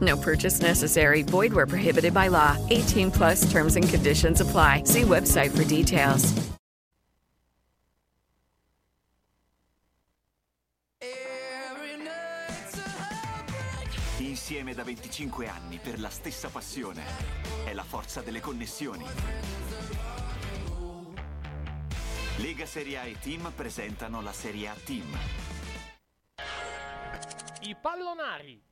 No purchase necessary. Void where prohibited by law. 18 plus terms and conditions apply. See website for details. Insieme da 25 anni per la stessa passione. È la forza delle connessioni. Lega Serie A e Team presentano la Serie A Team. I pallonari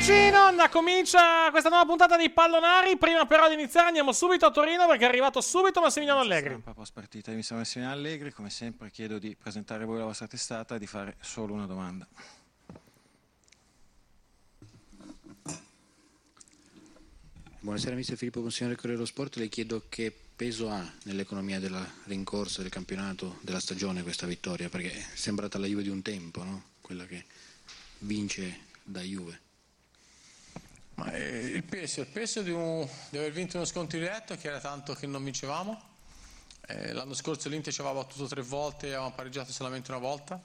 Eccoci in onda, comincia questa nuova puntata di Pallonari. Prima però di iniziare andiamo subito a Torino perché è arrivato subito Massimiliano Allegri. Stampa post partita, sono Massimiliano Allegri, come sempre chiedo di presentare voi la vostra testata e di fare solo una domanda. Buonasera mister Filippo Consigliere del Corriere dello Sport, le chiedo che peso ha nell'economia della rincorsa del campionato della stagione questa vittoria, perché è sembrata la Juve di un tempo, no? quella che vince da Juve. Ma eh, il peso, il peso di, un- di aver vinto uno scontro diretto che era tanto che non vincevamo. Eh, l'anno scorso l'Inter ci aveva battuto tre volte e avevamo pareggiato solamente una volta.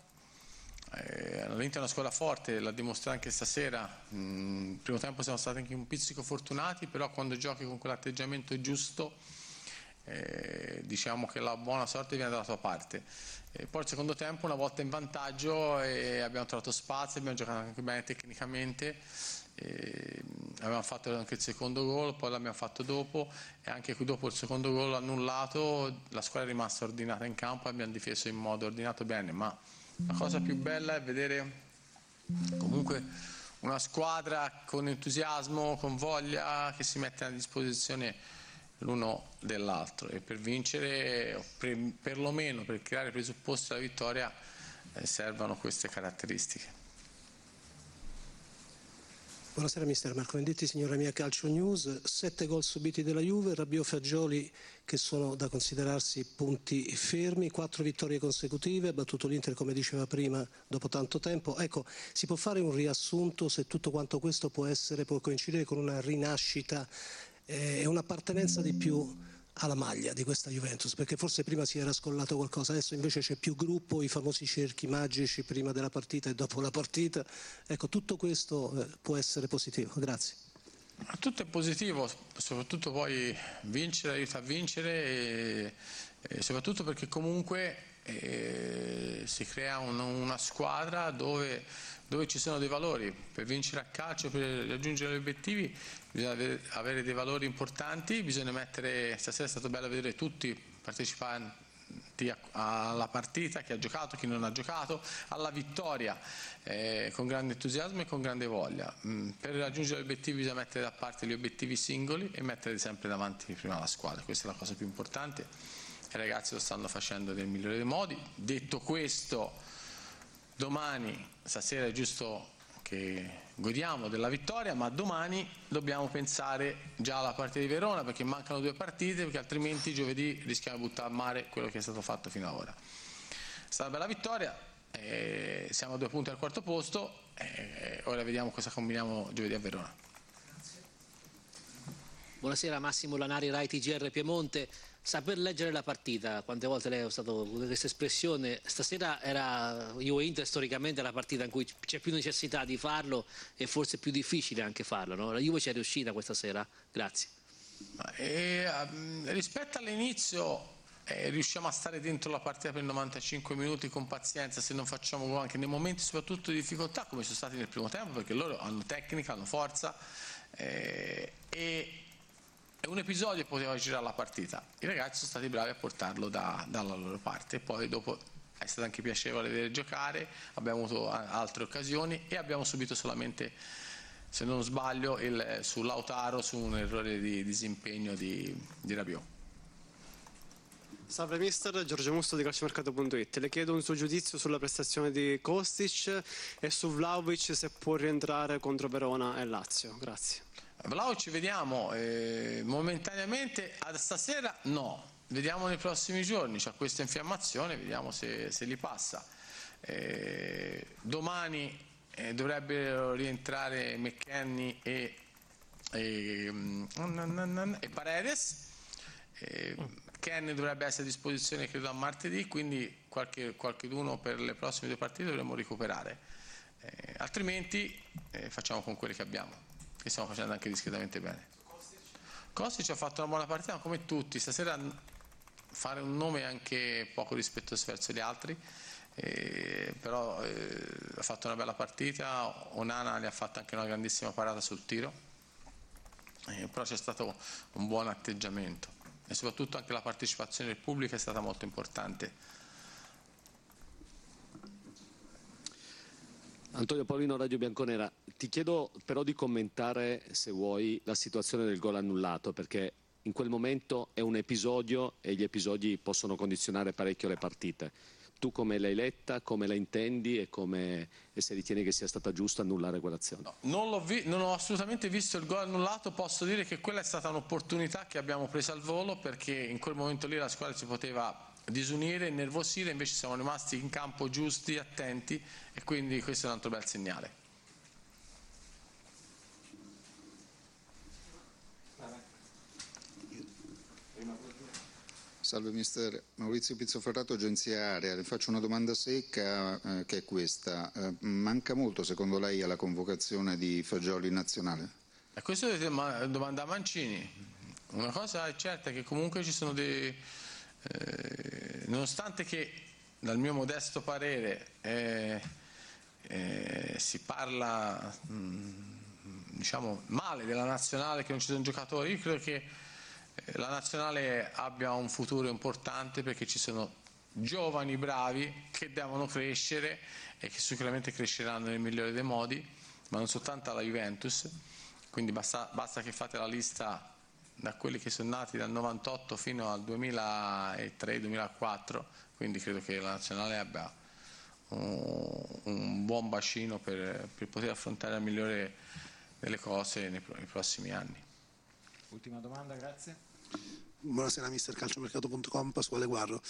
Eh, L'Inter è una squadra forte, l'ha dimostrato anche stasera. Mm, il primo tempo siamo stati anche un pizzico fortunati, però quando giochi con quell'atteggiamento giusto eh, diciamo che la buona sorte viene dalla tua parte. E poi il secondo tempo, una volta in vantaggio, e abbiamo trovato spazio, abbiamo giocato anche bene tecnicamente. E avevamo fatto anche il secondo gol, poi l'abbiamo fatto dopo e anche dopo il secondo gol annullato la squadra è rimasta ordinata in campo abbiamo difeso in modo ordinato bene, ma la cosa più bella è vedere comunque una squadra con entusiasmo, con voglia che si mette a disposizione l'uno dell'altro e per vincere, per, perlomeno per creare presupposti della vittoria, eh, servono queste caratteristiche. Buonasera mister Marco Venditti, signora mia Calcio News. Sette gol subiti dalla Juve, Rabiot Fagioli che sono da considerarsi punti fermi, quattro vittorie consecutive, ha battuto l'Inter come diceva prima dopo tanto tempo. Ecco, si può fare un riassunto se tutto quanto questo può essere, può coincidere con una rinascita eh, e un'appartenenza di più alla maglia di questa Juventus, perché forse prima si era scollato qualcosa, adesso invece c'è più gruppo, i famosi cerchi magici prima della partita e dopo la partita. Ecco, tutto questo eh, può essere positivo. Grazie. Tutto è positivo, soprattutto poi vincere aiuta a vincere e, e soprattutto perché comunque eh, si crea un- una squadra dove, dove ci sono dei valori. Per vincere a calcio, per raggiungere gli obiettivi bisogna avere, dei valori importanti, bisogna mettere, stasera è stato bello vedere tutti i partecipanti alla partita, chi ha giocato, chi non ha giocato, alla vittoria eh, con grande entusiasmo e con grande voglia. Mm, per raggiungere gli obiettivi bisogna mettere da parte gli obiettivi singoli e mettere sempre davanti prima la squadra, questa è la cosa più importante. I ragazzi lo stanno facendo nel migliore dei modi. Detto questo, domani, stasera è giusto che godiamo della vittoria, ma domani dobbiamo pensare già alla partita di Verona perché mancano due partite, perché altrimenti giovedì rischiamo di buttare a mare quello che è stato fatto fino ad ora. È stata una bella vittoria, eh, siamo a due punti al quarto posto, eh, ora vediamo cosa combiniamo giovedì a Verona. Buonasera Massimo Lanari, Rai TGR Piemonte. Saper leggere la partita, quante volte lei ha usato questa espressione, stasera era Juve Inter storicamente la partita in cui c'è più necessità di farlo e forse più difficile anche farlo. No? La Juve ci è riuscita questa sera, grazie. E, ehm, rispetto all'inizio eh, riusciamo a stare dentro la partita per 95 minuti con pazienza se non facciamo anche nei momenti soprattutto di difficoltà come sono stati nel primo tempo perché loro hanno tecnica, hanno forza eh, e un episodio poteva girare la partita. I ragazzi sono stati bravi a portarlo da- dalla loro parte poi dopo è stato anche piacevole vedere giocare, abbiamo avuto altre occasioni e abbiamo subito solamente, se non sbaglio, il, su Lautaro su un errore di disimpegno di, di Rabiot. Salve mister, Giorgio Musto di calciomercato.it. Le chiedo un suo giudizio sulla prestazione di Kostic e su Vlaovic se può rientrare contro Verona e Lazio. Grazie. Vlaovic vediamo, eh, momentaneamente a stasera no, vediamo nei prossimi giorni, c'è questa infiammazione, vediamo se, se li passa. Eh, domani eh, dovrebbero rientrare McKenny e, e, mm, e Paredes. Eh, Kenny dovrebbe essere a disposizione credo a martedì, quindi qualche, qualcheduno per le prossime due partite dovremo recuperare. Eh, altrimenti eh, facciamo con quelli che abbiamo, che stiamo facendo anche discretamente bene. Kostic ha fatto una buona partita, ma come tutti, stasera fare un nome anche poco rispettoso verso gli altri, eh, però eh, ha fatto una bella partita, Onana gli ha fatto anche una grandissima parata sul tiro, eh, però c'è stato un buon atteggiamento e soprattutto anche la partecipazione del pubblico è stata molto importante. Antonio Paolino, Radio Bianconera. Ti chiedo però di commentare, se vuoi, la situazione del gol annullato, perché in quel momento è un episodio e gli episodi possono condizionare parecchio le partite. Tu come l'hai letta, come la intendi e, come, e se ritieni che sia stata giusta annullare quell'azione? Non, l'ho vi- non ho assolutamente visto il gol annullato, posso dire che quella è stata un'opportunità che abbiamo preso al volo perché in quel momento lì la squadra si poteva disunire, innervosire, invece siamo rimasti in campo giusti, attenti e quindi questo è un altro bel segnale. Salve mister Maurizio Pizzoferrato, agenzia Area. Le faccio una domanda secca eh, che è questa. Eh, manca molto secondo lei alla convocazione di Fagioli nazionale? E questo dovete ma- domandare a Mancini. Una cosa è certa è che comunque ci sono dei... eh, nonostante che dal mio modesto parere eh, eh, si parla mh, diciamo male della nazionale che non ci sono giocatori, io credo che eh, la nazionale abbia un futuro importante perché ci sono giovani bravi che devono crescere e che sicuramente cresceranno nel migliore dei modi, ma non soltanto alla Juventus. Quindi basta, basta che fate la lista da quelli che sono nati dal 98 fino al 2003-2004, quindi credo che la nazionale abbia un, un buon bacino per, per poter affrontare al migliore delle cose nei, nei prossimi anni. Ultima domanda, grazie. Buonasera mister calciomercato.com, Pasquale Guarro.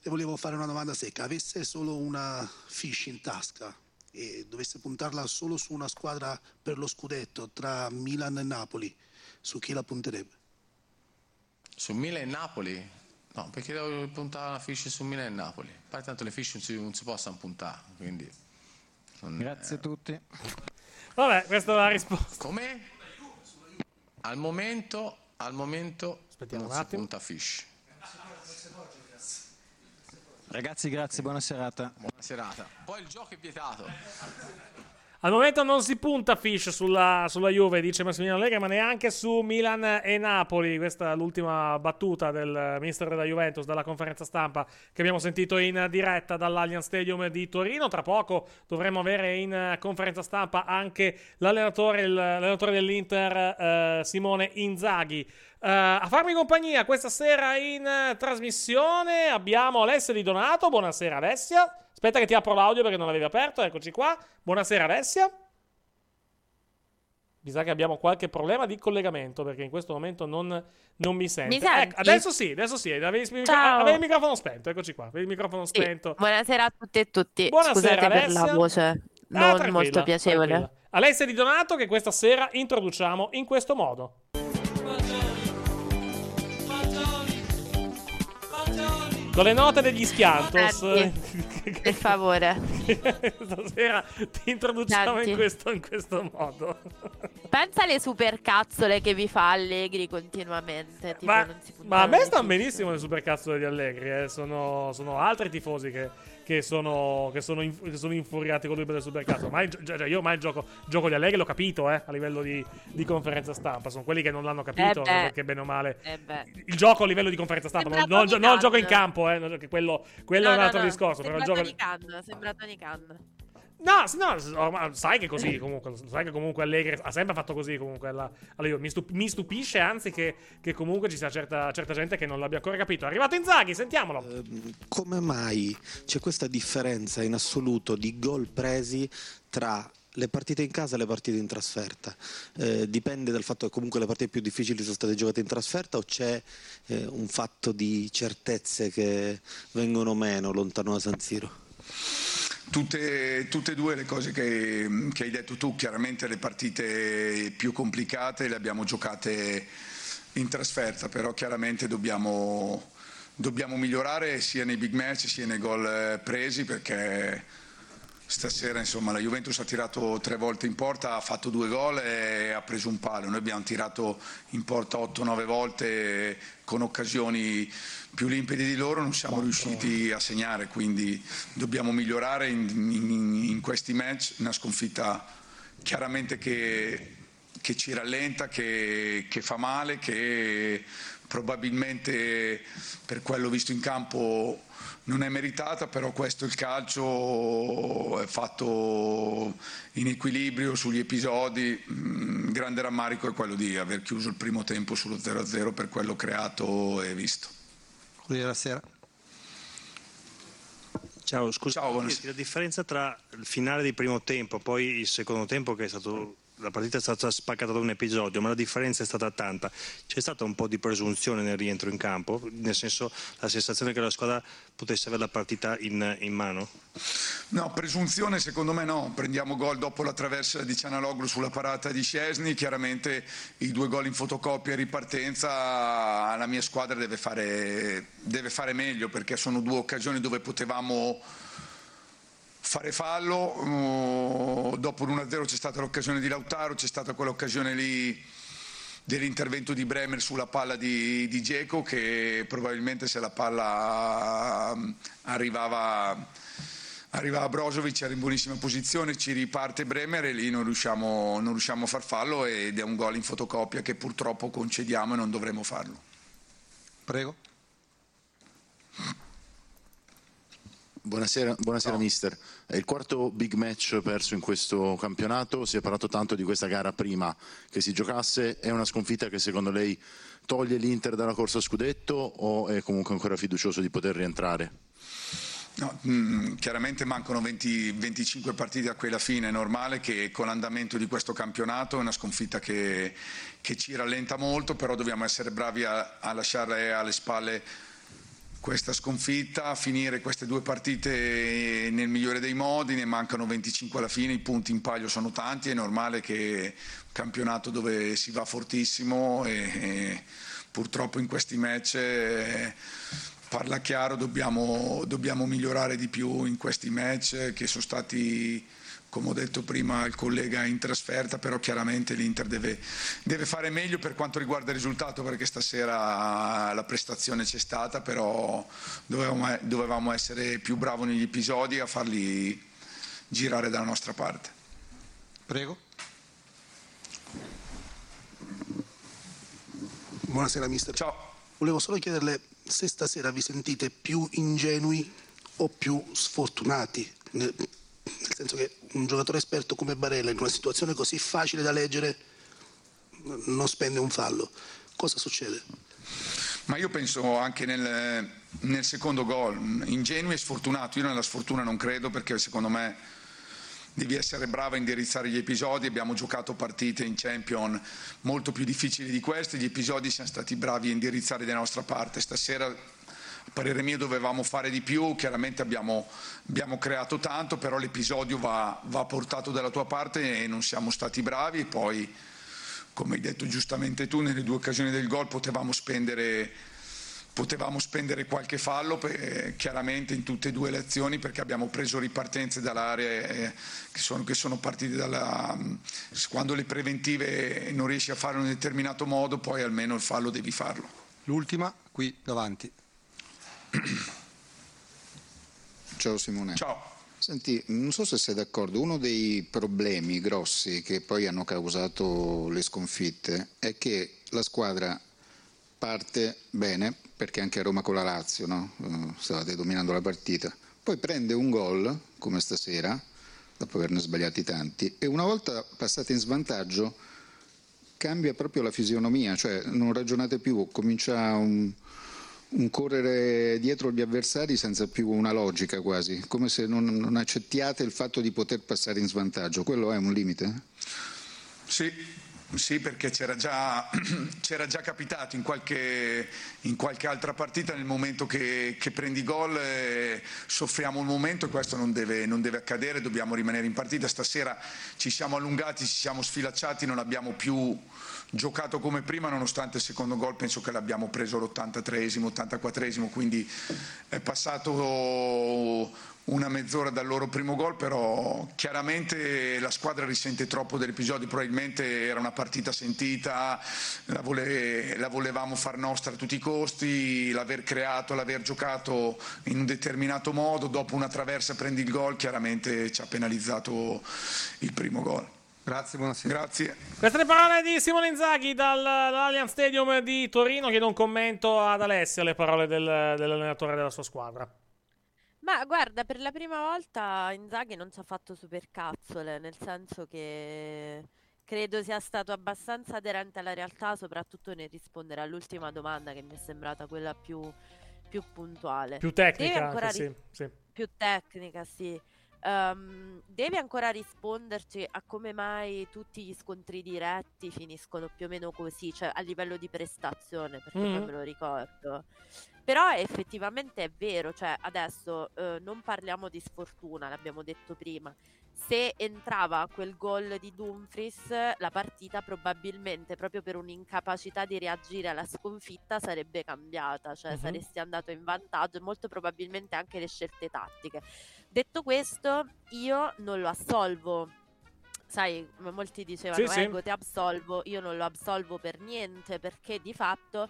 Le volevo fare una domanda secca. Avesse solo una fish in tasca e dovesse puntarla solo su una squadra per lo scudetto tra Milan e Napoli, su chi la punterebbe? Su Milan e Napoli? No, perché devo puntare una fish su Milan e Napoli. Poi tanto le fish non si, non si possono puntare, quindi... Grazie a tutti. Vabbè, questa è la risposta. Come? Al momento, al momento Aspettiamo non un si attimo. punta a fish. Ragazzi, grazie, buona serata. Buona serata. Poi il gioco è vietato. Al momento non si punta Fish sulla, sulla Juve, dice Massimiliano Allegri, ma neanche su Milan e Napoli. Questa è l'ultima battuta del mister della Juventus dalla conferenza stampa che abbiamo sentito in diretta dall'Allianz Stadium di Torino. Tra poco dovremo avere in conferenza stampa anche l'allenatore, l'allenatore dell'Inter, eh, Simone Inzaghi. Eh, a farmi compagnia questa sera in eh, trasmissione abbiamo Alessia Di Donato. Buonasera Alessia. Aspetta che ti apro l'audio perché non l'avevi aperto. Eccoci qua. Buonasera Alessia. Mi sa che abbiamo qualche problema di collegamento perché in questo momento non, non mi sente. Mi? Ecco, adesso sì, adesso sì. Avevi, Ciao. avevi il microfono spento. Eccoci qua. Avevi il microfono Sì, spento. Buonasera a tutte e tutti. Buonasera, Scusate per la Alessia. voce Ah, non tranquilla, molto piacevole. tranquilla. Alessia Di Donato che questa sera introduciamo in questo modo. Con le note degli Schiantos. Per favore. Stasera ti introduciamo in questo, in questo modo. Pensa alle supercazzole che vi fa Allegri continuamente. Tipo, Ma, ma a me stanno benissimo le supercazzole di Allegri. eh. Sono, sono altri tifosi che, che sono, che, sono inf- che sono infuriati con lui per le supercazzole. Ormai, gi- io ormai il gioco, gioco di Allegri l'ho capito eh, a livello di, di conferenza stampa. Sono quelli che non l'hanno capito Eh perché bene o male. Eh. Il gioco a livello di conferenza stampa, non, Sembra non, non il gioco in campo, eh, quello, quello No, è un altro no, discorso. Però il Sembra gioco, Tony Khan, sembra Tony Khan. No, no, ormai sai che così comunque, sai che comunque Allegri ha sempre fatto così comunque. alla Juve. mi, stup- mi stupisce anzi che, che comunque ci sia certa, certa gente che non l'abbia ancora capito. È arrivato Inzaghi, sentiamolo. Come mai c'è questa differenza in assoluto di gol presi tra le partite in casa e le partite in trasferta? Eh, dipende dal fatto che comunque le partite più difficili sono state giocate in trasferta o c'è eh, un fatto di certezze che vengono meno lontano da San Siro? Tutte, tutte e due le cose che, che hai detto tu, chiaramente le partite più complicate le abbiamo giocate in trasferta, però chiaramente dobbiamo, dobbiamo migliorare sia nei big match sia nei gol eh, presi perché stasera insomma la Juventus ha tirato tre volte in porta, ha fatto due gol e ha preso un palo, noi abbiamo tirato in porta 8-9 volte con occasioni più limpide di loro, non siamo riusciti a segnare, quindi dobbiamo migliorare in, in- in questi match, una sconfitta chiaramente che, che ci rallenta, che, che fa male, che probabilmente per quello visto in campo non è meritata, però questo il calcio, è fatto in equilibrio sugli episodi. Mm, Il grande rammarico è quello di aver chiuso il primo tempo sullo 0-0 per quello creato e visto. Corriere della Sera. Ciao, scusa, la differenza tra il finale di primo tempo e poi il secondo tempo che è stato la partita è stata spaccata da un episodio, ma la differenza è stata tanta. C'è stata un po' di presunzione nel rientro in campo, nel senso la sensazione che la squadra potesse avere la partita in, in mano? No, presunzione secondo me no, prendiamo gol dopo la traversa di Cianaloglu sulla parata di Scesni, chiaramente i due gol in fotocopia e ripartenza la mia squadra deve fare, deve fare meglio perché sono due occasioni dove potevamo fare fallo, uh, dopo l'1-0 c'è stata l'occasione di Lautaro, c'è stata quell'occasione lì dell'intervento di Bremer sulla palla di, di Dzeko che probabilmente se la palla um, arrivava, arrivava Brozovic era in buonissima posizione, ci riparte Bremer e lì non riusciamo, non riusciamo a far fallo ed è un gol in fotocopia che purtroppo concediamo e non dovremo farlo. Prego. Buonasera, buonasera mister. È il quarto big match perso in questo campionato, si è parlato tanto di questa gara prima che si giocasse, è una sconfitta che secondo lei toglie l'Inter dalla corsa a scudetto o è comunque ancora fiducioso di poter rientrare? No, mm, chiaramente mancano 20 25 partite a quella fine, è normale che con l'andamento di questo campionato è una sconfitta che, che ci rallenta molto, però dobbiamo essere bravi a, a lasciare alle spalle questa sconfitta, finire queste due partite nel migliore dei modi, ne mancano 25 alla fine, i punti in palio sono tanti, è normale che un campionato dove si va fortissimo e, e purtroppo in questi match eh, parla chiaro, dobbiamo, dobbiamo migliorare di più in questi match che sono stati come ho detto prima il collega in trasferta, però chiaramente l'Inter deve, deve, fare meglio per quanto riguarda il risultato perché stasera la prestazione c'è stata, però dovevamo, dovevamo essere più bravi negli episodi a farli girare dalla nostra parte. Prego. Buonasera mister. Ciao. Volevo solo chiederle se stasera vi sentite più ingenui o più sfortunati, nel, nel senso che un giocatore esperto come Barella in una situazione così facile da leggere non spende un fallo. Cosa succede? Ma io penso anche nel, nel secondo gol, ingenui e sfortunato. Io nella sfortuna non credo perché secondo me devi essere bravo a indirizzare gli episodi. Abbiamo giocato partite in Champion molto più difficili di queste. Gli episodi siamo stati bravi a indirizzare da nostra parte. Stasera, a parere mio, dovevamo fare di più. Chiaramente abbiamo, abbiamo creato tanto, però l'episodio va, va portato dalla tua parte e non siamo stati bravi. Poi, come hai detto giustamente tu, nelle due occasioni del gol potevamo spendere potevamo spendere qualche fallo per, chiaramente in tutte e due le azioni perché abbiamo preso ripartenze dall'area eh, che, sono, che, sono, partite dalla, quando le preventive non riesci a fare in un determinato modo poi almeno il fallo devi farlo l'ultima qui davanti ciao Simone ciao Senti, non so se sei d'accordo, uno dei problemi grossi che poi hanno causato le sconfitte è che la squadra parte bene, perché anche a Roma con la Lazio no? uh, stavate dominando la partita, poi prende un gol, come stasera, dopo averne sbagliati tanti, e una volta passate in svantaggio cambia proprio la fisionomia, cioè non ragionate più, comincia un correre dietro gli avversari senza più una logica quasi, come se non, non accettiate il fatto di poter passare in svantaggio, quello è un limite? Sì, sì, perché c'era già, c'era già capitato in qualche, in qualche, altra partita nel momento che, che prendi gol eh, soffriamo un momento e questo non deve, non deve, accadere, dobbiamo rimanere in partita. Stasera ci siamo allungati, ci siamo sfilacciati, non abbiamo più giocato come prima nonostante il secondo gol penso che l'abbiamo preso l'83esimo, 84esimo, quindi è passato una mezz'ora dal loro primo gol, però chiaramente la squadra risente troppo dell'episodio, probabilmente era una partita sentita, la, vole, la, volevamo far nostra a tutti i costi, l'aver creato, l'aver giocato in un determinato modo, dopo una traversa prendi il gol, chiaramente ci ha penalizzato il primo gol. Grazie, buonasera. Grazie. Queste le parole di Simone Inzaghi dal, dall'Allianz Stadium di Torino. Chiedo un commento ad Alessia le parole del, dell'allenatore della sua squadra. Ma guarda, per la prima volta Inzaghi non ci ha fatto supercazzole, nel senso che credo sia stato abbastanza aderente alla realtà, soprattutto nel rispondere all'ultima domanda che mi è sembrata quella più, più puntuale. Più tecnica, anche, ris- sì, sì. Più tecnica, sì. Um, deve ancora risponderci a come mai tutti gli scontri diretti finiscono più o meno così, cioè a livello di prestazione, perché mm-hmm. non me lo ricordo. Però effettivamente è vero, cioè adesso eh, non parliamo di sfortuna, l'abbiamo detto prima. Se entrava quel gol di Dumfries, la partita probabilmente proprio per un'incapacità di reagire alla sconfitta sarebbe cambiata, cioè uh-huh. saresti andato in vantaggio e molto probabilmente anche le scelte tattiche. Detto questo, io non lo assolvo sai, molti dicevano, sì, ecco, sì. ti absolvo, io non lo absolvo per niente perché di fatto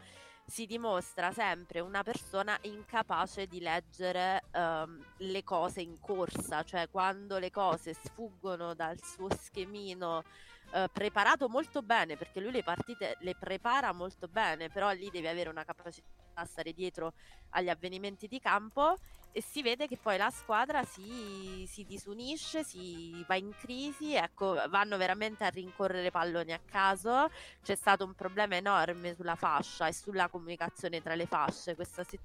si dimostra sempre una persona incapace di leggere um, le cose in corsa, cioè quando le cose sfuggono dal suo schemino uh, preparato molto bene, perché lui le partite le prepara molto bene, però lì devi avere una capacità a stare dietro agli avvenimenti di campo e si vede che poi la squadra si, si, disunisce, si va in crisi, ecco, vanno veramente a rincorrere palloni a caso. C'è stato un problema enorme sulla fascia e sulla comunicazione tra le fasce questa, se-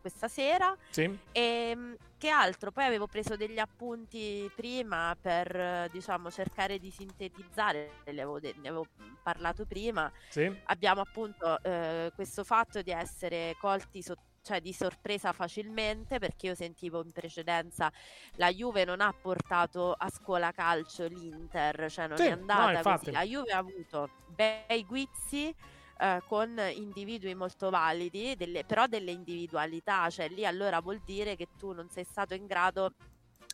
questa sera. Sì. E ehm, che altro? Poi avevo preso degli appunti prima per diciamo cercare di sintetizzare, ne avevo, de- ne avevo parlato prima. Sì. Abbiamo appunto eh, questo fatto di essere colti sotto cioè di sorpresa facilmente perché io sentivo in precedenza la Juve non ha portato a scuola calcio l'Inter, cioè non sì, è andata no, così. La Juve ha avuto bei guizzi eh, con individui molto validi, delle, però delle individualità, cioè lì allora vuol dire che tu non sei stato in grado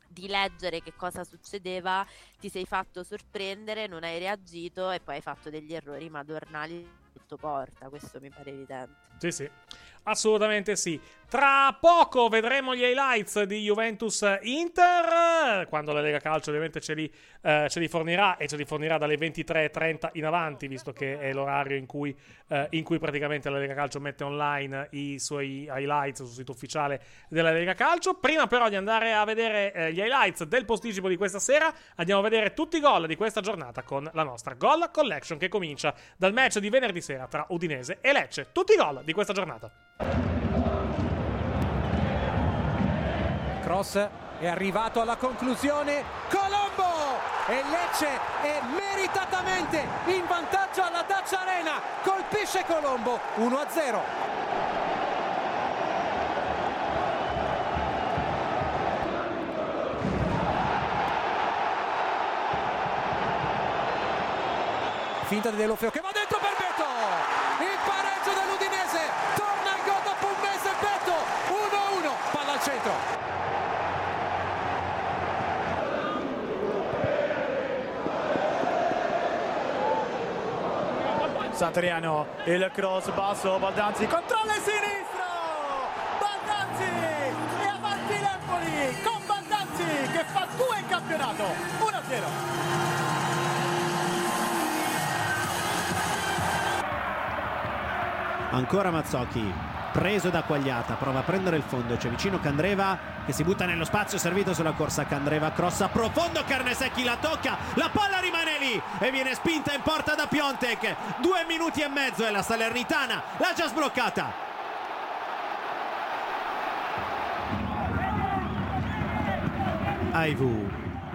di leggere che cosa succedeva, ti sei fatto sorprendere, non hai reagito e poi hai fatto degli errori madornali tutto porta, questo mi pare evidente. Sì, sì. Assolutamente sì. Tra poco vedremo gli highlights di Juventus Inter. Quando la Lega Calcio ovviamente ce li, eh, ce li fornirà e ce li fornirà dalle 23.30 in avanti, visto che è l'orario in cui, eh, in cui praticamente la Lega Calcio mette online i suoi highlights sul sito ufficiale della Lega Calcio. Prima però di andare a vedere eh, gli highlights del posticipo di questa sera, andiamo a vedere tutti i gol di questa giornata con la nostra Goal Collection che comincia dal match di venerdì sera tra Udinese e Lecce. Tutti i gol di questa giornata. Cross è arrivato alla conclusione. Colombo! E Lecce è meritatamente in vantaggio alla Dacia Arena. Colpisce Colombo 1-0. Finta di Delofeo che va dentro per Beto. Il pareggio dell'Udinese. Torna al gol dopo un mese Beto. 1-1. Palla al centro. Santoriano, il cross basso, Baldanzi controlla sinistro! Baldanzi! E avanti l'Empoli con Baldanzi che fa due in campionato, 1-0. Ancora Mazzocchi, preso da Quagliata, prova a prendere il fondo, c'è vicino Candreva che si butta nello spazio servito sulla corsa, Candreva crossa profondo, Carnesecchi la tocca, la palla rimane lì e viene spinta in porta da Piontek, due minuti e mezzo e la Salernitana l'ha già sbloccata. Aivu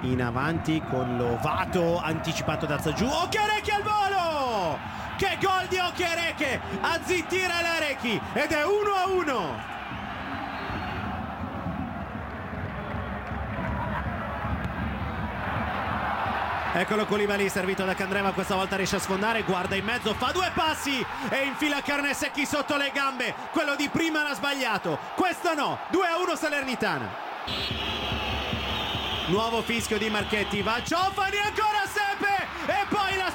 in avanti con l'ovato anticipato da Zagiù, Okereke al volo! Che gol di Okereke a zittire l'Arechi ed è 1 a 1. Eccolo Colibali servito da Candreva, questa volta riesce a sfondare, guarda in mezzo, fa due passi e infila Carnesecchi sotto le gambe. Quello di prima l'ha sbagliato, questo no, 2 a 1 Salernitana. Nuovo fischio di Marchetti, va Ciofani ancora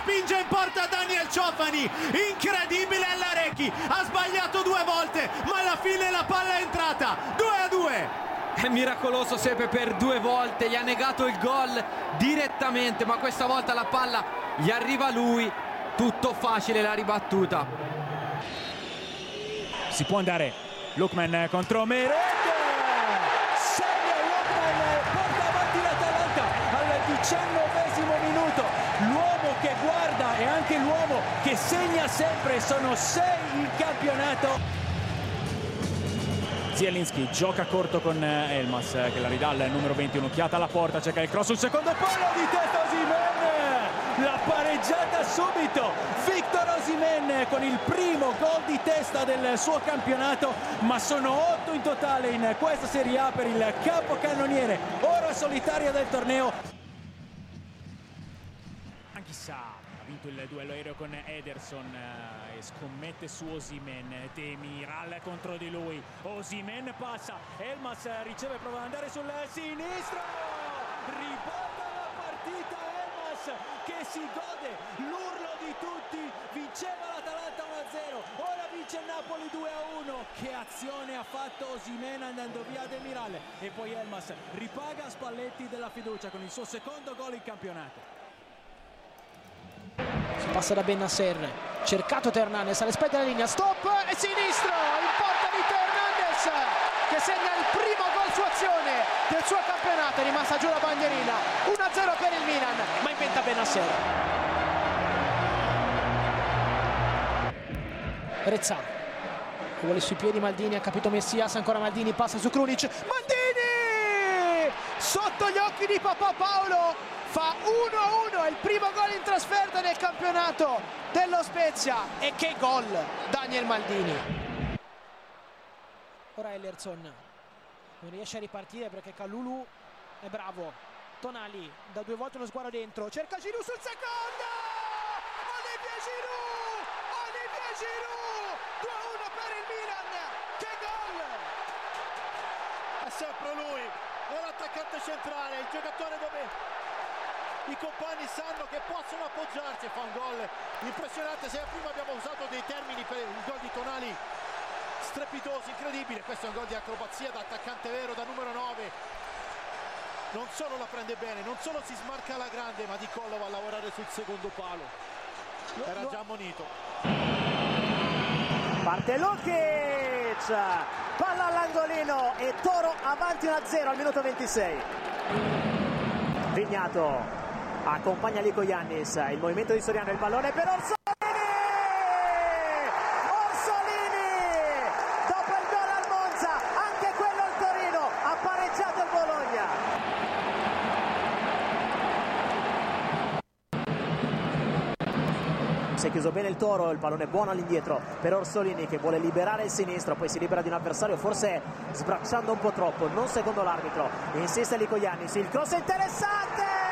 spinge in porta Daniel Ciofani incredibile Allarecchi ha sbagliato due volte ma alla fine la palla è entrata. 2 a 2 è miracoloso sempre per due volte, gli ha negato il gol direttamente, ma questa volta la palla gli arriva lui, tutto facile la ribattuta. Si può andare. Lukman contro Merende, segna Lukman, porta avanti l'Atalanta al 19 anche l'uomo che segna sempre, sono sei in campionato. Zielinski gioca corto con eh, Elmas eh, che la ridà al numero 20, un'occhiata alla porta, cerca il cross sul secondo palo di testa Osimen, la pareggiata subito, Victor Osimen con il primo gol di testa del suo campionato, ma sono otto in totale in questa Serie A per il capocannoniere, ora solitaria del torneo. Anchissà ha vinto il duello aereo con Ederson eh, e scommette su Osimen. Demiral contro di lui. Osimen passa. Elmas riceve prova ad andare sul sinistro. Ribalta la partita. Elmas che si gode l'urlo di tutti. Vinceva l'Atalanta 1-0 ora vince il Napoli 2-1 che azione ha fatto Osimen andando via Demiral e poi Elmas ripaga Spalletti della fiducia con il suo secondo gol in campionato passa da Bennasser, cercato Hernandez alle spalle della linea, stop e sinistro in porta di Hernandez che segna il primo gol su azione del suo campionato, è rimasta giù la bandierina, 1-0 per il Milan, ma inventa Bennasser. Rezza, vuole sui piedi Maldini, ha capito Messias, ancora Maldini, passa su Krunic, Maldini! Sotto gli occhi di Papà Paolo, fa 1-1, è il primo gol in trasferta nel campionato dello Spezia e che gol Daniel Maldini. Ora Ellerson non riesce a ripartire perché Calulu è bravo. Tonali da due volte uno sguardo dentro, cerca Giroud sul secondo! Olivier Giroud! Olivier Giroud! 2-1 per il Milan! Che gol! È sempre lui, è l'attaccante centrale, il giocatore dove i compagni sanno che possono appoggiarsi e fa un gol impressionante. Se prima abbiamo usato dei termini per il gol di Tonali strepitosi, incredibile, questo è un gol di acrobazia da attaccante vero, da numero 9. Non solo la prende bene, non solo si smarca alla grande, ma di collo va a lavorare sul secondo palo. Era già ammonito. Parte Lukic, palla all'angolino e Toro avanti 1-0 al minuto 26. Vignato accompagna Lico Iannis, il movimento di Soriano, il pallone per Orsolini! Orsolini! Dopo il gol al Monza, anche quello il Torino, ha pareggiato il Bologna. Si è chiuso bene il toro, il pallone buono all'indietro per Orsolini che vuole liberare il sinistro, poi si libera di un avversario forse sbracciando un po' troppo, non secondo l'arbitro. Insiste Lico Iannis, il cross è interessante!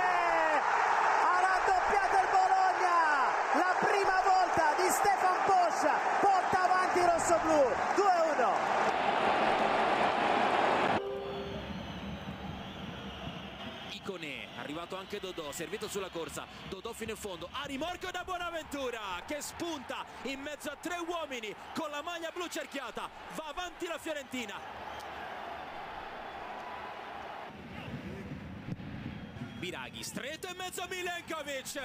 Anche Dodò, servito sulla corsa, Dodò fino in fondo, a rimorchio da Bonaventura che spunta in mezzo a tre uomini con la maglia blu cerchiata, va avanti la Fiorentina. Biraghi, stretto in mezzo a Milenkovic,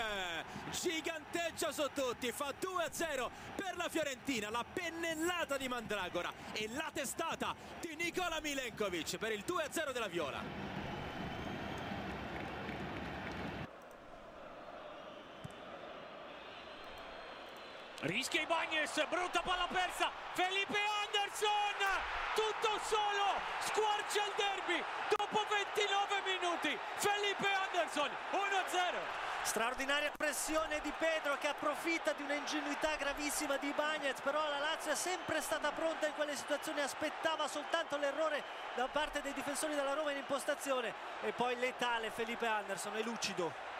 giganteggia su tutti, fa 2-0 per la Fiorentina, la pennellata di Mandragora e la testata di Nicola Milenkovic per il 2-0 della Viola. Rischia Ibañez, brutta palla persa, Felipe Anderson, tutto solo, squarcia il derby, dopo 29 minuti, Felipe Anderson, 1-0. Straordinaria pressione di Pedro che approfitta di un'ingenuità gravissima di Bagnez, però la Lazio è sempre stata pronta in quelle situazioni, aspettava soltanto l'errore da parte dei difensori della Roma in impostazione e poi letale Felipe Anderson, è lucido.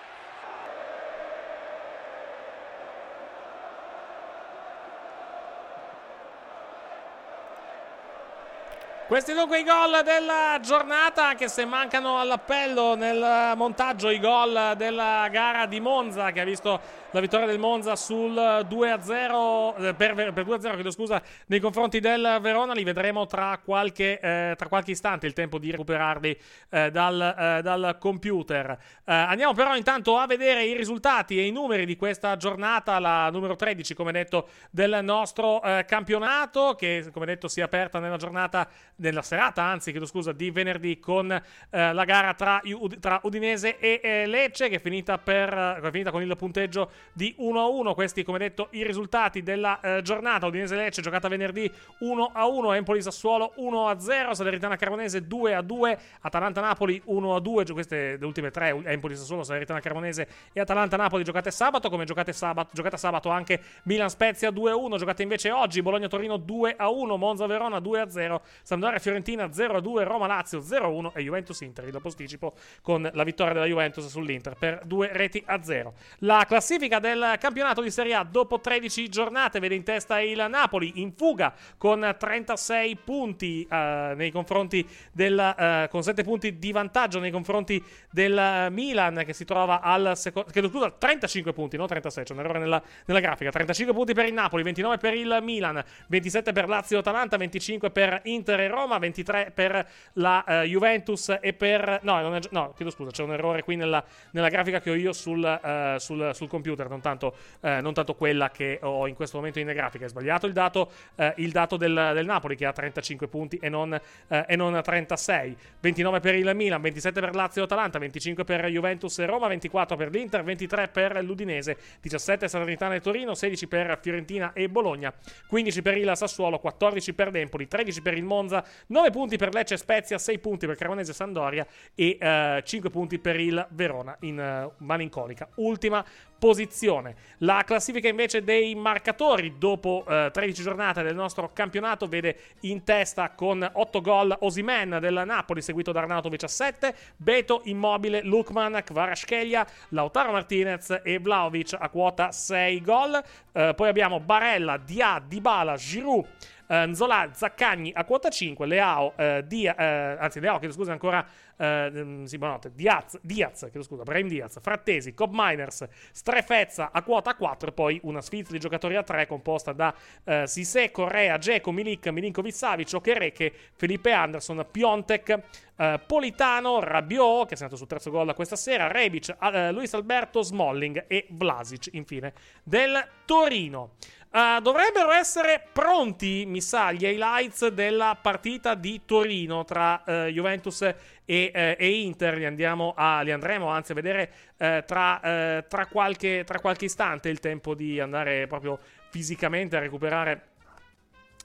Questi dunque i gol della giornata, anche se mancano all'appello nel montaggio i gol della gara di Monza, che ha visto la vittoria del Monza sul 2-0, eh, per, per 2-0, chiedo scusa, nei confronti del Verona. Li vedremo tra qualche, eh, tra qualche istante, il tempo di recuperarli eh, dal, eh, dal computer. Eh, andiamo però intanto a vedere i risultati e i numeri di questa giornata, la numero 13, come detto, del nostro eh, campionato, che come detto si è aperta nella giornata nella serata, anzi, chiedo scusa, di venerdì con la gara tra, tra Udinese e Lecce, che è finita, per, è finita con il punteggio di 1-1. Questi, come detto, i risultati della eh, giornata. Udinese-Lecce giocata venerdì 1-1, Empoli-Sassuolo 1-0, Salernitana Carbonese 2-2, Atalanta-Napoli 1-2. Queste le ultime tre, Empoli-Sassuolo, Salernitana Carbonese e Atalanta-Napoli giocate sabato, come giocate sabato, giocata sabato anche Milan-Spezia 2-1, giocate invece oggi Bologna-Torino 2-1, Monza-Verona 2-0, Sampdoria-Fiorentina 0-2, Roma-Lazio 0-1 e Juventus-Inter, il posticipo con la vittoria della Juventus sull'Inter per due reti a 0. La classifica del campionato di Serie A dopo 13 giornate vede in testa il Napoli in fuga con 36 punti eh, nei confronti del eh, con 7 punti di vantaggio nei confronti del Milan che si trova al secondo che scusa 35 punti, non 36, c'è un errore nella, nella grafica. 35 punti per il Napoli, 29 per il Milan, 27 per Lazio Atalanta, 25 per Inter e Roma, 23 per la uh, Juventus e per no, è, no, chiedo scusa, c'è un errore qui nella, nella grafica che ho io sul, uh, sul, sul computer, non tanto, uh, non tanto, quella che ho in questo momento in grafica. È sbagliato il dato, il dato del, del, Napoli che ha 35 punti e non, e non 36. 29 per il Milan, 27 per Lazio Atalanta, 25 per Juventus e Roma, 24 per l'Inter, 23 per l'Udinese, 17 Salernitana e Torino, 16 per Fiorentina e Bologna, 15 per il Sassuolo, 14 per l'Empoli, 13 per il Monza, 9 punti per Lecce Spezia, 6 punti per Cremonese Sandoria e uh, 5 punti per il Verona in uh, malinconica ultima posizione. La classifica invece dei marcatori dopo uh, 13 giornate del nostro campionato vede in testa con 8 gol Osimen del Napoli, seguito da Arnautovic a 7, Beto, Immobile, Lukman, Kvaratskhelia, Lautaro Martinez e Vlaovic a quota 6 gol. Uh, poi abbiamo Barella, Dia, Dybala, Giroud, eh, Nzola, Zaccagni a quota 5, Leao, eh, Dia, eh, anzi Leao, chiedo scusa ancora, eh, mm, sì, buonanotte, Diaz, chiedo scusa, Brahim Diaz, Frattesi, Cobb Miners, Strefezza a quota 4 e poi una sfilza di giocatori a 3 composta da eh, Sisè, Correa, Geco, Milik, Milinkovic Savic, Okereke, Felipe Anderson, Piontek, eh, Politano, Rabiot, che è segnato sul terzo gol questa sera, Rebic, eh, Luis Alberto, Smalling e Vlasic, infine, del Torino. Uh, dovrebbero essere pronti, mi sa, gli highlights della partita di Torino tra uh, Juventus e, uh, e, Inter. Li, andiamo a, li andremo anzi a vedere tra, tra, qualche, tra qualche istante. Il tempo di andare proprio fisicamente a recuperare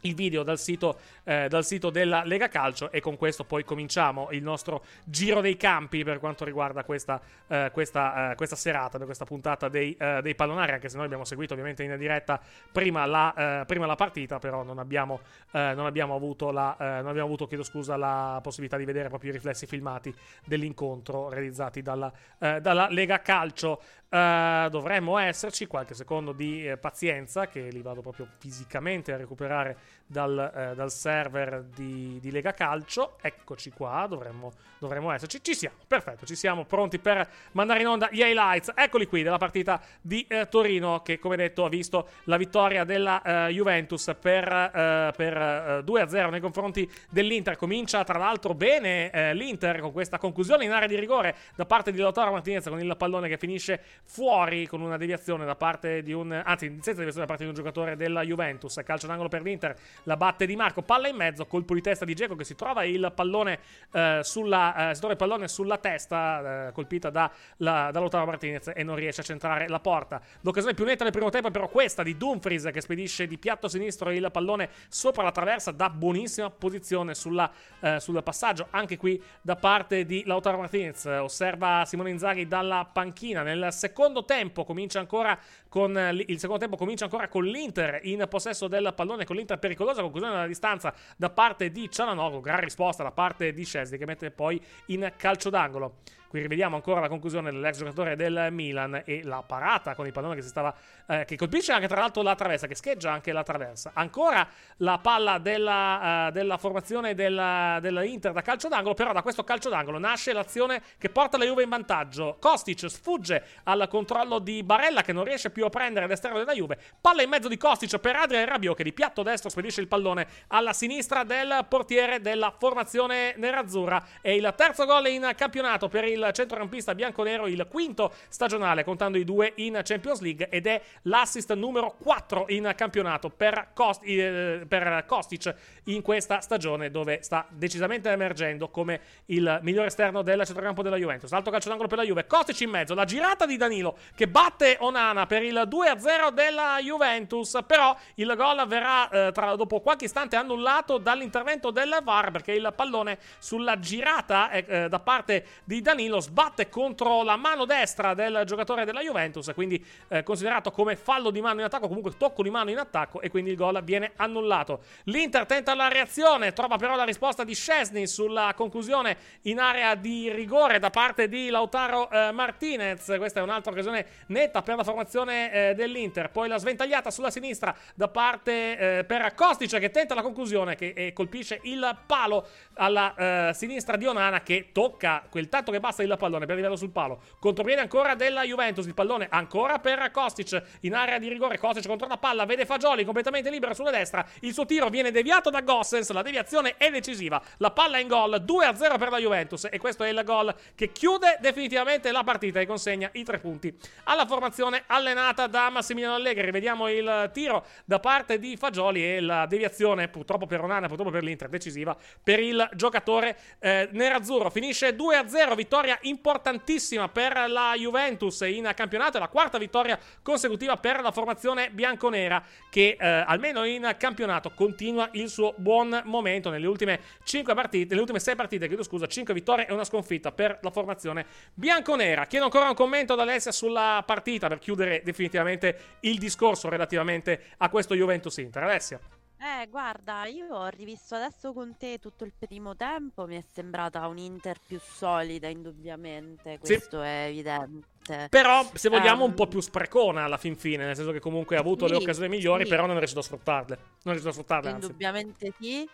il video dal sito, eh, dal sito, della Lega Calcio e con questo poi cominciamo il nostro giro dei campi per quanto riguarda questa, eh, questa, eh, questa serata, questa puntata dei, eh, dei, pallonari, anche se noi abbiamo seguito ovviamente in diretta prima la, eh, prima la partita, però non abbiamo, eh, non abbiamo avuto, la, non abbiamo avuto scusa, la possibilità di vedere proprio i riflessi filmati dell'incontro realizzati dalla, dalla Lega Calcio. Dovremmo esserci qualche secondo di pazienza che li vado proprio fisicamente a recuperare dal, eh, dal server di, di, Lega Calcio. Eccoci qua, dovremmo, dovremmo, esserci. Ci siamo, perfetto, ci siamo pronti per mandare in onda gli highlights. Eccoli qui della partita di eh, Torino che come detto ha visto la vittoria della eh, Juventus per, eh, per 2-0 nei confronti dell'Inter. Comincia tra l'altro bene l'Inter con questa conclusione in area di rigore da parte di Lautaro Martinez con il pallone che finisce fuori con una deviazione da parte di un anzi senza deviazione da parte di un giocatore della Juventus calcio d'angolo per l'Inter la batte di Marco palla in mezzo colpo di testa di Geco che si trova il pallone eh, sulla eh, si trova il pallone sulla testa eh, colpita da, la, da Lautaro Martinez e non riesce a centrare la porta. L'occasione più netta nel primo tempo è però questa di Dumfries che spedisce di piatto sinistro il pallone sopra la traversa da buonissima posizione sulla, eh, sul passaggio. Anche qui da parte di Lautaro Martinez osserva Simone Inzaghi dalla panchina. Nel secondo tempo comincia ancora con il secondo tempo comincia ancora con l'Inter in possesso del pallone con l'Inter pericolosa conclusione della distanza da parte di Cialanoglu gran risposta da parte di Scesni che mette poi in calcio d'angolo Qui rivediamo ancora la conclusione dell'ex giocatore del Milan e la parata con il pallone che si stava. Eh, che colpisce anche tra l'altro la traversa, che scheggia anche la traversa. Ancora la palla della, uh, della formazione della, della, Inter da calcio d'angolo. Però da questo calcio d'angolo nasce l'azione che porta la Juve in vantaggio. Kostic sfugge al controllo di Barella che non riesce più a prendere l'esterno della Juve. Palla in mezzo di Kostic per Adrian Rabiot che di piatto destro spedisce il pallone alla sinistra del portiere della formazione nerazzurra. È il terzo gol in campionato per il centrocampista bianconero, il quinto stagionale, contando i due in Champions League, ed è l'assist numero 4 in campionato per, Kost- eh, per Kostic in questa stagione, dove sta decisamente emergendo come il migliore esterno del centrocampo della Juventus. Alto calcio d'angolo per la Juve, Kostic in mezzo, la girata di Danilo che batte Onana per il 2-0 della Juventus, però il gol verrà eh, tra, dopo qualche istante annullato dall'intervento del VAR perché il pallone sulla girata eh, da parte di Danilo Danilo sbatte contro la mano destra del giocatore della Juventus, quindi eh, considerato come fallo di mano in attacco, comunque tocco di mano in attacco e quindi il gol viene annullato. L'Inter tenta la reazione, trova però la risposta di Scesni sulla conclusione in area di rigore da parte di Lautaro eh, Martinez. Questa è un'altra occasione netta per la formazione eh, dell'Inter. Poi la sventagliata sulla sinistra da parte eh, per Kostic che tenta la conclusione che colpisce il palo alla eh, sinistra di Onana che tocca quel tanto che basta il pallone per arrivare sul palo. Contropiede ancora della Juventus. Il pallone ancora per Kostic in area di rigore. Kostic contro la palla. Vede Fagioli completamente libero sulla destra. Il suo tiro viene deviato da Gossens. La deviazione è decisiva. La palla in gol. 2-0 per la Juventus. E questo è il gol che chiude definitivamente la partita e consegna i tre punti alla formazione allenata da Massimiliano Allegri. Vediamo il tiro da parte di Fagioli e la deviazione, purtroppo per Onana, purtroppo per l'Inter, decisiva per il giocatore eh, nerazzurro. Finisce 2-0. Vittoria vittoria importantissima per la Juventus in campionato, la quarta vittoria consecutiva per la formazione bianconera che eh, almeno in campionato continua il suo buon momento nelle ultime 5 partite, nelle ultime 6 partite, chiedo scusa, 5 vittorie e una sconfitta per la formazione bianconera. Chiedo ancora un commento da Alessia sulla partita per chiudere definitivamente il discorso relativamente a questo Juventus Inter. Alessia. Eh, guarda, io ho rivisto adesso con te tutto il primo tempo, mi è sembrata un Inter più solida, indubbiamente, Sì. questo è evidente. Però, se vogliamo, un Ehm, po' più sprecona alla fin fine, nel senso che comunque ha avuto le Sì, occasioni migliori, sì. però non è riuscito a sfruttarle. Non è riuscito a sfruttarle, anzi. Indubbiamente sì.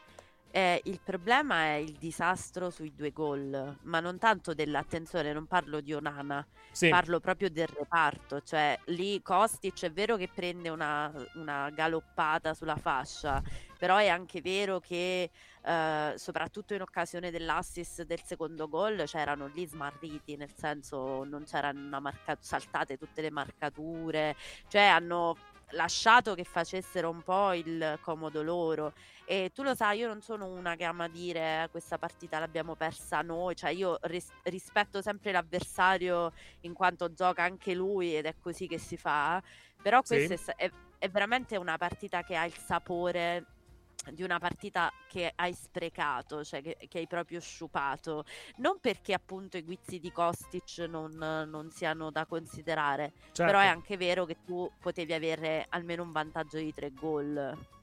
Eh, il problema è il disastro sui due gol, ma non tanto dell'attenzione, non parlo di Onana, Sì. parlo proprio del reparto, cioè lì Kostic è vero che prende una, una galoppata sulla fascia, però è anche vero che eh, soprattutto in occasione dell'assist del secondo gol c'erano lì smarriti, nel senso non c'erano una marca- saltate tutte le marcature, cioè hanno lasciato che facessero un po' il comodo loro. E tu lo sai, io non sono una che ama dire "Eh, questa partita l'abbiamo persa noi, cioè io ris- rispetto sempre l'avversario in quanto gioca anche lui ed è così che si fa, però Sì. questa sta- è, è veramente una partita che ha il sapore di una partita che hai sprecato, cioè che, che hai proprio sciupato, non perché appunto i guizzi di Kostic non, non siano da considerare, Certo. però è anche vero che tu potevi avere almeno un vantaggio di tre gol.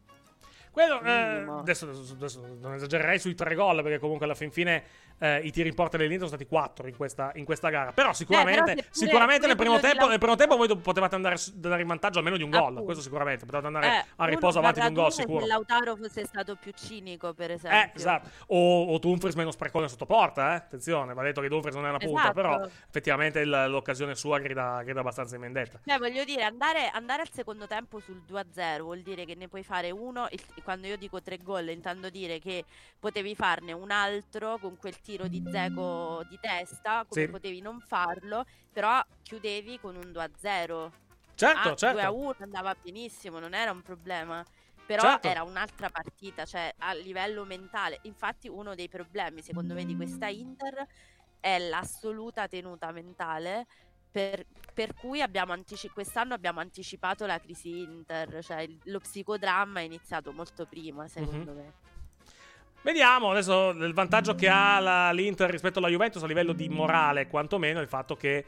Quello, eh, Minimo. adesso, adesso- adesso non esagererei sui tre gol, perché comunque alla fin fine eh, i tiri in porta dell'Inter sono stati quattro in questa, in questa gara. Però sicuramente, Eh, però pure- sicuramente nel, primo tempo, nel primo tempo voi potevate andare, andare in vantaggio almeno di un gol. Questo sicuramente. Potevate andare Eh, a riposo avanti di un gol, sicuro. Se Lautaro fosse stato più cinico, per esempio. Eh, esatto. O, o Dumfries meno sprecone sotto porta, eh? Attenzione, va detto che Dumfries non è una punta, Esatto. però effettivamente il- l'occasione sua grida, grida abbastanza in vendetta. Cioè, voglio dire, andare, andare al secondo tempo sul 2-0 vuol dire che ne puoi fare uno. il- quando io dico tre gol, intendo dire che potevi farne un altro con quel tiro di Zeco di testa, come Sì. potevi non farlo, però chiudevi con un 2-0. Certo, ah, certo. 2-1 andava benissimo, non era un problema. Però Certo. era un'altra partita, cioè a livello mentale. Infatti, uno dei problemi, secondo me, di questa Inter è l'assoluta tenuta mentale. Per, per cui abbiamo anticipato quest'anno abbiamo anticipato la crisi Inter, cioè il- lo psicodramma è iniziato molto prima, secondo Mhm. me. Vediamo adesso il vantaggio che ha la- l'Inter rispetto alla Juventus a livello di morale, quantomeno il fatto che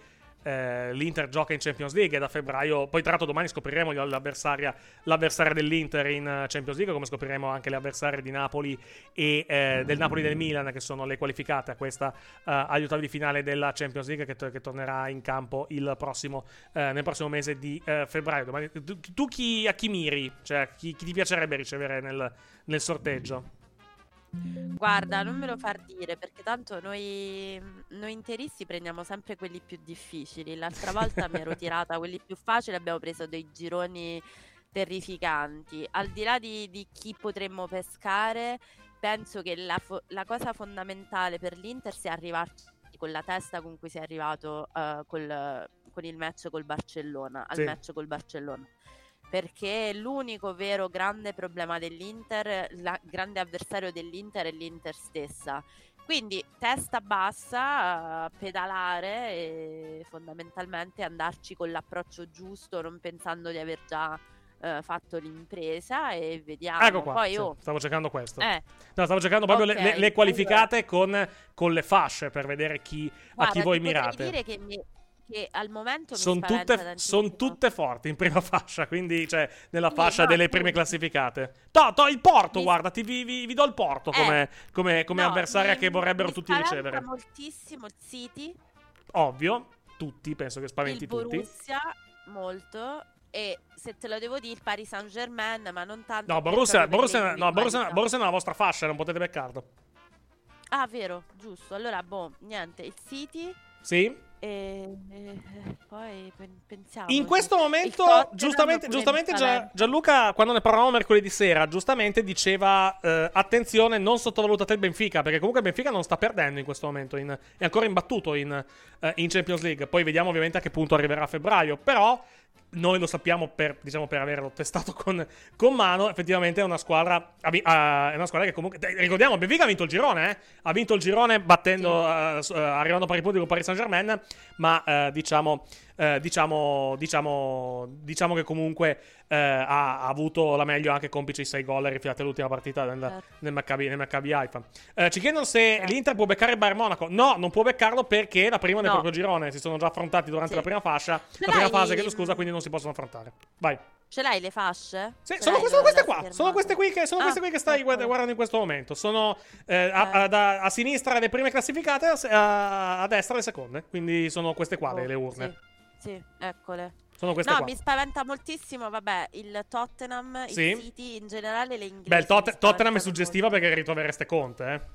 eh, l'Inter gioca in Champions League e da febbraio. Poi, tra l'altro, domani scopriremo l'avversaria, l'avversaria dell'Inter in eh, Champions League, come scopriremo anche le avversarie di Napoli e eh, del Napoli del Milan, che sono le qualificate a questa eh, agli ottavi di finale della Champions League, che, to- che tornerà in campo prossimo, eh, nel prossimo mese di febbraio. Domani- tu, tu chi, a chi miri? Cioè, chi, chi ti piacerebbe ricevere nel, nel sorteggio? Guarda, non me lo far dire perché tanto noi, noi interisti prendiamo sempre quelli più difficili. L'altra volta mi ero tirata quelli più facili, abbiamo preso dei gironi terrificanti. Al di là di, di chi potremmo pescare, penso che la, fo- la cosa fondamentale per l'Inter sia arrivarci con la testa con cui si è arrivato eh, col- con il match col Barcellona, al Sì. match col Barcellona perché l'unico vero grande problema dell'Inter, il grande avversario dell'Inter è l'Inter stessa. Quindi testa bassa, pedalare e fondamentalmente andarci con l'approccio giusto, non pensando di aver già eh, fatto l'impresa e vediamo. Ecco qua, Poi sì, oh, stavo cercando questo. Eh. No, stavo cercando proprio le- Ok, le, le qualificate con, con le fasce per vedere chi, a guarda, chi voi mirate. dire che, mi- che al momento Sono tutte, son tutte forti in prima fascia, quindi cioè nella Sì, fascia no, delle prime classificate. To, to, il Porto, Mi- guarda, ti, vi, vi- vi do il Porto Eh, come, come- no, avversaria mi- che vorrebbero tutti ricevere. moltissimo il City, Ovvio, tutti, penso che spaventi il tutti. Borussia molto e se te lo devo dire il Paris Saint Germain ma non tanto No, Borussia, Borussia, no, Borussia. Borussia è nella vostra fascia, non potete beccarlo. ah vero giusto allora boh niente il City Sì? E, e- poi pen- pensiamo In questo momento, giustamente, giustamente. Gianluca, quando ne parlavamo mercoledì sera, giustamente diceva: eh, Attenzione, non sottovalutate il Benfica, perché comunque il Benfica non sta perdendo in questo momento, in- è ancora imbattuto in, eh, in Champions League. Poi vediamo ovviamente a che punto arriverà a febbraio. Però noi lo sappiamo per, diciamo, per averlo testato con, con mano. Effettivamente è una squadra. ha- è una squadra che comunque. ricordiamo, Benfica ha vinto il girone, eh? Ha vinto il girone battendo. s- eh, arrivando a pari punti con Paris Saint Germain. Ma eh, diciamo. Eh, diciamo, diciamo, diciamo che comunque eh, ha, ha avuto la meglio anche complice i 6 gol rifilati all'ultima partita nel, Certo. nel Maccabi, nel Maccabi Haifa. Eh, ci chiedono se l'Inter può beccare il Bayern Monaco. No, non può beccarlo perché la prima del No. proprio girone si sono già affrontati durante Sì. la prima fascia, la Però prima fase, chiedo scusa, quindi non si possono affrontare. Vai. Ce l'hai le fasce? Sì, Ce sono, sono queste la qua. Sono queste qui che, sono Ah, queste qui che stai ok. guarda- guardando in questo momento. Sono eh, a, a- da- a sinistra le prime classificate, a, a- a destra le seconde. Quindi sono queste qua le, le urne. Sì, eccole. Sono queste no, qua. mi spaventa moltissimo, vabbè, il Tottenham, Sì. il City, in generale le inglesi. Beh, il Tot- Tottenham è suggestiva perché ritrovereste Conte,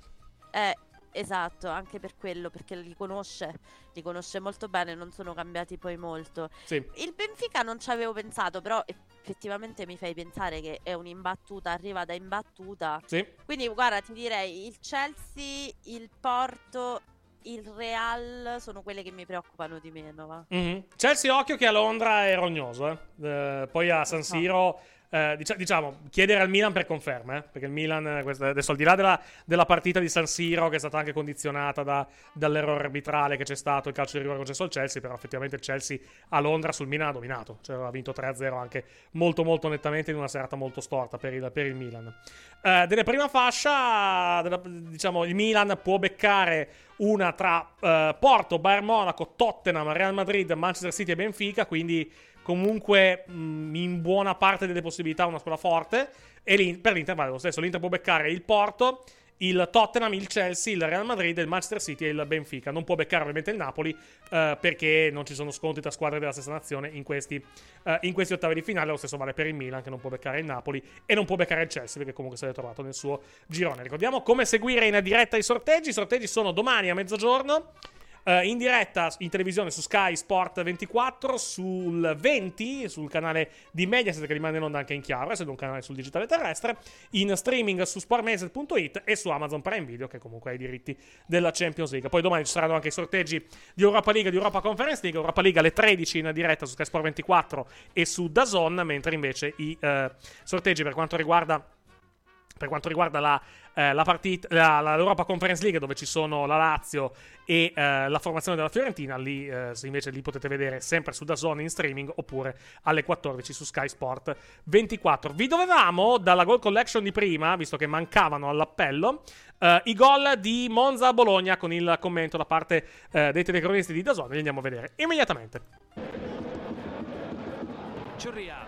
eh. Eh, esatto, anche per quello, perché li conosce, li conosce molto bene, non sono cambiati poi molto. Sì. Il Benfica non ci avevo pensato, però effettivamente mi fai pensare che è un'imbattuta, arriva da imbattuta. Sì. Quindi guarda, ti direi il Chelsea, il Porto, il Real sono quelle che mi preoccupano di meno, va. Mhm. Chelsea, occhio che a Londra è rognoso, eh. Eh, poi a San Siro. Eh, dicia- diciamo, chiedere al Milan per conferma, eh, perché il Milan, eh, questa- adesso al di là della, della partita di San Siro, che è stata anche condizionata da- dall'errore arbitrale che c'è stato, il calcio di rigore concesso al Chelsea, però effettivamente il Chelsea a Londra sul Milan ha dominato, cioè ha vinto 3-0 anche molto molto nettamente in una serata molto storta per il, per il Milan. Eh, della prima fascia, della- diciamo, il Milan può beccare una tra eh, Porto, Bayern Monaco, Tottenham, Real Madrid, Manchester City e Benfica, quindi comunque mh, in buona parte delle possibilità una squadra forte. E l'In- per l'Inter vale lo stesso, l'Inter può beccare il Porto, il Tottenham, il Chelsea, il Real Madrid, il Manchester City e il Benfica. Non può beccare ovviamente il Napoli eh, perché non ci sono scontri tra squadre della stessa nazione in questi, eh, in questi ottavi di finale. Lo stesso vale per il Milan che non può beccare il Napoli e non può beccare il Chelsea perché comunque si è trovato nel suo girone. Ricordiamo come seguire in diretta i sorteggi. I sorteggi sono domani a mezzogiorno. Eh, in diretta in televisione su Sky Sport 24, sul 20, sul canale di Mediaset che rimane in onda anche in chiaro, essendo un canale sul digitale terrestre, in streaming su sportmediaset.it e su Amazon Prime Video che comunque ha i diritti della Champions League. Poi domani ci saranno anche i sorteggi di Europa League di Europa Conference League, Europa League alle 13 in diretta su Sky Sport 24 e su DAZN, mentre invece i eh, sorteggi per quanto riguarda per quanto riguarda la, eh, la partita, la, l'Europa Conference League, dove ci sono la Lazio e eh, la formazione della Fiorentina, lì eh, invece li potete vedere sempre su DAZN in streaming oppure alle 14 su Sky Sport 24. Vi dovevamo, dalla goal collection di prima, visto che mancavano all'appello, eh, i gol di Monza a Bologna con il commento da parte eh, dei telecronisti di DAZN. Li andiamo a vedere immediatamente. Ciurria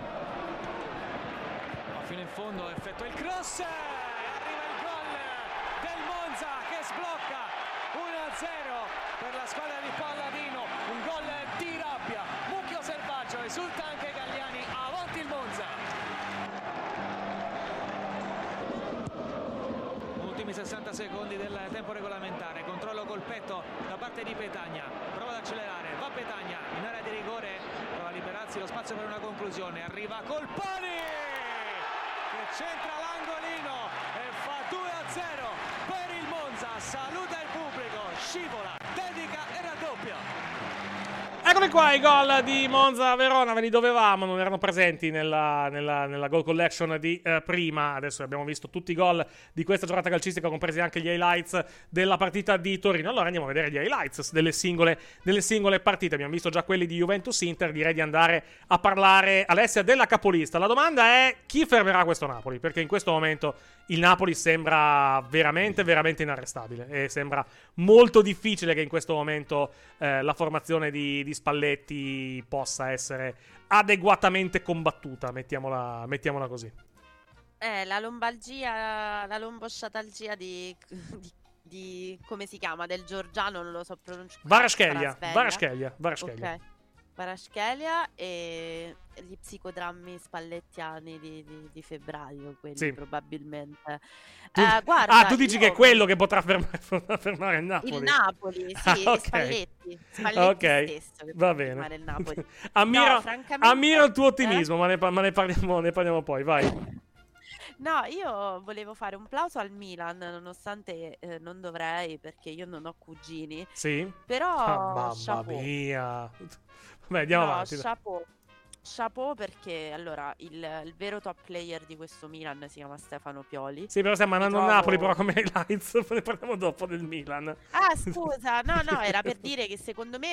va fino in fondo effettua il cross e arriva il gol del Monza che sblocca 1-0 per la squadra di Palladino. Un gol di rabbia mucchio selvaggio esulta anche Galliani avanti il Monza. Ultimi 60 secondi del tempo regolamentare controllo col petto da parte di Petagna prova ad accelerare va Petagna in area di rigore prova a liberarsi lo spazio per una conclusione arriva Colpani che centra l'angolino e fa 2-0 per il Monza. Saluta il pubblico scivola Eccoli qua i gol di Monza Verona, ve li dovevamo, non erano presenti nella, nella, nella goal collection di eh, prima. Adesso abbiamo visto tutti i gol di questa giornata calcistica, compresi anche gli highlights della partita di Torino. Allora andiamo a vedere gli highlights delle singole, delle singole partite. Abbiamo visto già quelli di Juventus Inter. Direi di andare a parlare, Alessia, della capolista. La domanda è chi fermerà questo Napoli? Perché in questo momento il Napoli sembra veramente, veramente inarrestabile. E sembra molto difficile che in questo momento eh, la formazione di, di Spalletti possa essere adeguatamente combattuta, mettiamola, mettiamola così. Eh, la lombalgia, la lombosciatalgia di, di, di- come si chiama? Del Giorgiano, non lo so pronunciare. Varaschelia, Varaschelia, Varaschelia. Ok. Varaschelia e gli psicodrammi spallettiani di, di- di febbraio, quelli Sì. probabilmente. Tu- Eh, guarda, ah, tu dici io- che è quello che potrà fermare, potrà fermare il Napoli. Il Napoli, sì, Ah, e ok. Spalletti. Spalletti Ok, stesso va bene. fermare il Napoli. Ammiro, No, ammiro il tuo eh? ottimismo, ma, ne, ma ne parliamo, ne parliamo poi, vai. No, io volevo fare un plauso al Milan, nonostante eh, non dovrei perché io non ho cugini. Sì? Però Ah, mamma chapeau. mia. Vabbè, andiamo No, avanti. chapeau. Chapeau perché allora il, il vero top player di questo Milan si chiama Stefano Pioli. Sì, però stiamo andando Mi a trovo- Napoli, però come highlights ne parliamo dopo del Milan. Ah, scusa, no, no, era per dire che secondo me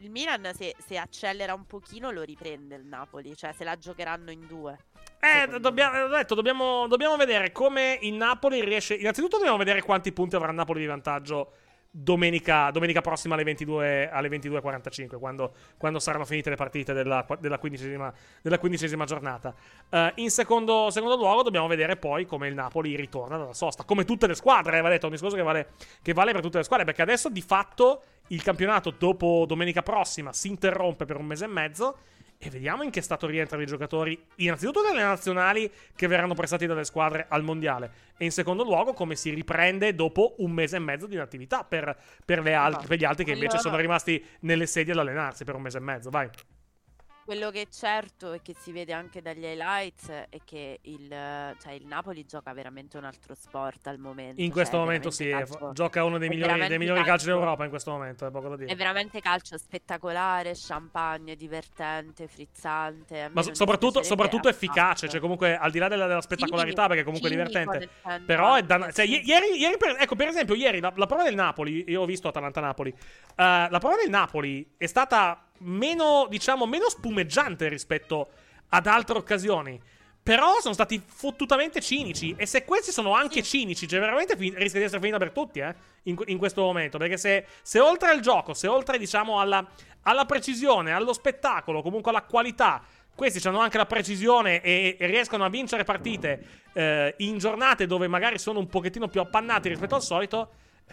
il Milan se, se accelera un pochino lo riprende il Napoli, cioè se la giocheranno in due. Eh, dobbiamo, ho detto, dobbiamo, dobbiamo vedere come il Napoli riesce. Innanzitutto, dobbiamo vedere quanti punti avrà il Napoli di vantaggio domenica, domenica prossima alle 22 alle 22.45 quando, quando saranno finite le partite della, della, quindicesima, della quindicesima giornata. Uh, in secondo, secondo, luogo dobbiamo vedere poi come il Napoli ritorna dalla sosta, come tutte le squadre, eh, va detto, un discorso che vale, che vale per tutte le squadre, perché adesso di fatto il campionato dopo domenica prossima si interrompe per un mese e mezzo e vediamo in che stato rientrano i giocatori, innanzitutto dalle nazionali che verranno prestati dalle squadre al mondiale, e in secondo luogo come si riprende dopo un mese e mezzo di inattività per, per, alt- per gli altri che invece sono rimasti nelle sedie ad allenarsi per un mese e mezzo. Vai. Quello che è certo e che si vede anche dagli highlights è che il, cioè il Napoli gioca veramente un altro sport al momento. In questo cioè, momento sì, calcio, gioca uno dei migliori, dei migliori calci d'Europa in questo momento, è poco da dire. È veramente calcio spettacolare, champagne, divertente, frizzante. Ma soprattutto, soprattutto efficace, cioè comunque al di là della, della spettacolarità, sì, perché comunque è divertente. Però è da... Cioè, sì. ieri, ieri per, ecco, per esempio, ieri la, la prova del Napoli, io ho visto Atalanta-Napoli, uh, la prova del Napoli è stata meno, diciamo, meno spumeggiante rispetto ad altre occasioni. Però sono stati fottutamente cinici. E se questi sono anche cinici, cioè veramente fin- rischia di essere finita per tutti, eh? In, in questo momento. Perché se, se, oltre al gioco, se oltre, diciamo, alla, alla precisione, allo spettacolo, comunque alla qualità, questi hanno anche la precisione e, e riescono a vincere partite eh, in giornate dove magari sono un pochettino più appannati rispetto al solito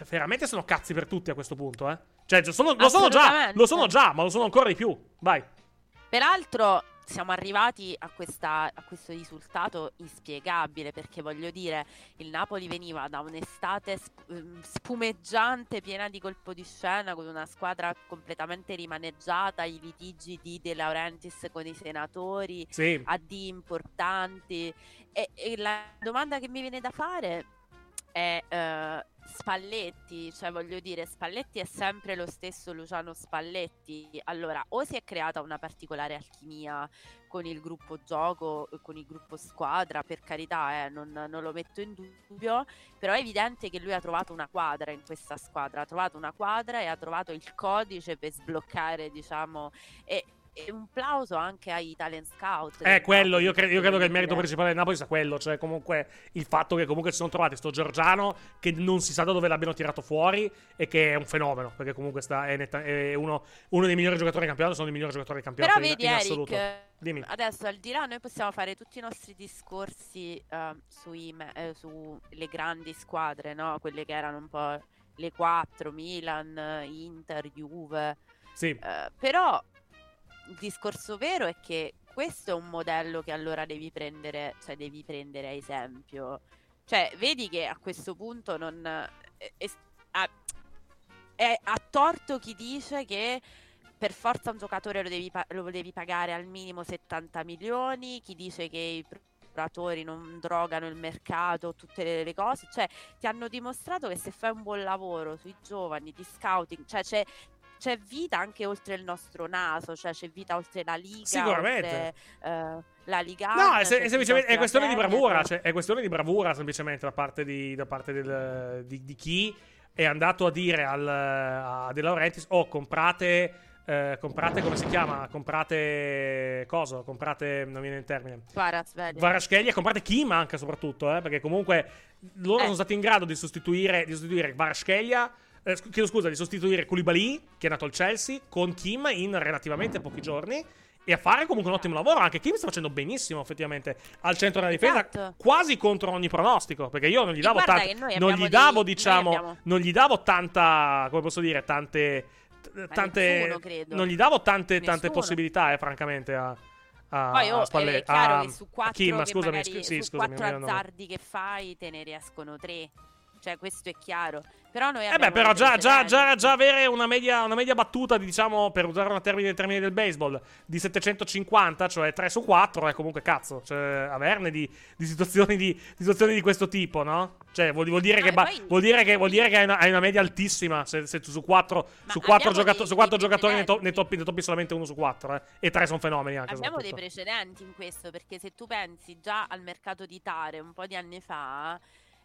Veramente sono cazzi per tutti a questo punto, eh. Cioè, sono, lo sono già, lo sono già, ma lo sono ancora di più. Vai. Peraltro, siamo arrivati a, questa, a, questo risultato inspiegabile perché voglio dire il Napoli veniva da un'estate ehm, spumeggiante piena di colpo di scena con una squadra completamente rimaneggiata i litigi di De Laurentiis con i senatori sì. AD importanti e, e la domanda che mi viene da fare è uh, Spalletti, cioè voglio dire, Spalletti è sempre lo stesso Luciano Spalletti. Allora, o si è creata una particolare alchimia con il gruppo gioco, con il gruppo squadra, per carità, eh, non, non, lo metto in dubbio, però è evidente che lui ha trovato una quadra in questa squadra, ha trovato una quadra e ha trovato il codice per sbloccare, diciamo, e, e un plauso anche ai talent scout. È quello, io, cre- io, credo che il merito principale del Napoli sia quello, cioè comunque il fatto che comunque si sono trovati sto Giorgiano che non si sa da dove l'abbiano tirato fuori e che è un fenomeno, perché comunque sta, è, netta, è uno, uno, dei migliori giocatori del campionato, sono i migliori giocatori del campionato Però in, vedi, in Eric, assoluto. Dimmi. Adesso al di là noi possiamo fare tutti i nostri discorsi uh, sui me- eh, sulle grandi squadre, no? Quelle che erano un po' le quattro, Milan, Inter, Juve. Sì. Uh, però discorso vero è che questo è un modello che allora devi prendere, cioè devi prendere a esempio. Cioè, vedi che a questo punto non è, è, è a torto chi dice che per forza un giocatore lo devi, lo devi pagare al minimo 70 milioni, chi dice che i procuratori non drogano il mercato, tutte le, le, cose, cioè ti hanno dimostrato che se fai un buon lavoro sui giovani di scouting, cioè c'è, c'è vita anche oltre il nostro naso, cioè c'è vita oltre la Liga, Sicuramente. Oltre, uh, la Liga. No, è, se- semplicemente è questione di bravura, cioè, è questione di bravura semplicemente da parte di, da parte del, di, di, chi è andato a dire al, a De Laurentiis, oh comprate... Eh, comprate come si chiama? Comprate cosa? Comprate non viene il termine. Varaschelli e comprate Kim anche soprattutto, eh, perché comunque loro eh. sono stati in grado di sostituire, di sostituire Varascheglia eh, chiedo scusa, di sostituire Koulibaly, che è nato al Chelsea, con Kim in relativamente pochi giorni. E a fare comunque un ottimo lavoro. Anche Kim sta facendo benissimo, effettivamente, al centro della difesa, esatto. quasi contro ogni pronostico. Perché io non gli davo tanta. Non gli davo, dei, diciamo. Abbiamo... Non gli davo tanta. Come posso dire? Tante. Tante. Nessuno, non gli davo tante, tante possibilità, eh, francamente. A, a, Poi oh, a Spalle- è chiaro a, che su quattro, Kim, che scusami, magari, sì, su scusami, quattro azzardi che fai te ne riescono tre cioè questo è chiaro. Però noi Eh beh, però già, già, già, già, avere una media, una media battuta, diciamo, per usare una termine, termine del baseball, di 750, cioè 3 su 4, è comunque cazzo. Cioè, averne di, di, situazioni, di, situazioni di questo tipo, no? Cioè, vuol, vuol, dire, no, che ba- poi... vuol, dire, che, vuol dire che hai una, hai una media altissima. Se, se su 4, su 4, giocato- dei, su 4 giocatori ne, to- ne, toppi, ne, toppi, solamente uno su 4, eh? E 3 sono fenomeni anche. Abbiamo dei precedenti in questo, perché se tu pensi già al mercato di Tare un po' di anni fa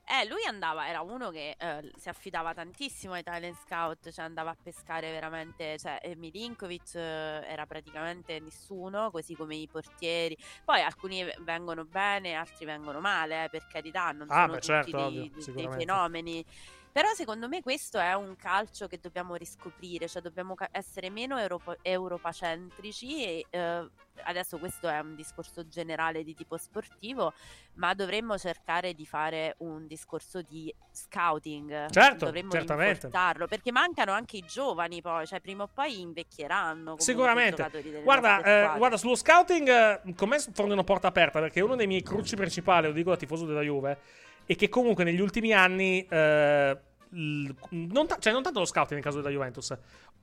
eh, lui andava, era uno che eh, si affidava tantissimo ai talent scout, cioè andava a pescare veramente, cioè eh, Milinkovic eh, era praticamente nessuno, così come i portieri. Poi alcuni vengono bene, altri vengono male, eh, per carità, non ah, sono beh, tutti certo, dei, ovvio, dei fenomeni. Però secondo me questo è un calcio che dobbiamo riscoprire, cioè dobbiamo ca- essere meno europo- europacentrici e eh, adesso questo è un discorso generale di tipo sportivo, ma dovremmo cercare di fare un discorso di scouting. Certo, dovremmo certamente. perché mancano anche i giovani poi, cioè prima o poi invecchieranno. Sicuramente. Guarda, eh, guarda, sullo scouting eh, con me sfondi una porta aperta perché uno dei miei cruci principali, lo dico da tifoso della Juve, è che comunque negli ultimi anni, eh, non, ta- cioè non tanto lo scouting nel caso della Juventus,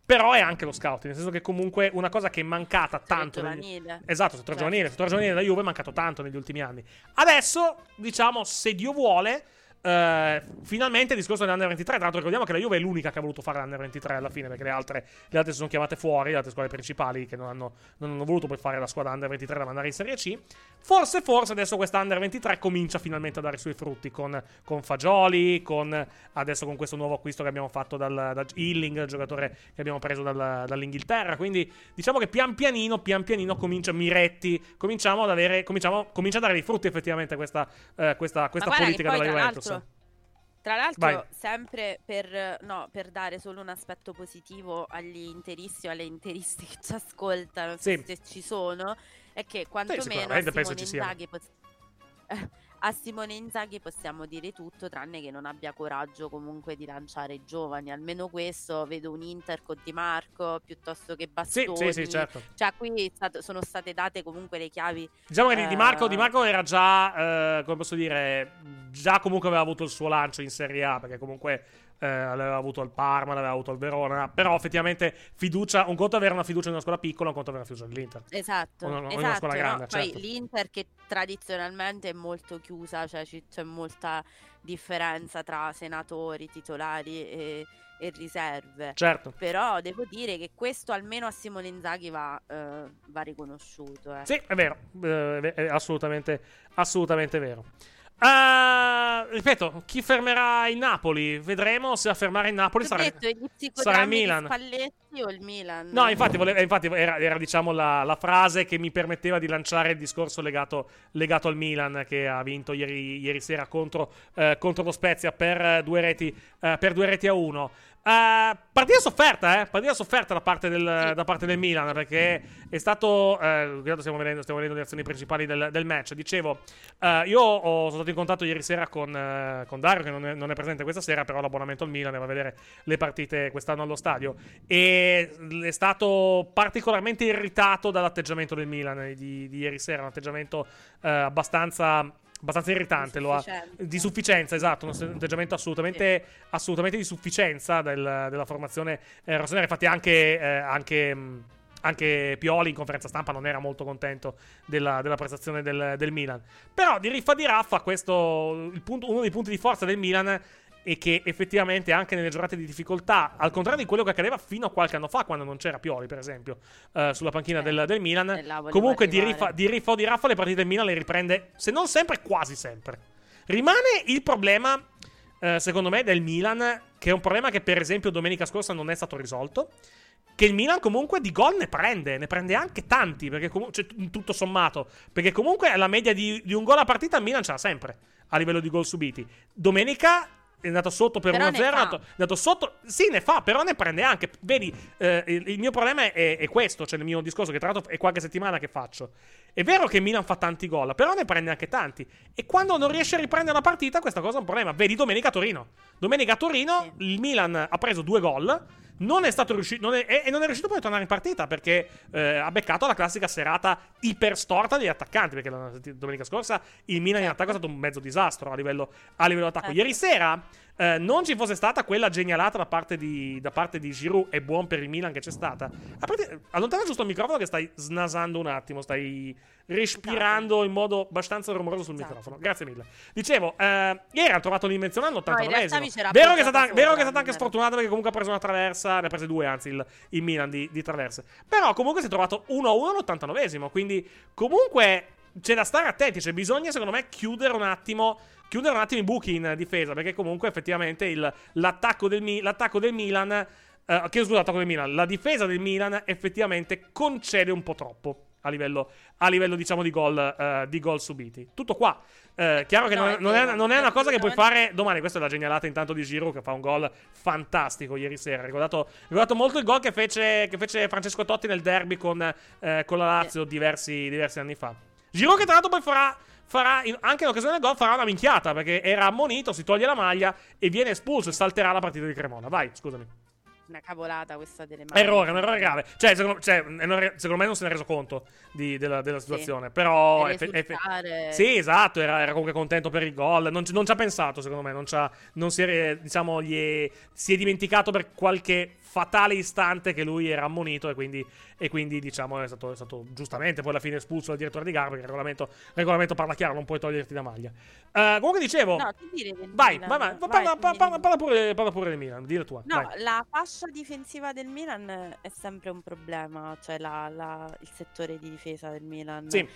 però è anche lo scouting, nel senso che comunque una cosa che è mancata tanto. negli-. Esatto, settore Certo. giovanile, il settore giovanile della Juve è mancato tanto negli ultimi anni. Adesso, diciamo, se Dio vuole, eh, finalmente il discorso dell'Under 23. Tra l'altro, ricordiamo che la Juve è l'unica che ha voluto fare l'Under 23 alla fine, perché le altre, le altre si sono chiamate fuori, le altre squadre principali che non hanno, non hanno voluto poi fare la squadra Under 23 da mandare in Serie C. Forse, forse adesso questa Under 23 comincia finalmente a dare i suoi frutti con, con Fagioli, con adesso con questo nuovo acquisto che abbiamo fatto dal, da Hilling, il giocatore che abbiamo preso dal- dall'Inghilterra. Quindi diciamo che pian pianino, pian pianino comincia Miretti, cominciamo ad avere, cominciamo, comincia a dare i frutti effettivamente questa, eh, questa, questa politica della Juventus. Tra l'altro, Vai. sempre per, no, per dare solo un aspetto positivo agli interisti o alle interiste che ci ascoltano, Sì. se ci sono, è che quantomeno penso Simone ci. Inzaghi pos- a Simone Inzaghi possiamo dire tutto tranne che non abbia coraggio comunque di lanciare i giovani. Almeno questo vedo un Inter con Di Marco piuttosto che Sì, Bastoni. sì, sì, certo. Cioè, qui stato- sono state date comunque le chiavi. Diciamo che di- Di Marco, eh, Di Marco era già, eh, come posso dire, già comunque aveva avuto il suo lancio in Serie A, perché comunque eh, l'aveva avuto al Parma, l'aveva avuto al Verona, però effettivamente fiducia, un conto avere una fiducia in una squadra piccola, un conto avere una fiducia nell'Inter. Esatto, O in una- o in una esatto, squadra no? grande, Poi certo. l'Inter che tradizionalmente è molto chiusa, cioè ci- c'è molta differenza tra senatori, titolari e, e riserve. Certo. Però devo dire che questo almeno a Simone Inzaghi va, eh, va riconosciuto. eh. Sì, è vero, eh, è assolutamente, assolutamente vero. Eh, ripeto, chi fermerà il Napoli? Vedremo se a fermare il Napoli sarà, detto, sarà il Milan. Spalletti o il Milan? No, infatti, volevo- infatti era, era, diciamo la, la frase che mi permetteva di lanciare il discorso legato, legato al Milan che ha vinto ieri, ieri sera contro, eh, contro lo Spezia per eh, due reti, eh, per due reti a uno. Eh, partita sofferta, eh? Partita sofferta da parte del, da parte del Milan perché è stato. Eh, stiamo vedendo, stiamo vedendo le azioni principali del, del match. Dicevo, eh, io ho, sono stato in contatto ieri sera con, eh, con Dario, che non è, non è presente questa sera, però ha l'abbonamento al Milan e va a vedere le partite quest'anno allo stadio. E è stato particolarmente irritato dall'atteggiamento del Milan di, di ieri sera. Un atteggiamento abbastanza. Abbastanza irritante, lo ha, di sufficienza, esatto, un atteggiamento assolutamente, assolutamente di sufficienza del- della formazione eh, rossonera. Infatti, anche, eh, anche, mh, anche Pioli in conferenza stampa non era molto contento della, della prestazione del, del Milan. Però, di riffa di raffa, questo, il punto- uno dei punti di forza del Milan è che effettivamente anche nelle giornate di difficoltà, al contrario di quello che accadeva fino a qualche anno fa, quando non c'era Pioli, per esempio, eh, sulla panchina del, del Milan, comunque di riffa, di riffa o di raffa le partite del Milan le riprende, se non sempre, quasi sempre. Rimane il problema, eh, secondo me, del Milan, che è un problema che per esempio domenica scorsa non è stato risolto. Che il Milan comunque di gol ne prende, ne prende anche tanti, perché comunque, cioè, tutto sommato, perché comunque la media di, di un gol a partita il Milan ce l'ha sempre, a livello di gol subiti. Domenica è andato sotto per Però 1-0, ne è fa. andato, è andato sotto, sì ne fa, però ne prende anche. Vedi, eh, il, il mio problema è, è questo, cioè il mio discorso che tra l'altro è qualche settimana che faccio. È vero che il Milan fa tanti gol, però ne prende anche tanti. E quando non riesce a riprendere la partita, questa cosa è un problema. Vedi domenica a Torino. Domenica a Torino il Milan ha preso due gol. Non è stato riuscito e e non è riuscito poi a tornare in partita perché eh, ha beccato la classica serata iperstorta degli attaccanti. Perché la domenica scorsa il Milan in attacco è stato un mezzo disastro a livello, a livello attacco. Ieri sera eh, non ci fosse stata quella genialata da parte di, da parte di Giroud e buon per il Milan che c'è stata. Parte- allontana giusto il microfono che stai snasando un attimo, stai respirando in modo abbastanza rumoroso sul microfono. Grazie mille. Dicevo, eh, ieri hanno trovato No, all'89esimo. mi c'era vero, che è stata, vero che è stata anche sfortunata perché comunque ha preso una traversa, ne ha prese due anzi il, il Milan di, di traverse. Però comunque si è trovato 1-1 all'89esimo, quindi comunque c'è da stare attenti, cioè bisogna secondo me chiudere un attimo chiudere un attimo i buchi in difesa perché comunque effettivamente il- l'attacco, del, l'attacco del Milan eh, che scusa l'attacco del Milan la difesa del Milan effettivamente concede un po' troppo a livello, a livello diciamo di gol, eh, di gol subiti. Tutto qua. Eh, chiaro che No, non, è non è, non è una cosa che puoi fare domani. Questa è la genialata intanto di Giroud che fa un gol fantastico ieri sera. Ricordato, ricordato molto il gol che fece, che fece Francesco Totti nel derby con, eh, con la Lazio diversi, diversi anni fa. Giroud che tra l'altro poi farà, farà in- anche in occasione del gol farà una minchiata perché era ammonito, si toglie la maglia e viene espulso e salterà la partita di Cremona. Vai, scusami. Una cavolata questa delle mani. Errore, un errore grave. Cioè, secondo, cioè, secondo me non se ne è reso conto di- della, della situazione. Però. Per effe- effe- esultare. sì, esatto. Era, era comunque contento per il gol. Non, ci- non ci ha pensato, secondo me. Non, non si è, diciamo, gli è- si è dimenticato per qualche fatale istante che lui era ammonito. E quindi, e quindi diciamo, è stato, è stato giustamente poi alla fine espulso dal direttore di gara. Perché il regolamento, il regolamento parla chiaro, non puoi toglierti la maglia. Eh, comunque dicevo. No, che dire del vai, Milan? vai, vai, Vai, parla, che parla- dire- parla pure, parla pure del Milan. Dilla tua. No, vai. la fascia difensiva del Milan è sempre un problema, cioè la- la- il settore di difesa del Milan. Sì.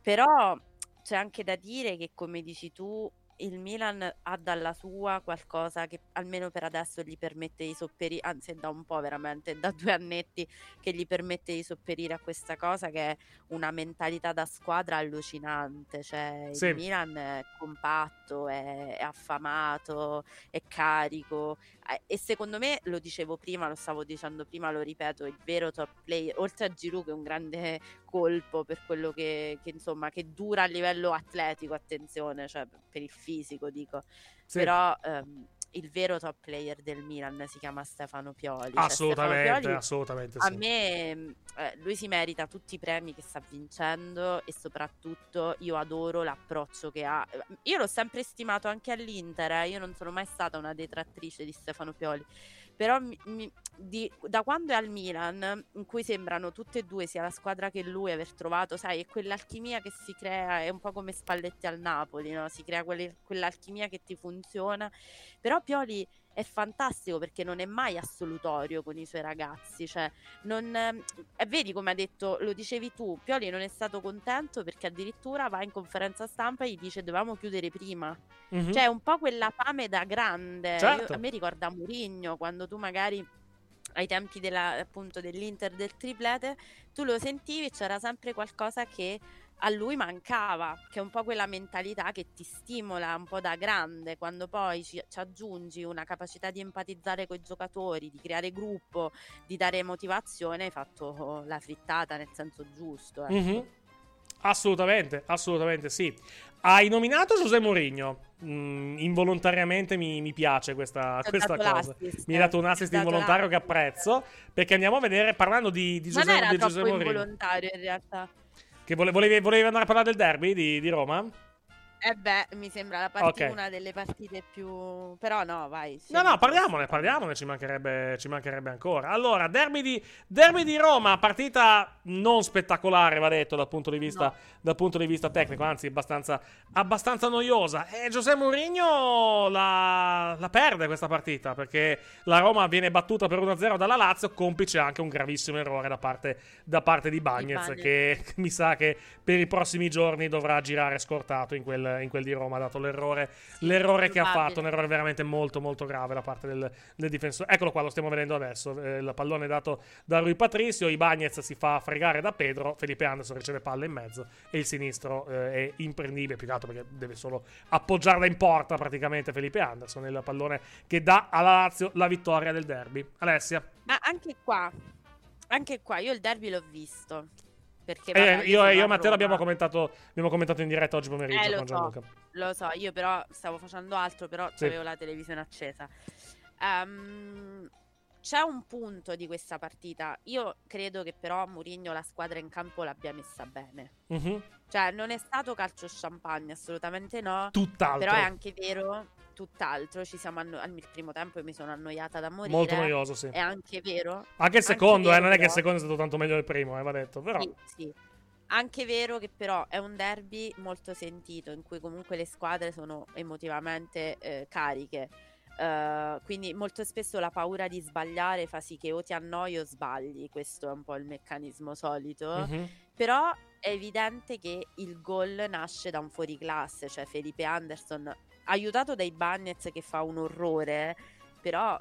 Però c'è anche da dire che, come dici tu, il Milan ha dalla sua qualcosa che almeno per adesso gli permette di sopperire, anzi da un po' veramente, da due annetti che gli permette di sopperire a questa cosa che è una mentalità da squadra allucinante, cioè Sì. il Milan è compatto, è, è affamato, è carico eh, e secondo me, lo dicevo prima, lo stavo dicendo prima, lo ripeto, il vero top player, oltre a Giroud che è un grande colpo per quello che, che, insomma che dura a livello atletico, attenzione, cioè per il fisico dico, Sì. però ehm, il vero top player del Milan si chiama Stefano Pioli. Cioè, Stefano Assolutamente, Pioli, assolutamente a sì. me mh, eh, lui si merita tutti i premi che sta vincendo e soprattutto io adoro l'approccio che ha. Io l'ho sempre stimato anche all'Inter, eh, io non sono mai stata una detrattrice di Stefano Pioli. Però mi- mi- di- da quando è al Milan, in cui sembrano tutte e due, sia la squadra che lui, aver trovato, sai, è quell'alchimia che si crea, è un po' come Spalletti al Napoli, no? Si crea quelle- quell'alchimia che ti funziona. Però Pioli è fantastico perché non è mai assolutorio con i suoi ragazzi, cioè non, ehm, e vedi come ha detto, lo dicevi tu, Pioli non è stato contento perché addirittura va in conferenza stampa e gli dice dovevamo chiudere prima. Mhm. Cioè, un po' quella fame da grande. Io- Certo. a me ricorda Mourinho quando tu magari ai tempi della- appunto dell'Inter del triplete, tu lo sentivi c'era sempre qualcosa che a lui mancava, che è un po' quella mentalità che ti stimola un po' da grande, quando poi ci, ci aggiungi una capacità di empatizzare con i giocatori, di creare gruppo, di dare motivazione, hai fatto la frittata nel senso giusto. ecco. Mhm. Assolutamente, assolutamente sì. Hai nominato José Mourinho. Mm, involontariamente mi, mi piace questa, questa cosa. Mi hai dato un assist involontario che apprezzo. Perché andiamo a vedere, parlando di, di José, di José Mourinho. involontario in realtà. Che vole- volevi, volevi andare a parlare del derby di, di Roma? Eh beh, mi sembra la partita, Ok. una delle partite più... Però no, vai. No, no, parliamone, parliamone, ci mancherebbe, ci mancherebbe ancora. Allora, derby di, derby di Roma, partita non spettacolare, va detto, dal punto di vista, dal punto di vista tecnico, anzi abbastanza, abbastanza noiosa. E Giuseppe Mourinho la, la perde questa partita, perché la Roma viene battuta per 1-0 dalla Lazio, complice anche un gravissimo errore da parte, da parte di Bagnez. che mi sa che per i prossimi giorni dovrà girare scortato in quel, in quel di Roma, dato l'errore, l'errore che ha fatto, un errore veramente molto molto grave da parte del, del difensore. Eccolo qua, lo stiamo vedendo adesso. Eh, il pallone dato da Rui Patricio, Ibagnez si fa fregare da Pedro, Felipe Anderson riceve palla in mezzo e il sinistro eh, è imprendibile, più che altro perché deve solo appoggiarla in porta praticamente Felipe Anderson, il pallone che dà alla Lazio la vittoria del derby. Alessia. Ma anche qua, anche qua, io il derby l'ho visto. Perché Eh, io, e Matteo l'abbiamo commentato, abbiamo commentato in diretta oggi pomeriggio Eh, lo so, lo so, io però stavo facendo altro, però Sì. avevo la televisione accesa. Ehm, c'è un punto di questa partita. Io credo che però Mourinho la squadra in campo l'abbia messa bene. Mhm. Cioè, non è stato calcio champagne, assolutamente no. Tutt'altro. Però è anche vero, tutt'altro. Ci siamo anno- al primo tempo io mi sono annoiata da morire. Molto noioso, sì. È anche vero. Anche il secondo, eh, vero, non è che il secondo è stato tanto meglio del primo, eh, va detto. Però. Sì, sì. Anche vero che però è un derby molto sentito, in cui comunque le squadre sono emotivamente eh, cariche. Eh, quindi molto spesso la paura di sbagliare fa sì che o ti annoi o sbagli, questo è un po' il meccanismo solito. Mhm. Però è evidente che il gol nasce da un fuoriclasse, cioè Felipe Anderson, aiutato dai Bagnets che fa un orrore, però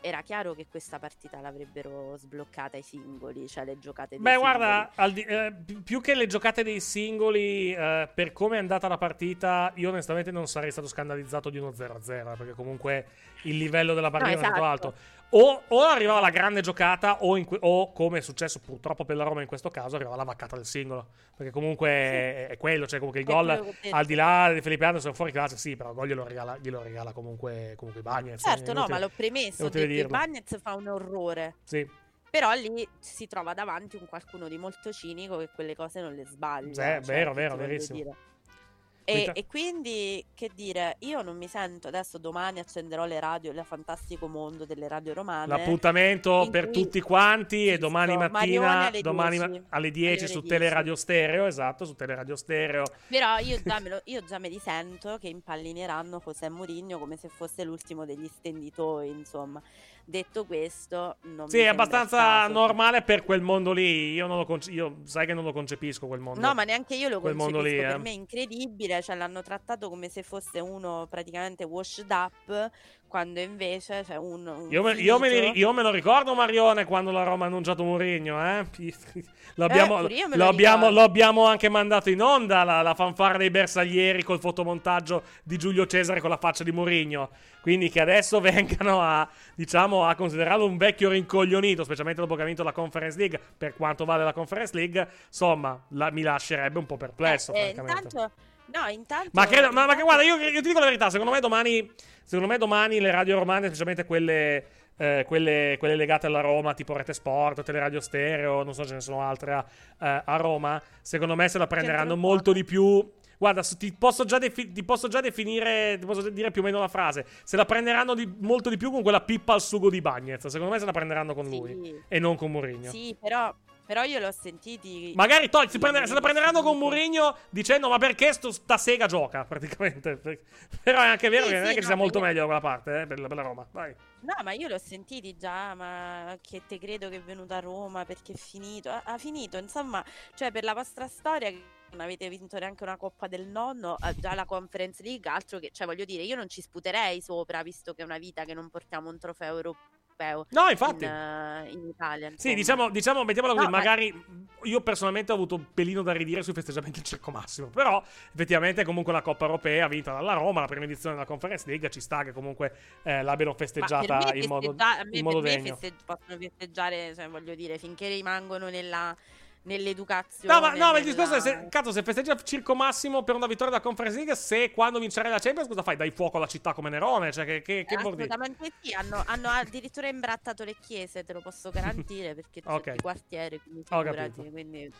era chiaro che questa partita l'avrebbero sbloccata i singoli, cioè le giocate dei Beh, singoli. guarda, di- eh, pi- più che le giocate dei singoli, eh, per come è andata la partita, io onestamente non sarei stato scandalizzato di uno 0-0, perché comunque il livello della partita No, è stato esatto. alto. O, o arrivava la grande giocata, o, que- o, come è successo purtroppo per la Roma in questo caso, arrivava la vaccata del singolo. Perché comunque è, è quello, cioè comunque il È gol, al di là di Felipe Anderson fuori classe, sì, però il gol glielo regala, glielo regala comunque, comunque Bagnez. Certo, no, ma l'ho premesso, che. Bagnez fa un orrore. Sì. Però lì si trova davanti un qualcuno di molto cinico che quelle cose non le sbaglia. Sì, cioè, vero, vero, verissimo. dire. E, e quindi, che dire, io non mi sento, adesso domani accenderò le radio, il fantastico mondo delle radio romane. L'appuntamento per cui- tutti quanti e domani mattina alle domani 10. ma- alle 10 Alle su 10. Teleradio Stereo, esatto, su Teleradio Stereo. Però io già, me lo, io già me li sento che impallineranno José Mourinho come se fosse l'ultimo degli stenditori, insomma. Detto questo, non Sì, è abbastanza normale per quel mondo lì. Io non lo conce- io sai che non lo concepisco quel mondo. No, ma neanche io lo quel concepisco, mondo lì, per eh. me è incredibile, cioè l'hanno trattato come se fosse uno praticamente washed up, quando invece c'è un, un Io me, io me li- io me lo ricordo Marione quando la Roma ha annunciato Mourinho, eh? Lo abbiamo, pure io me lo lo abbiamo- ricordo. lo abbiamo anche mandato in onda la, la fanfara dei bersaglieri col fotomontaggio di Giulio Cesare con la faccia di Mourinho. Quindi che adesso vengano a, diciamo, a considerarlo un vecchio rincoglionito, specialmente dopo che ha vinto la Conference League, per quanto vale la Conference League, insomma, la- mi lascerebbe un po' perplesso, Eh, francamente. intanto, no, intanto... Ma, credo, ma, ma che guarda, io, io ti dico la verità, secondo me domani, secondo me domani le radio romane, specialmente quelle, eh, quelle, quelle legate alla Roma, tipo Rete Sport, Teleradio Stereo, non so ce ne sono altre a, eh, a Roma, secondo me se la prenderanno molto di più. Guarda, ti posso, già defi- ti posso già definire, ti posso già dire più o meno la frase. Se la prenderanno di- molto di più con quella pippa al sugo di Bagnez. Secondo me se la prenderanno con lui Sì. e non con Mourinho. Sì, però, però io l'ho sentiti... Magari togli, si, Sì, prende- se la prenderanno con Mourinho dicendo ma perché sto, sta sega gioca praticamente. Però è anche vero Sì, che non è sì, che no, sia molto io- meglio da quella parte eh, per, la, per la Roma. Vai. No, ma io l'ho sentiti già, ma che te credo che è venuto a Roma perché è finito. Ha, ha finito, insomma, cioè per la vostra storia non avete vinto neanche una Coppa del Nonno, già la Conference League, altro che, cioè voglio dire, io non ci sputerei sopra, visto che è una vita che non portiamo un trofeo europeo No, infatti. in, eh, in Italia. Sì, insomma. diciamo, diciamo mettiamola così, No, ma- magari io personalmente ho avuto un pelino da ridire sui festeggiamenti del Circo Massimo, però effettivamente comunque la Coppa Europea vinta dalla Roma, la prima edizione della Conference League, ci sta che comunque eh, l'abbiano Ma festeggiata in modo, festeggia- in modo me degno. feste- possono festeggiare, cioè, voglio dire, finché rimangono nella, nell'educazione. No, ma, no, ma il discorso è nella- se, cazzo, se festeggia Circo Massimo per una vittoria della Conference League, se quando vincerai la Champions, cosa fai? Dai fuoco alla città come Nerone? Cioè, che, che, che vuol dire? Assolutamente sì, hanno, hanno addirittura imbrattato le chiese, te lo posso garantire, perché c'è Ok. il quartiere, quindi figurati, quindi...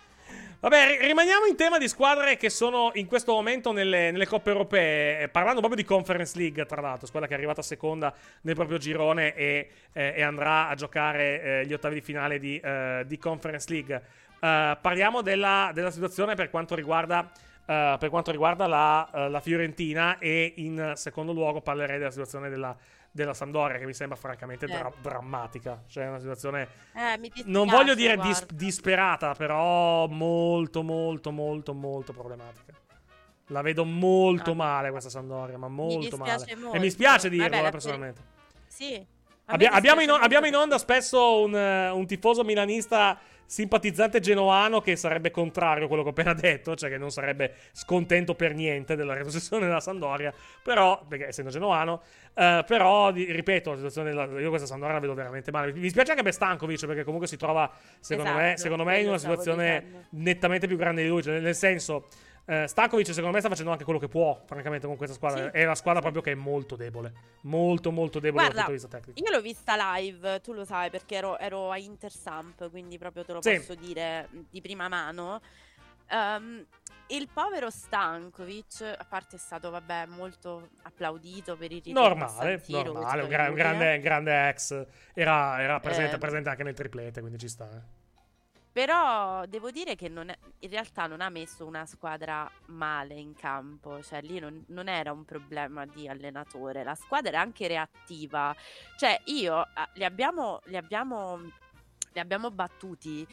Vabbè, ri- rimaniamo in tema di squadre che sono in questo momento nelle, nelle coppe europee, eh, parlando proprio di Conference League, tra l'altro, quella che è arrivata seconda nel proprio girone e, eh, e andrà a giocare eh, gli ottavi di finale di, eh, di Conference League. Eh, parliamo della, della situazione per quanto riguarda, eh, per quanto riguarda la, eh, la Fiorentina e in secondo luogo parlerei della situazione della, della Sampdoria che mi sembra francamente dra- Eh. drammatica, cioè una situazione Eh, dispiace, non voglio dire dis- disperata, però molto, molto, molto, molto problematica. La vedo molto male questa Sampdoria, ma molto male. dispiace E mi molto. spiace dirlo, Vabbè, eh, personalmente. Sì. A Abbia- me abbiamo, in, dispiace molto abbiamo in onda spesso un, eh, un tifoso milanista simpatizzante genoano che sarebbe contrario a quello che ho appena detto, cioè che non sarebbe scontento per niente della retrocessione della Sampdoria, però, perché essendo genoano, eh, però, di- ripeto, la situazione della, io questa Sampdoria la vedo veramente male. Mi spiace anche per Stankovic, perché comunque si trova, secondo me, Esatto, secondo me in una situazione nettamente più grande di lui, cioè, nel senso... Eh, Stankovic secondo me sta facendo anche quello che può, francamente, con questa squadra. Sì. È una squadra proprio che è molto debole. Molto, molto debole dal Guarda, punto di vista tecnico. io l'ho vista live, tu lo sai, perché ero, ero a Intersamp, quindi proprio te lo Sì. posso dire di prima mano. Ehm, il povero Stankovic, a parte è stato, vabbè, molto applaudito per il ritorno Normale, San Siro, normale, un, gra- un grande, grande ex. Era, era presente, Eh. presente anche nel triplete, quindi ci sta. eh. Però devo dire che non è- in realtà non ha messo una squadra male in campo, cioè lì non, non era un problema di allenatore, la squadra era anche reattiva, cioè io ah, li abbiamo, li abbiamo, li abbiamo battuti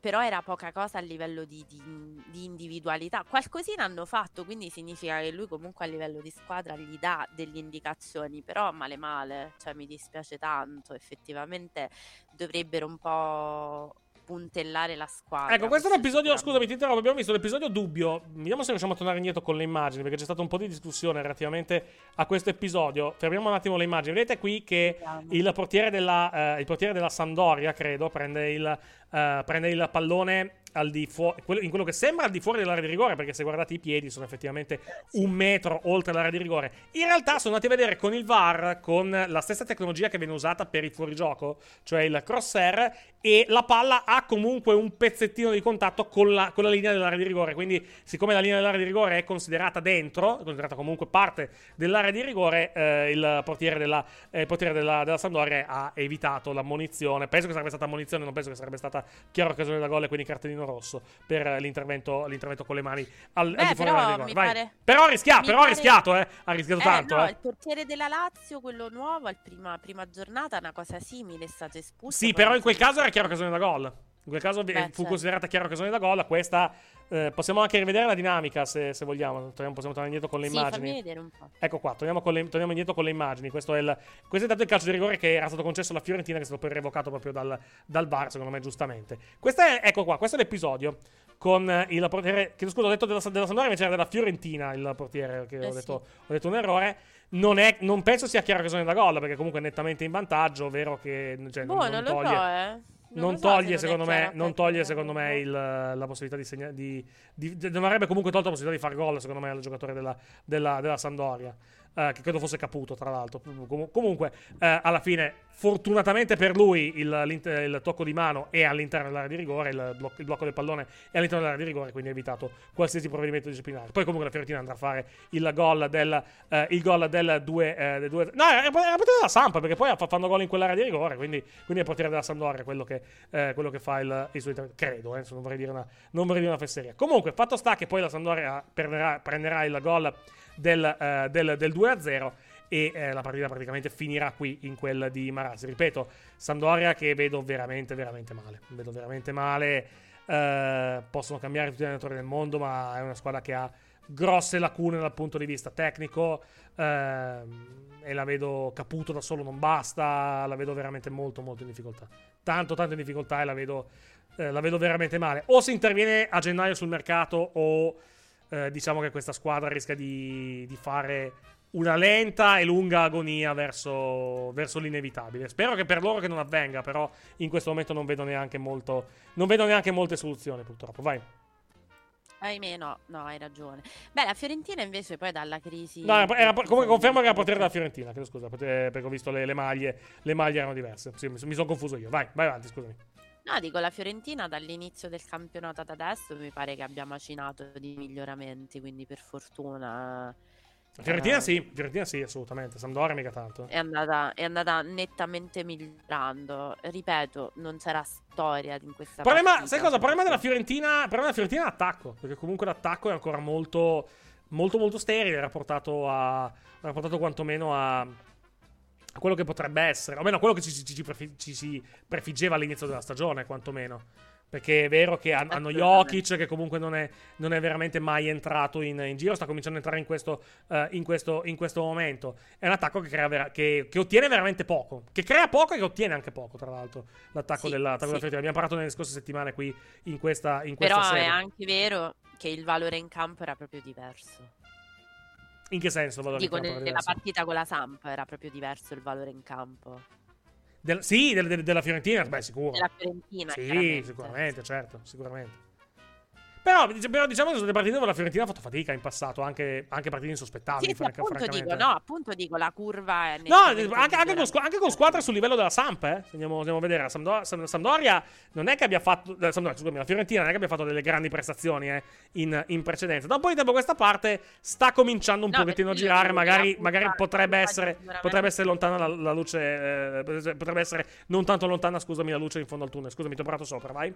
però era poca cosa a livello di, di- di individualità. Qualcosina hanno fatto, quindi significa che lui comunque a livello di squadra gli dà delle indicazioni, però male male, cioè mi dispiace tanto, effettivamente dovrebbero un po' puntellare la squadra. Ecco, questo è un episodio. Scusami, ti interrompo. Abbiamo visto l'episodio dubbio. Vediamo se riusciamo a tornare indietro con le immagini. Perché c'è stato un po' di discussione relativamente a questo episodio. Fermiamo un attimo le immagini. Vedete qui che il portiere della, eh, il portiere della Sandoria, credo, prende il, eh, prende il pallone al di fuori, in quello che sembra al di fuori dell'area di rigore, perché se guardate i piedi sono effettivamente un metro oltre l'area di rigore. In realtà sono andati a vedere con il VAR, con la stessa tecnologia che viene usata per i fuorigioco, cioè il crosshair, e la palla ha comunque un pezzettino di contatto con la, con la linea dell'area di rigore. Quindi, siccome la linea dell'area di rigore è considerata dentro, è considerata comunque parte dell'area di rigore, eh, il portiere, della, eh, il portiere della, della Sampdoria ha evitato l'ammonizione. Penso che sarebbe stata ammonizione, non penso che sarebbe stata chiara occasione da gol e quindi cartellino rosso per l'intervento, l'intervento con le mani al, al Beh, di fuori però mi pare- Però ha rischiato, mi però ha pare- rischiato, eh. Ha rischiato Eh, tanto, no, eh. il portiere della Lazio, quello nuovo, al prima, prima giornata, una cosa simile, è stato espulso. Sì, però in quel so- caso era chiara occasione da gol. In quel caso eh, Beh, fu certo. considerata chiara occasione da gol. Questa eh, possiamo anche rivedere la dinamica se, se vogliamo. Torniamo- Possiamo tornare indietro con le Sì, immagini. fammi un po'. Ecco qua, torniamo, le- torniamo indietro con le immagini. Questo è, il, questo è dato il calcio di rigore che era stato concesso alla Fiorentina, che è stato poi revocato proprio dal, dal VAR, secondo me, giustamente. Questo è, ecco qua, questo è l'episodio con eh, il portiere. Che scusa, ho detto della, della Sampdoria, invece era della Fiorentina il portiere, che Eh ho, sì. detto, ho detto un errore. Non, è- non penso sia chiara occasione da gol, perché comunque è nettamente in vantaggio, ovvero che cioè, Boh, non, non, non lo toglie so, eh. Non non so se toglie, non è secondo me, non toglie, secondo me, il- la possibilità di, segna- di, di- di- Non avrebbe comunque tolto la possibilità di fare gol, secondo me, al giocatore della, della, della Sampdoria. Eh, che credo fosse Caputo, tra l'altro. Com- comunque, eh, alla fine, fortunatamente per lui, il, il tocco di mano è all'interno dell'area di rigore, il, bloc- il blocco del pallone è all'interno dell'area di rigore, quindi ha evitato qualsiasi provvedimento disciplinare. Poi, comunque, la Fiorentina andrà a fare il gol del, eh, il gol del 2. Eh, no, era, era della Sampa, perché poi fa- fanno gol in quell'area di rigore, quindi, quindi è portiere della Sampdoria quello che, eh, quello che fa il, il suo intervento. Credo, non vorrei dire una, non vorrei dire una fesseria. Comunque, fatto sta che poi la Sampdoria prenderà, prenderà il gol del, eh, del, del 2-0 e eh, la partita praticamente finirà qui in quel di Marassi. Ripeto, Sampdoria che vedo veramente, veramente male. Vedo veramente male. Eh, possono cambiare tutti gli allenatori del mondo, ma è una squadra che ha grosse lacune dal punto di vista tecnico. ehm, e la vedo caputo da solo, non basta. La vedo veramente molto, molto in difficoltà. Tanto, tanto in difficoltà e la vedo, eh, la vedo veramente male. O si interviene a gennaio sul mercato, o eh, diciamo che questa squadra rischia di, di fare una lenta e lunga agonia verso, verso l'inevitabile. Spero che per loro che non avvenga, però in questo momento non vedo neanche molto. Non vedo neanche molte soluzioni, purtroppo. Vai. Ahimè, no, no, hai ragione. Beh, la Fiorentina invece poi dalla crisi... No, era, era- comunque confermo che era portiere della Fiorentina. Chiedo scusa, perché perché ho visto le, le maglie. Le maglie erano diverse. Sì, mi, mi sono confuso io. Vai, vai avanti, scusami. No, dico, la Fiorentina dall'inizio del campionato ad adesso mi pare che abbia macinato di miglioramenti, quindi per fortuna Fiorentina eh, sì, Fiorentina sì, assolutamente. Sampdoria mica tanto. è andata, è andata nettamente migliorando. Ripeto, non c'era storia in questa Problema, partita. sai cosa? Il problema della Fiorentina, problema della Fiorentina è l'attacco, perché comunque l'attacco è ancora molto, molto, molto sterile, era portato a, era portato quantomeno a quello che potrebbe essere, o meno a quello che ci, ci- ci prefi- ci si prefiggeva all'inizio della stagione, quantomeno. Perché è vero che han- hanno Jokic, che comunque non è, non è veramente mai entrato in, in giro, sta cominciando a entrare in questo, eh, in questo, in questo momento. È un attacco che, crea vera- che, che ottiene veramente poco, che crea poco e che ottiene anche poco, tra l'altro. L'attacco Sì, della, l'attacco sì. della Fiorentina. Abbiamo parlato nelle scorse settimane qui in questa, in questa Però serie. è anche vero che il valore in campo era proprio diverso. In che senso il valore Dico, in campo nella partita con la Samp era proprio diverso il valore in campo. Del- sì, del- del- della Fiorentina, beh, sicuro. Della Fiorentina, Sì, sicuramente, certo, sicuramente. Però, però diciamo che sono delle partite dove la Fiorentina ha fatto fatica in passato, anche, anche partite insospettabili, Sì, sì, appunto dico, no, appunto dico, la curva è No, anche, anche con, anche con squadre sul livello della Samp, eh. Andiamo, andiamo a vedere. La Sampdoria, Sam- Sampdoria non è che abbia fatto. Sampdoria, scusami, la Fiorentina non è che abbia fatto delle grandi prestazioni eh, in, in precedenza. Da un po' di tempo questa parte sta cominciando un No, pochettino a girare. Magari, magari potrebbe, essere, potrebbe essere lontana la, la luce. eh, potrebbe essere non tanto lontana, scusami, la luce in fondo al tunnel. Scusami, ti ho parlato sopra, vai.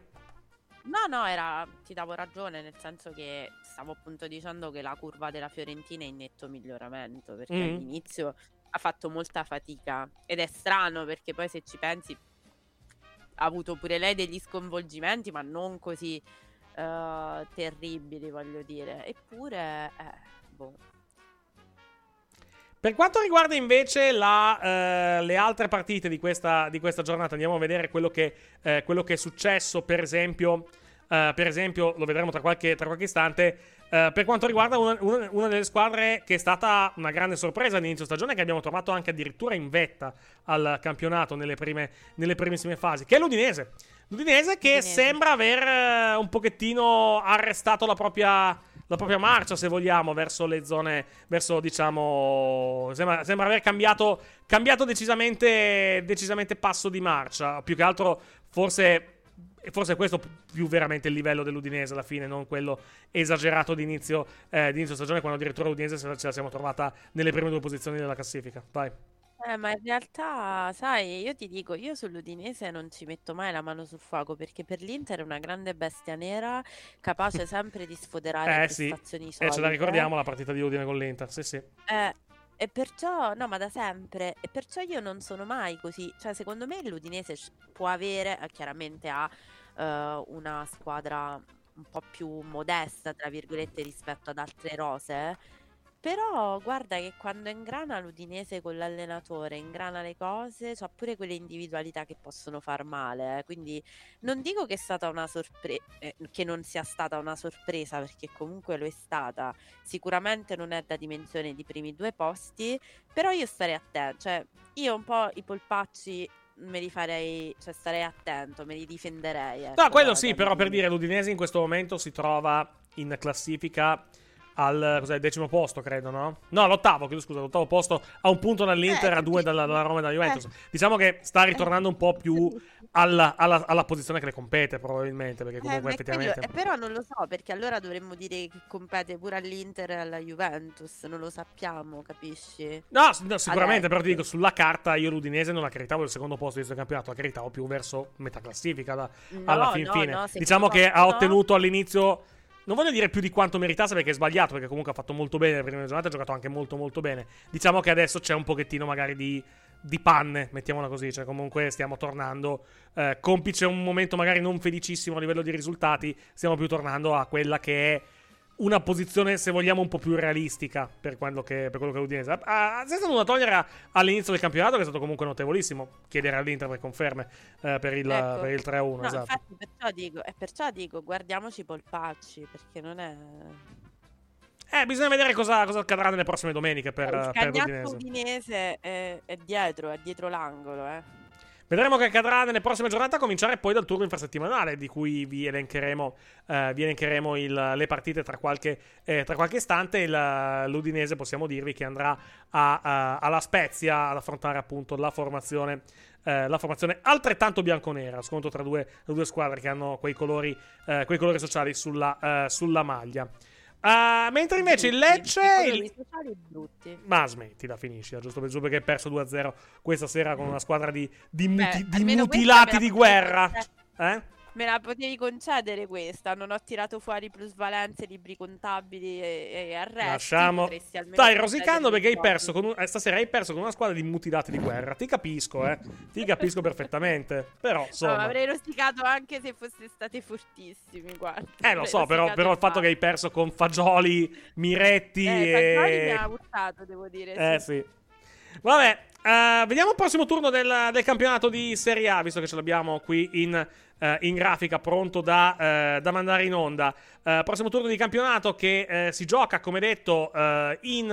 No, no, era, ti davo ragione, nel senso che stavo appunto dicendo che la curva della Fiorentina è in netto miglioramento, perché Mhm. all'inizio ha fatto molta fatica ed è strano perché poi se ci pensi ha avuto pure lei degli sconvolgimenti, ma non così eh, terribili, voglio dire. Eppure, eh, boh. Per quanto riguarda invece la, eh, le altre partite di questa, di questa, giornata, andiamo a vedere quello che, eh, quello che è successo, per esempio, eh, per esempio, lo vedremo tra qualche, tra qualche istante. eh, per quanto riguarda una, una- una delle squadre che è stata una grande sorpresa all'inizio stagione, che abbiamo trovato anche addirittura in vetta al campionato nelle, prime, nelle primissime fasi, che è l'Udinese. L'Udinese che Udinese. sembra aver eh, un pochettino arrestato la propria, la propria marcia, se vogliamo, verso le zone, verso diciamo, sembra, sembra aver cambiato, cambiato decisamente, decisamente passo di marcia. Più che altro, forse, forse questo più veramente il livello dell'Udinese alla fine, non quello esagerato di inizio, eh, stagione, quando addirittura l'Udinese se- ce la siamo trovata nelle prime due posizioni della classifica. Vai. Eh, ma in realtà, sai, io ti dico, io sull'Udinese non ci metto mai la mano sul fuoco perché per l'Inter è una grande bestia nera, capace sempre di sfoderare Eh sì, prestazioni e ce la solide. ricordiamo la partita di Udine con l'Inter, sì sì. Eh, e perciò, no, ma da sempre, e perciò io non sono mai così, cioè secondo me l'Udinese può avere, eh, chiaramente ha eh, una squadra un po' più modesta, tra virgolette, rispetto ad altre rose, però guarda che quando ingrana l'Udinese con l'allenatore, ingrana le cose, c'ha pure quelle individualità che possono far male, eh, quindi non dico che è stata una sorpresa, che non sia stata una sorpresa, perché comunque lo è stata, sicuramente non è da dimensione di primi due posti, però io starei attento, cioè io un po' i polpacci me li farei, cioè starei attento, me li difenderei. No, ecco, quello da- sì, da- però per dire l'Udinese in questo momento si trova in classifica al cos'è, decimo posto, credo, no? No, l'ottavo, chiedo scusa, l'ottavo posto a un punto dall'Inter, Eh, a due dalla, dalla Roma e dalla Juventus. eh. Diciamo che sta ritornando un po' più alla, alla- alla posizione che le compete, probabilmente, perché Eh, comunque quello- effettivamente... eh, però non lo so, perché allora dovremmo dire che compete pure all'Inter e alla Juventus, non lo sappiamo, capisci? No, no, sicuramente, Adesso. però ti dico, sulla carta io l'Udinese non la caritavo il secondo posto di questo campionato, la caritavo più verso metà classifica da- No, alla fin no, fine. diciamo che ha ottenuto all'inizio, non voglio dire più di quanto meritasse perché è sbagliato, perché comunque ha fatto molto bene le prime giornate, ha giocato anche molto molto bene. Diciamo che adesso c'è un pochettino magari di, di panne, mettiamola così, cioè comunque stiamo tornando, eh, complice un momento magari non felicissimo a livello di risultati, stiamo più tornando a quella che è una posizione, se vogliamo, un po' più realistica per quello che, per quello che è l'Udinese. Ah, senza nulla togliere all'inizio del campionato, che è stato comunque notevolissimo. Chiedere all'Inter per conferme eh, per, il, Ecco. per il 3-1. No, esatto. infatti perciò dico, e perciò dico, guardiamoci i polpacci, perché non è... Eh, bisogna vedere cosa, cosa accadrà nelle prossime domeniche per, il per l'Udinese. udinese è, è dietro, è dietro l'angolo, eh. Vedremo che accadrà nelle prossime giornate, a cominciare poi dal turno infrasettimanale, di cui vi elencheremo, eh, vi elencheremo il- le partite tra qualche, eh, tra qualche istante. Il- L'Udinese possiamo dirvi che andrà a- a- alla Spezia ad affrontare appunto la formazione, eh, la formazione altrettanto bianconera, scontro tra due, due squadre che hanno quei colori, eh, quei colori sociali sulla, eh, sulla maglia. Ah, mentre invece il Lecce... Il- brutti. ma smettila, finisci, giusto per giù perché hai perso 2-0 questa sera con una squadra di, di muti- Beh, di mutilati di guerra. Eh? Me la potevi concedere questa, non ho tirato fuori plusvalenze, libri contabili e, e arresti. Lasciamo. Stai rosicando perché hai perso con un- eh, stasera hai perso con una squadra di mutilati di guerra. Ti capisco, eh. Ti capisco perfettamente. Però, No, ma insomma. avrei rosicato anche se foste state fortissimi, guarda. Eh, lo so, però, però il fatto che hai perso con Fagioli, Miretti Eh, Fagioli mi e. ha urtato, devo dire. Eh, sì. sì. Vabbè, eh, vediamo il prossimo turno del, del campionato di Serie A, visto che ce l'abbiamo qui in, eh, in grafica, pronto da, eh, da mandare in onda. Eh, prossimo turno di campionato che eh, si gioca, come detto, eh, in,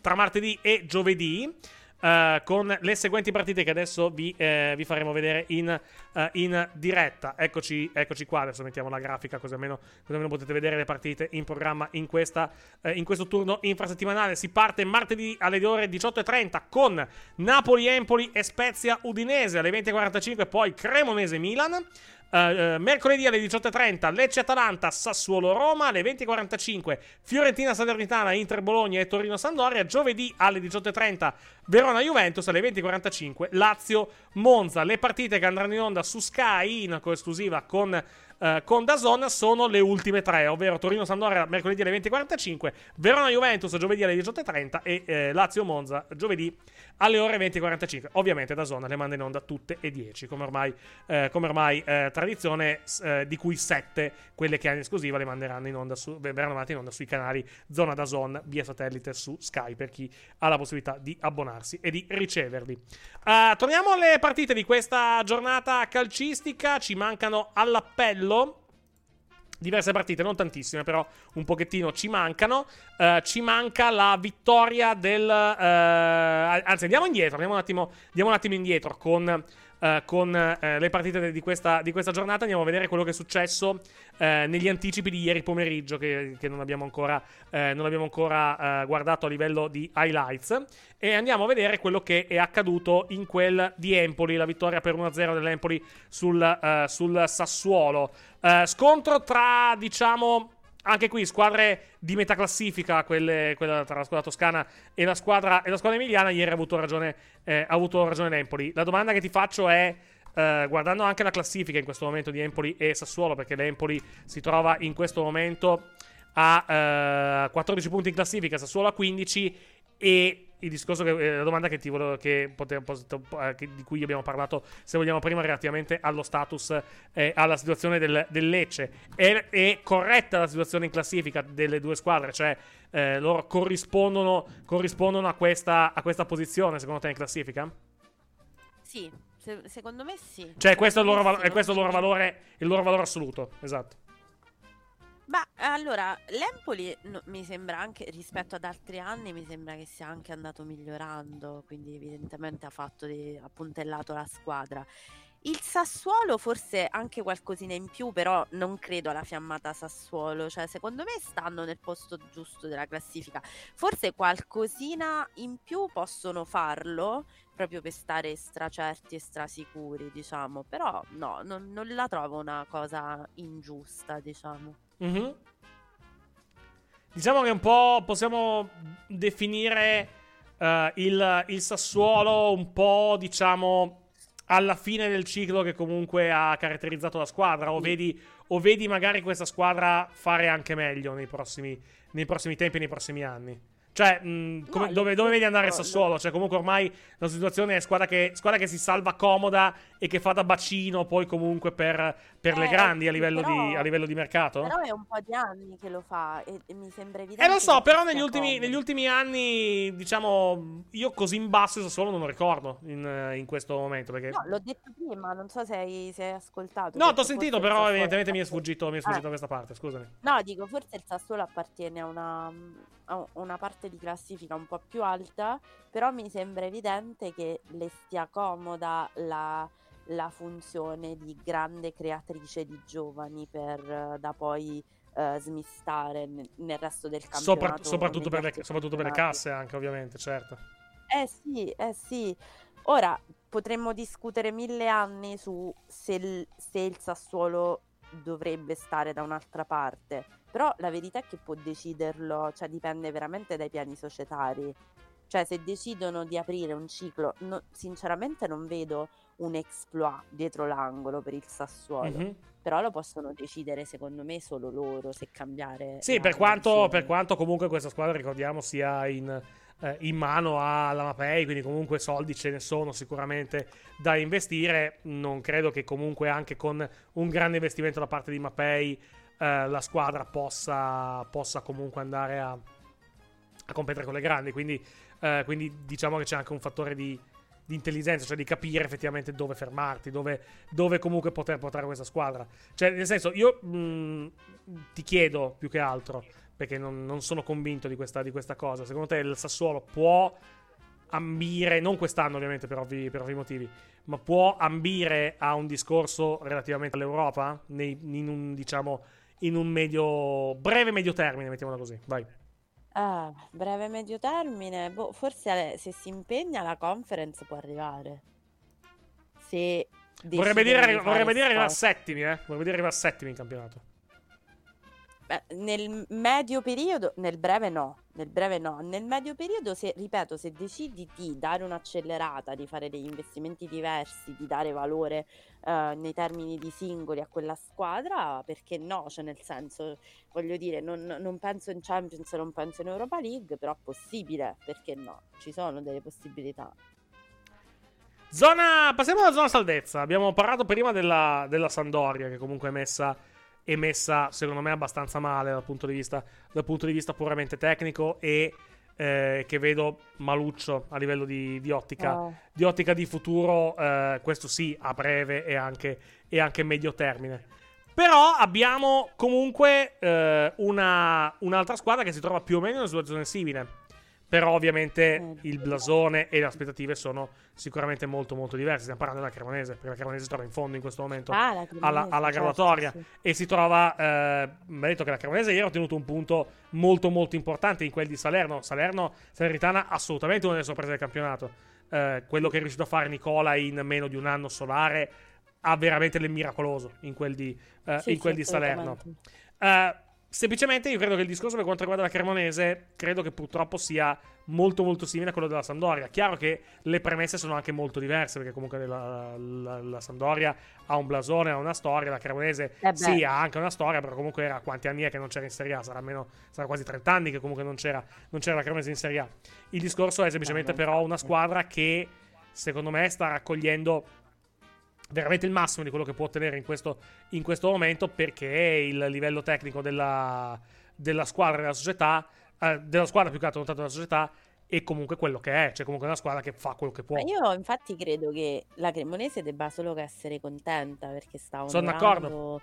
tra martedì e giovedì. Eh, con le seguenti partite che adesso vi, eh, vi faremo vedere in, eh, in diretta. Eccoci, eccoci qua. Adesso mettiamo la grafica, così almeno, così almeno potete vedere le partite in programma in, questa, eh, in questo turno infrasettimanale. Si parte martedì alle ore 18.30 con Napoli-Empoli e Spezia-Udinese alle 20.45, poi Cremonese-Milan. Eh, eh, mercoledì alle 18.30 Lecce-Atalanta, Sassuolo-Roma alle 20.45 Fiorentina-Salernitana, Inter-Bologna e Torino-Sandoria giovedì alle 18.30 Verona-Juventus alle 20.45 Lazio-Monza. Le partite che andranno in onda su Sky in coesclusiva con, eh, eh, con Dazon sono le ultime tre, ovvero Torino-Sampdoria mercoledì alle 20.45, Verona-Juventus giovedì alle 18.30 e eh, Lazio-Monza giovedì alle ore 20.45. Ovviamente Dazon le manda in onda tutte e 10, come ormai, eh, come ormai eh, tradizione, eh, di cui 7, quelle che hanno in esclusiva, le manderanno in onda su, verranno mandate in onda sui canali Zona Dazon via satellite su Sky per chi ha la possibilità di abbonarsi e di riceverli. Uh, torniamo alle partite di questa giornata calcistica. Ci mancano all'appello diverse partite, non tantissime, però un pochettino ci mancano. Uh, ci manca la vittoria del. Uh, anzi, andiamo indietro. Andiamo un attimo, andiamo un attimo indietro con. Uh, con uh, le partite di questa, di questa, giornata andiamo a vedere quello che è successo uh, negli anticipi di ieri pomeriggio che, che non abbiamo ancora, non abbiamo ancora guardato a livello di highlights e andiamo a vedere quello che è accaduto in quel di Empoli, la vittoria per 1-0 dell'Empoli sul, sul Sassuolo. scontro tra, diciamo, anche qui squadre di metà classifica, quelle, quella tra la squadra toscana e la squadra, e la squadra emiliana. Ieri ha avuto ragione, eh, ha avuto ragione l'Empoli. La domanda che ti faccio è. Uh, guardando anche la classifica in questo momento di Empoli e Sassuolo, perché l'Empoli si trova in questo momento a uh, 14 punti in classifica, Sassuolo a 15 e il discorso che, eh, la domanda che ti volevo, che potevo, eh, che, di cui abbiamo parlato, se vogliamo, prima relativamente allo status, eh, alla situazione del, del Lecce. È, è, corretta la situazione in classifica delle due squadre? Cioè, eh, loro corrispondono, corrispondono a, questa, a, questa, posizione, secondo te, in classifica? Sì, se, secondo me sì. Cioè, questo è il loro, val- è questo il loro valore, il loro valore assoluto, esatto. Ma allora, l'Empoli no, mi sembra anche rispetto ad altri anni, mi sembra che sia anche andato migliorando, quindi evidentemente ha fatto di, ha puntellato la squadra. Il Sassuolo forse anche qualcosina in più, però non credo alla fiammata Sassuolo, cioè secondo me stanno nel posto giusto della classifica. Forse qualcosina in più possono farlo proprio per stare stracerti e strasicuri, diciamo, però no, non, non la trovo una cosa ingiusta, diciamo. Mm-hmm. Diciamo che un po' possiamo definire uh, il, il, Sassuolo un po', diciamo, alla fine del ciclo che comunque ha caratterizzato la squadra. O vedi, o vedi magari questa squadra fare anche meglio nei prossimi, nei prossimi tempi, nei prossimi anni. Cioè, mh, come, no, dove, dove, vedi andare il Sassuolo? Cioè, comunque ormai la situazione è squadra che, squadra che si salva comoda e che fa da bacino poi comunque per, per eh, le grandi a livello, però, di, a livello, di, mercato. Però è un po' di anni che lo fa e, e mi sembra evidente. Eh, lo so, però negli ultimi, negli ultimi, anni, diciamo, io così in basso il Sassuolo non lo ricordo in, in questo momento. Perché... No, l'ho detto prima, non so se hai, se hai ascoltato. No, ti ho sentito, però evidentemente mi è sfuggito, mi è sfuggito eh. questa parte, scusami. No, dico, forse il Sassuolo appartiene a una, una parte di classifica un po' più alta, però mi sembra evidente che le stia comoda la, la funzione di grande creatrice di giovani per da poi uh, smistare nel, nel, resto del campionato. Sopra, soprattutto, per le, soprattutto per le casse anche, ovviamente, certo. Eh sì, eh sì. Ora, potremmo discutere mille anni su se il, se il Sassuolo dovrebbe stare da un'altra parte però la verità è che può deciderlo, cioè dipende veramente dai piani societari. Cioè se decidono di aprire un ciclo, no, sinceramente non vedo un exploit dietro l'angolo per il Sassuolo. Mm-hmm. Però lo possono decidere secondo me solo loro se cambiare. Sì, per quanto, per quanto, comunque questa squadra, ricordiamo, sia in, eh, in mano alla Mapei, quindi comunque soldi ce ne sono sicuramente da investire. Non credo che comunque anche con un grande investimento da parte di Mapei eh, la squadra possa, possa comunque andare a, a, competere con le grandi. Quindi, eh, quindi, diciamo che c'è anche un fattore di, di, intelligenza, cioè di capire effettivamente dove fermarti, dove, dove, comunque poter portare questa squadra. Cioè, nel senso, io mh, ti chiedo più che altro, perché non, non sono convinto di questa, di questa cosa. Secondo te il Sassuolo può ambire, non quest'anno ovviamente per ovvi, per ovvi, motivi, ma può ambire a un discorso relativamente all'Europa? Nei, in un, diciamo, in un medio, breve medio termine, mettiamola così. Vai. Ah, breve medio termine, boh, forse se si impegna la conference può arrivare. Se vorrebbe dire, vorrebbe dire arrivare a settimi, eh? Vorrebbe dire arrivare a settimi in campionato. Nel medio periodo, nel breve no, nel breve no, nel medio periodo, se, ripeto, se decidi di dare un'accelerata, di fare degli investimenti diversi, di dare valore eh, nei termini di singoli a quella squadra, perché no? Cioè, nel senso, voglio dire, non, non penso in Champions, non penso in Europa League, però possibile, perché no? Ci sono delle possibilità. Zona, passiamo alla zona salvezza. Abbiamo parlato prima della, della Sandoria, che comunque è messa, è messa, secondo me, abbastanza male dal punto di vista, dal punto di vista puramente tecnico e eh, che vedo maluccio a livello di, di ottica, Oh. di ottica di futuro, eh, questo sì, a breve e anche, e anche medio termine. Però abbiamo comunque eh, una, un'altra squadra che si trova più o meno in una situazione simile. Però ovviamente il blasone e le aspettative sono sicuramente molto molto diverse. Stiamo parlando della Cremonese, perché la Cremonese si trova in fondo in questo momento Ah, alla, alla certo, graduatoria sì. e si trova, eh, mi ha detto che la Cremonese ieri ha ottenuto un punto molto molto importante in quel di Salerno. Salerno, Salernitana, assolutamente una delle sorprese del campionato. Eh, quello che è riuscito a fare Nicola in meno di un anno solare ha veramente del miracoloso in quel di, eh, Sì, in quel sì, di Salerno. Eh, semplicemente io credo che il discorso per quanto riguarda la Cremonese, credo che purtroppo sia molto molto simile a quello della Sandoria. Chiaro che le premesse sono anche molto diverse, perché comunque la, la- la Sandoria ha un blasone, ha una storia, la Cremonese Eh sì ha anche una storia, però comunque era quanti anni è che non c'era in Serie A? Sarà, almeno, sarà quasi 30 anni che comunque non c'era, non c'era la Cremonese in Serie A. Il discorso è semplicemente però una squadra che secondo me sta raccogliendo veramente il massimo di quello che può ottenere in questo, in questo momento perché il livello tecnico della, della squadra della società, eh, della squadra più che altro non tanto della società, è comunque quello che è, cioè comunque una squadra che fa quello che può. Ma io infatti credo che la Cremonese debba solo che essere contenta perché sta Sono onorando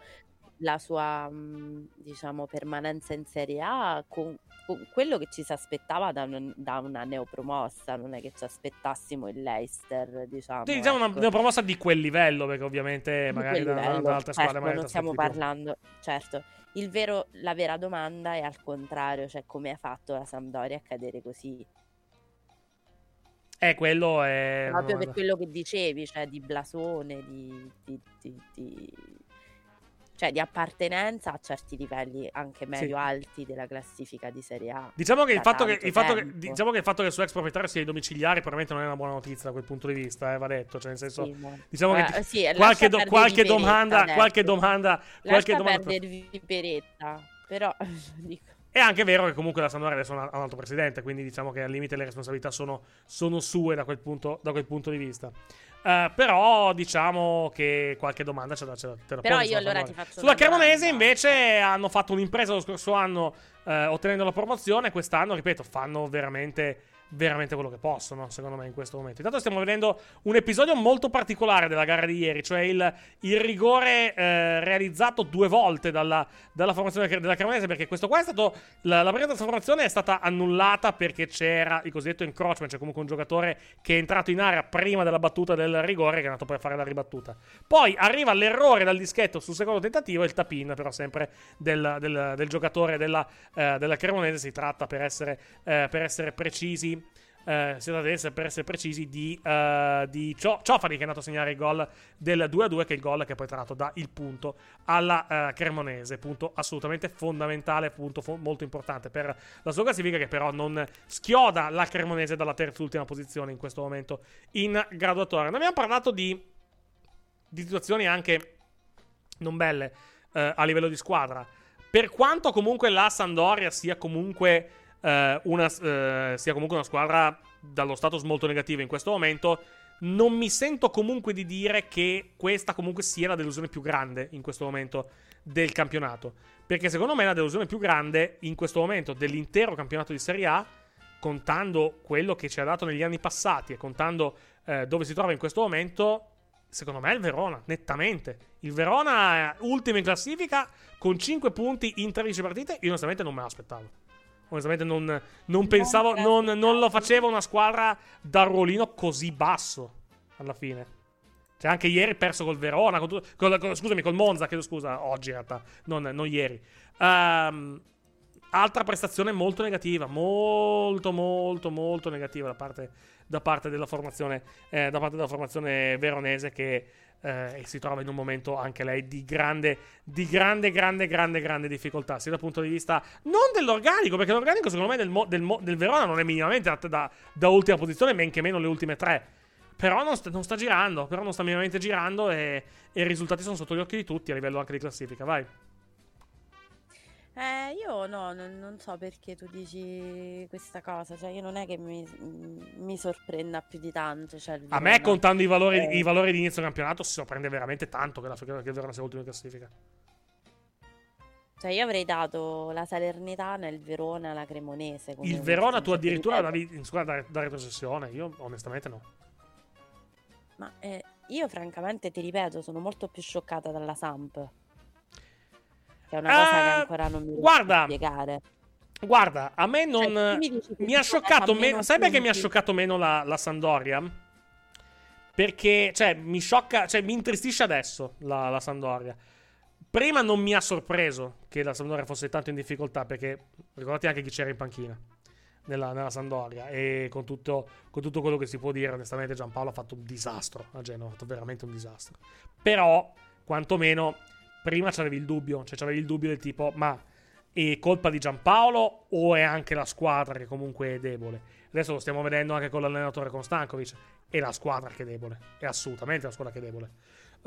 la sua mh, diciamo permanenza in Serie A con, con quello che ci si aspettava da, un- da una neopromossa, non è che ci aspettassimo il Leicester, diciamo. Sì, diciamo una, ecco. una promossa di quel livello, perché ovviamente magari da, livello, da altre squadre certo, magari non ti stiamo di più. parlando, certo. Il vero, la vera domanda è al contrario, cioè come ha fatto la Sampdoria a cadere così? Eh, quello è... Proprio per quello che dicevi, cioè di blasone, di, di- di- di- cioè di appartenenza a certi livelli anche medio-alti della classifica di Serie A. Diciamo che, il fatto che, il fatto che- diciamo che il fatto che il suo ex proprietario sia ai domiciliari probabilmente non è una buona notizia da quel punto di vista, eh, va detto. Cioè, nel senso, Sì, ma- diciamo che Eh, sì, qualche, do- qualche domanda, qualche domanda, qualche domanda. perdere Viperetta, però dico, È anche vero che comunque la Sampdoria adesso ha un altro presidente, quindi diciamo che al limite le responsabilità sono, sono sue da quel punto, da quel punto di vista. Eh, però diciamo che qualche domanda ce la, ce la, te la Però io sulla allora ti faccio Sulla Cremonese invece hanno fatto un'impresa lo scorso anno eh, ottenendo la promozione, quest'anno, ripeto, fanno veramente veramente quello che possono, secondo me, in questo momento. Intanto stiamo vedendo un episodio molto particolare della gara di ieri, cioè il, il rigore eh, realizzato due volte dalla, dalla formazione della Cremonese, perché questo qua è stato, la, la prima trasformazione è stata annullata perché c'era il cosiddetto encroachment, cioè comunque un giocatore che è entrato in area prima della battuta del rigore, che è andato poi a fare la ribattuta. Poi arriva l'errore dal dischetto sul secondo tentativo e il tapin, però sempre del, del- del giocatore della, eh, della Cremonese, si tratta per essere, eh, per essere precisi eh, essere, per essere precisi di, eh, di Cio- Ciofani che è andato a segnare il gol del 2-2 che è il gol che poi tra l'altro dà il punto alla eh, Cremonese. Punto assolutamente fondamentale punto fo- molto importante per la sua classifica che però non schioda la Cremonese dalla terza ultima posizione in questo momento in graduatoria. Noi abbiamo parlato di, di situazioni anche non belle eh, a livello di squadra. Per quanto comunque la Sandoria sia comunque eh, una, eh, sia comunque una squadra dallo status molto negativo in questo momento, non mi sento comunque di dire che questa comunque sia la delusione più grande in questo momento del campionato. Perché secondo me la delusione più grande in questo momento dell'intero campionato di Serie A, contando quello che ci ha dato negli anni passati e contando eh, dove si trova in questo momento, secondo me è il Verona, nettamente. Il Verona ultimo in classifica con 5 punti in 13 partite. Io onestamente non me l'aspettavo. Onestamente non, non pensavo, non, non lo faceva una squadra da ruolino così basso alla fine. Cioè, anche ieri perso col Verona, con col- col- scusami, col Monza, chiedo scusa, oggi in realtà, non, non ieri. Ehm, altra prestazione molto negativa, molto, molto, molto negativa da parte, da parte della formazione, eh, da parte della formazione veronese che eh, si trova in un momento anche lei di grande, di grande, grande, grande, grande difficoltà, sia dal punto di vista non dell'organico, perché l'organico secondo me del, mo- del, mo- del Verona non è minimamente da, da, ultima posizione, men che meno le ultime tre. Però non sta, non sta girando, però non sta minimamente girando e, e i risultati sono sotto gli occhi di tutti a livello anche di classifica, vai. Eh, io no, non, non so perché tu dici questa cosa, cioè io non è che mi, mi sorprenda più di tanto. Cioè il A me, Verona- contando i valori, Eh, i valori di inizio campionato, si sorprende veramente tanto che, la, che il Verona sia ultimo in classifica. Cioè io avrei dato la Salernitana, il Verona, la Cremonese. come Il Verona, ultimi, tu addirittura ripeto. davi in squadra da, da retrocessione. Io, onestamente, no. Ma eh, io francamente ti ripeto, sono molto più scioccata dalla Samp. Che è una cosa che Eh, ancora non mi guarda, a spiegare. Guarda, a me non. Cioè, mi mi ha scioccato meno. Sai perché mi ha scioccato meno la, la Sandoria? Perché, cioè, mi sciocca. Cioè, mi intristisce adesso la, la Sandoria. Prima non mi ha sorpreso che la Sandoria fosse tanto in difficoltà. Perché ricordate anche chi c'era in panchina nella, nella Sandoria. E con tutto, con tutto quello che si può dire, onestamente, Giampaolo ha fatto un disastro a Genova. Ha fatto veramente un disastro. Però, quantomeno, prima c'avevi il dubbio. Cioè, c'avevi il dubbio del tipo, ma è colpa di Giampaolo o è anche la squadra che comunque è debole? Adesso lo stiamo vedendo anche con l'allenatore con Stankovic. È la squadra che è debole. È assolutamente la squadra che è debole.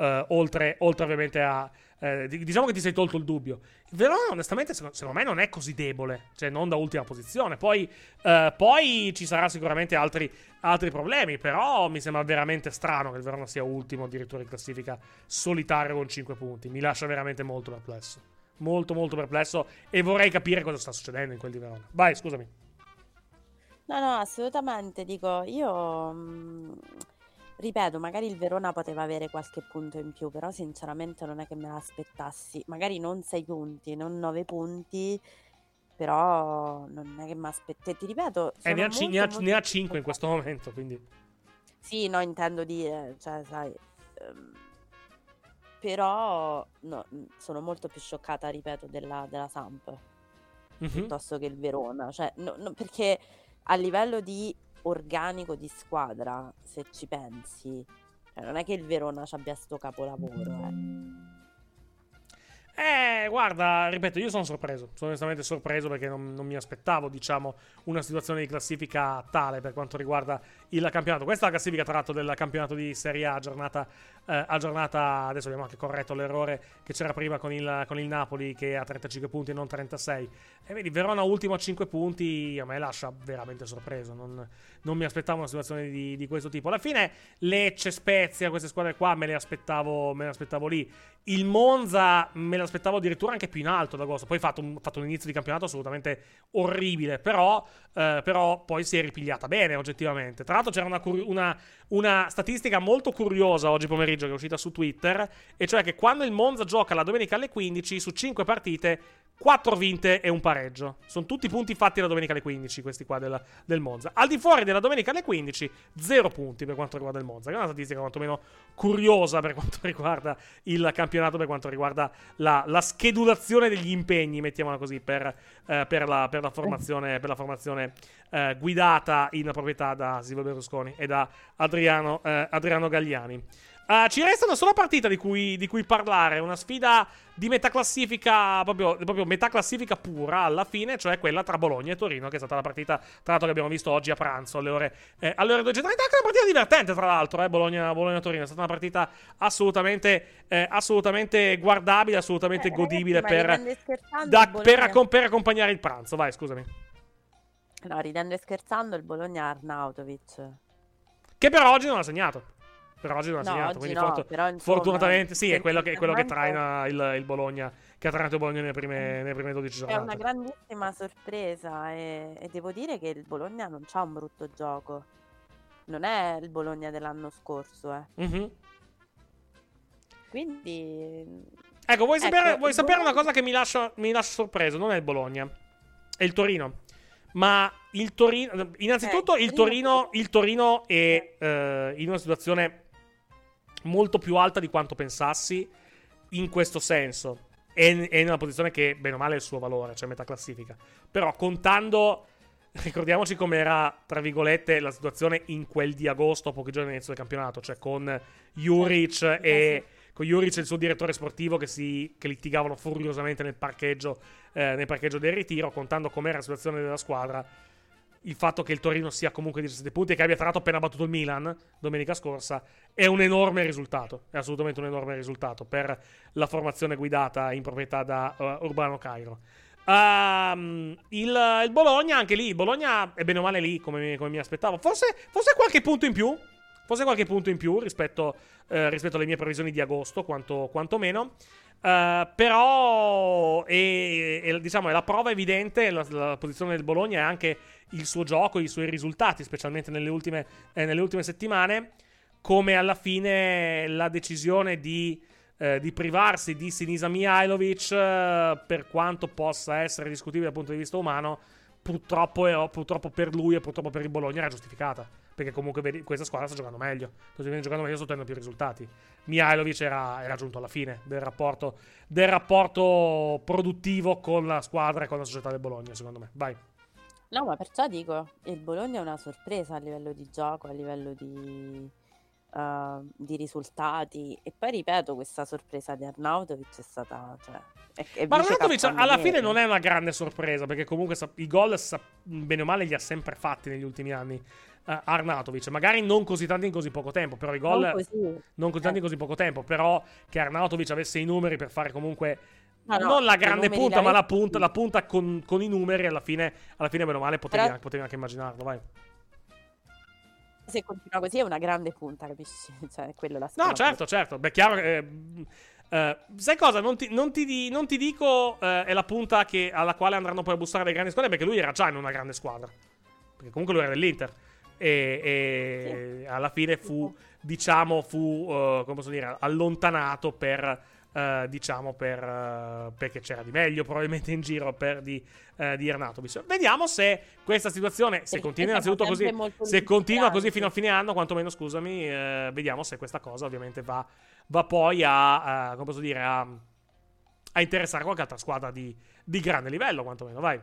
Eh, oltre, oltre ovviamente a... eh, di- diciamo che ti sei tolto il dubbio. Verona, onestamente, secondo, secondo me non è così debole. Cioè, non da ultima posizione. Poi, eh, poi ci sarà sicuramente altri, altri problemi. Però mi sembra veramente strano che il Verona sia ultimo addirittura in classifica solitario con 5 punti. Mi lascia veramente molto perplesso. Molto, molto perplesso. E vorrei capire cosa sta succedendo in quel di Verona. Vai, scusami. No, no, assolutamente. Dico, io mh, ripeto, magari il Verona poteva avere qualche punto in più, però sinceramente non è che me l'aspettassi. Magari non 6 punti, non 9 punti, però non è che mi aspettai. Ti ripeto, Eh, ne ha, molto, ne ha- molto ne ha più 5 in questo momento. Quindi. Sì, no, intendo dire, cioè, sai, ehm, però no, sono molto più scioccata, ripeto, della, della Samp Mhm. piuttosto che il Verona, cioè, no- no, perché a livello di organico di squadra, se ci pensi, cioè, non è che il Verona ci abbia sto capolavoro, eh. Eh, guarda, ripeto, io sono sorpreso. Sono onestamente sorpreso perché non, non mi aspettavo, diciamo, una situazione di classifica tale per quanto riguarda il campionato. Questa è la classifica, tra l'altro, del campionato di Serie A, giornata, eh, giornata. Adesso abbiamo anche corretto l'errore che c'era prima con il, con il Napoli, che ha 35 punti e non 36. E vedi, Verona ultimo a 5 punti, a me lascia veramente sorpreso. Non, non mi aspettavo una situazione di, di questo tipo. Alla fine, Lecce, Spezia, queste squadre qua me le aspettavo, me le aspettavo lì. Il Monza me l'aspettavo addirittura anche più in alto ad agosto. Poi ha fatto fatto un inizio di campionato assolutamente orribile. Però, eh, però poi si è ripigliata bene, oggettivamente. Tra l'altro, c'era una, curi- una- una statistica molto curiosa oggi pomeriggio che è uscita su Twitter. E cioè che quando il Monza gioca la domenica alle 15, su 5 partite, 4 vinte e un pareggio. Sono tutti punti fatti la domenica alle 15, questi qua del, del Monza. Al di fuori della domenica alle 15, 0 punti per quanto riguarda il Monza. Che è una statistica quantomeno curiosa per quanto riguarda il campionato, per quanto riguarda la, la schedulazione degli impegni, mettiamola così, per, eh, per la, per la formazione, per la formazione eh, guidata in proprietà da Silvio Berlusconi e da Adriano, eh, Adriano Gagliani. Uh, ci resta una sola partita di cui, di cui parlare, una sfida di metà classifica, proprio, proprio metà classifica pura alla fine, cioè quella tra Bologna e Torino, che è stata la partita, tra l'altro, che abbiamo visto oggi a pranzo alle ore, eh, alle ore 2.30. Anche una partita divertente, tra l'altro, eh, Bologna, Bologna-Torino. È stata una partita assolutamente, eh, assolutamente guardabile, assolutamente Eh, godibile ragazzi, per, da- per, accom- per accompagnare il pranzo. Vai, scusami. No, ridendo e scherzando, il Bologna Arnautovic. Che per oggi non ha segnato. Per oggi non ha No, segnato. oggi quindi no, fortu- però, insomma, fortunatamente sì, è quello che, quello che traina il, il Bologna. Che ha trainato il Bologna nelle prime, nelle prime 12 È una grandissima sorpresa e, e devo dire che il Bologna non c'ha un brutto gioco. Non è il Bologna dell'anno scorso, eh. Mhm. Quindi... Ecco, vuoi sapere, Ecco, vuoi il sapere una Bologna- cosa che mi lascia, mi lascia sorpreso? Non è il Bologna, è il Torino. Ma il Torino, innanzitutto, Eh, il Torino, il Torino è eh, in una situazione molto più alta di quanto pensassi in questo senso. è, è nella posizione che, bene o male, è il suo valore, cioè metà classifica. Però contando, ricordiamoci com'era, tra virgolette, la situazione in quel di agosto, pochi giorni all'inizio del campionato, cioè con Juric e... Con Juric e il suo direttore sportivo che, si, che litigavano furiosamente nel parcheggio, eh, nel parcheggio del ritiro, contando com'era la situazione della squadra il fatto che il Torino sia comunque 17 punti e che abbia tra l'altro appena battuto il Milan domenica scorsa è un enorme risultato. È assolutamente un enorme risultato per la formazione guidata in proprietà da uh, Urbano Cairo. Um, il, il, Bologna, anche lì, Bologna è bene o male lì come, come mi aspettavo. Forse, forse, qualche punto in più. Forse qualche punto in più rispetto, eh, rispetto alle mie previsioni di agosto, quanto, quanto meno. Uh, però è, è, diciamo, è la prova evidente, la, la, posizione del Bologna e anche il suo gioco, i suoi risultati, specialmente nelle ultime, eh, nelle ultime settimane, come alla fine la decisione di, eh, di privarsi di Sinisa Mihailovic, eh, per quanto possa essere discutibile dal punto di vista umano, purtroppo, è, purtroppo per lui e purtroppo per il Bologna era giustificata. Perché comunque questa squadra sta giocando meglio. Sta giocando meglio, sta ottenendo più risultati. Mihailovic era, era giunto alla fine del rapporto, del rapporto produttivo con la squadra e con la società del Bologna, secondo me. Vai. No, ma perciò dico, il Bologna è una sorpresa a livello di gioco, a livello di, uh, di risultati. E poi ripeto, questa sorpresa di Arnautovic è stata... Cioè, è, è ma Arnautovic alla fine non è una grande sorpresa, perché comunque i gol, bene o male, li ha sempre fatti negli ultimi anni. Uh, Arnautovic, magari non così tanti in così poco tempo, però i gol non così, non così tanti in così poco tempo, però che Arnautovic avesse i numeri per fare comunque No, no, non la grande punta, ma la punta, la punta con, con i numeri alla fine, alla fine bene o male potevi, Però- anche, potevi anche immaginarlo, vai. Se continua così è una grande punta, capisci? Cioè, quello la No, certo, certo. Beh, chiaro che... eh, eh, sai cosa? Non ti, non ti non ti dico eh, è la punta che- alla quale andranno poi a bussare le grandi squadre, perché lui era già in una grande squadra. Perché comunque lui era dell'Inter. E, e alla fine fu, diciamo, fu, eh, come posso dire, allontanato per... eh, diciamo per eh, perché c'era di meglio probabilmente in giro per di, eh, di Arnautovic. Vediamo se questa situazione se continua innanzitutto così se continua così fino a fine anno quantomeno scusami vediamo se questa cosa ovviamente va, va poi a, a- come posso dire a, a interessare qualche altra squadra di, di grande livello quantomeno vai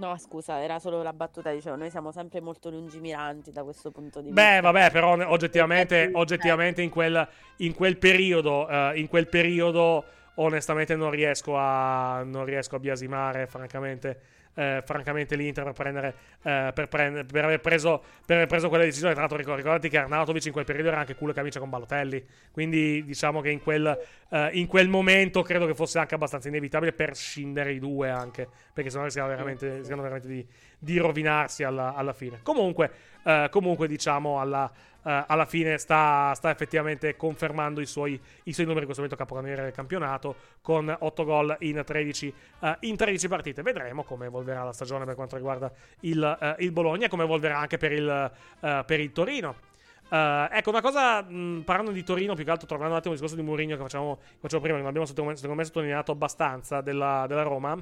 No, scusa, era solo la battuta, dicevo, noi siamo sempre molto lungimiranti da questo punto di Beh, vista. vabbè, però oggettivamente, oggettivamente in, quel, in quel periodo, eh, in quel periodo, onestamente non riesco a, non riesco a biasimare, francamente, eh, francamente l'Inter per prendere, eh, per, prendere- per aver preso, per aver preso quella decisione. Tra l'altro ricor- ricordati che Arnautovic in quel periodo era anche culo e camicia con Balotelli, quindi diciamo che in quel, eh, in quel momento credo che fosse anche abbastanza inevitabile per scindere i due anche, perché sennò rischiano veramente, rischiano veramente di, di rovinarsi alla, alla fine. Comunque, eh, comunque diciamo alla, eh, alla fine sta, sta effettivamente confermando i suoi, i suoi numeri in questo momento capocannoniere del campionato con 8 gol in 13, eh, in 13 partite. Vedremo come evolverà la stagione per quanto riguarda il, eh, il Bologna e come evolverà anche per il, per il Torino. Ecco, una cosa, mh, parlando di Torino, più che altro tornando un attimo al discorso di Mourinho che facciamo, che facevo prima, che non abbiamo secondo me- sottolineato abbastanza della, della Roma,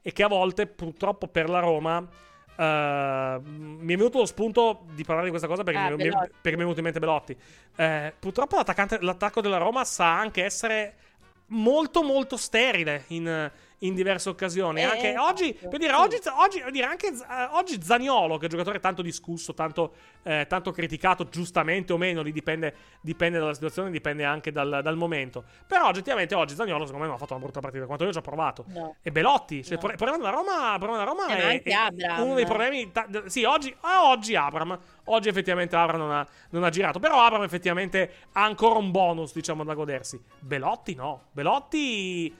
e che a volte purtroppo per la Roma eh, mi è venuto lo spunto di parlare di questa cosa perché, Ah, mi, mi- perché mi è venuto in mente Belotti. Eh, purtroppo l'attacco della Roma sa anche essere molto molto sterile in, in diverse occasioni. Eh, anche esatto, oggi, per dire, sì. oggi, oggi, per dire, anche eh, oggi Zaniolo, che è un giocatore tanto discusso, tanto, eh, tanto criticato, giustamente o meno, lì dipende, dipende dalla situazione, dipende anche dal, dal momento. Però oggettivamente oggi Zaniolo secondo me non ha fatto una brutta partita, quanto io ho già provato. No. E Belotti, cioè, pro- il problema della Roma, problema della Roma Eh, è, è uno dei problemi. ta- sì, oggi, ah, oggi Abram. Oggi effettivamente Abram non ha, non ha girato. Però Abram effettivamente ha ancora un bonus, diciamo, da godersi. Belotti no. Belotti.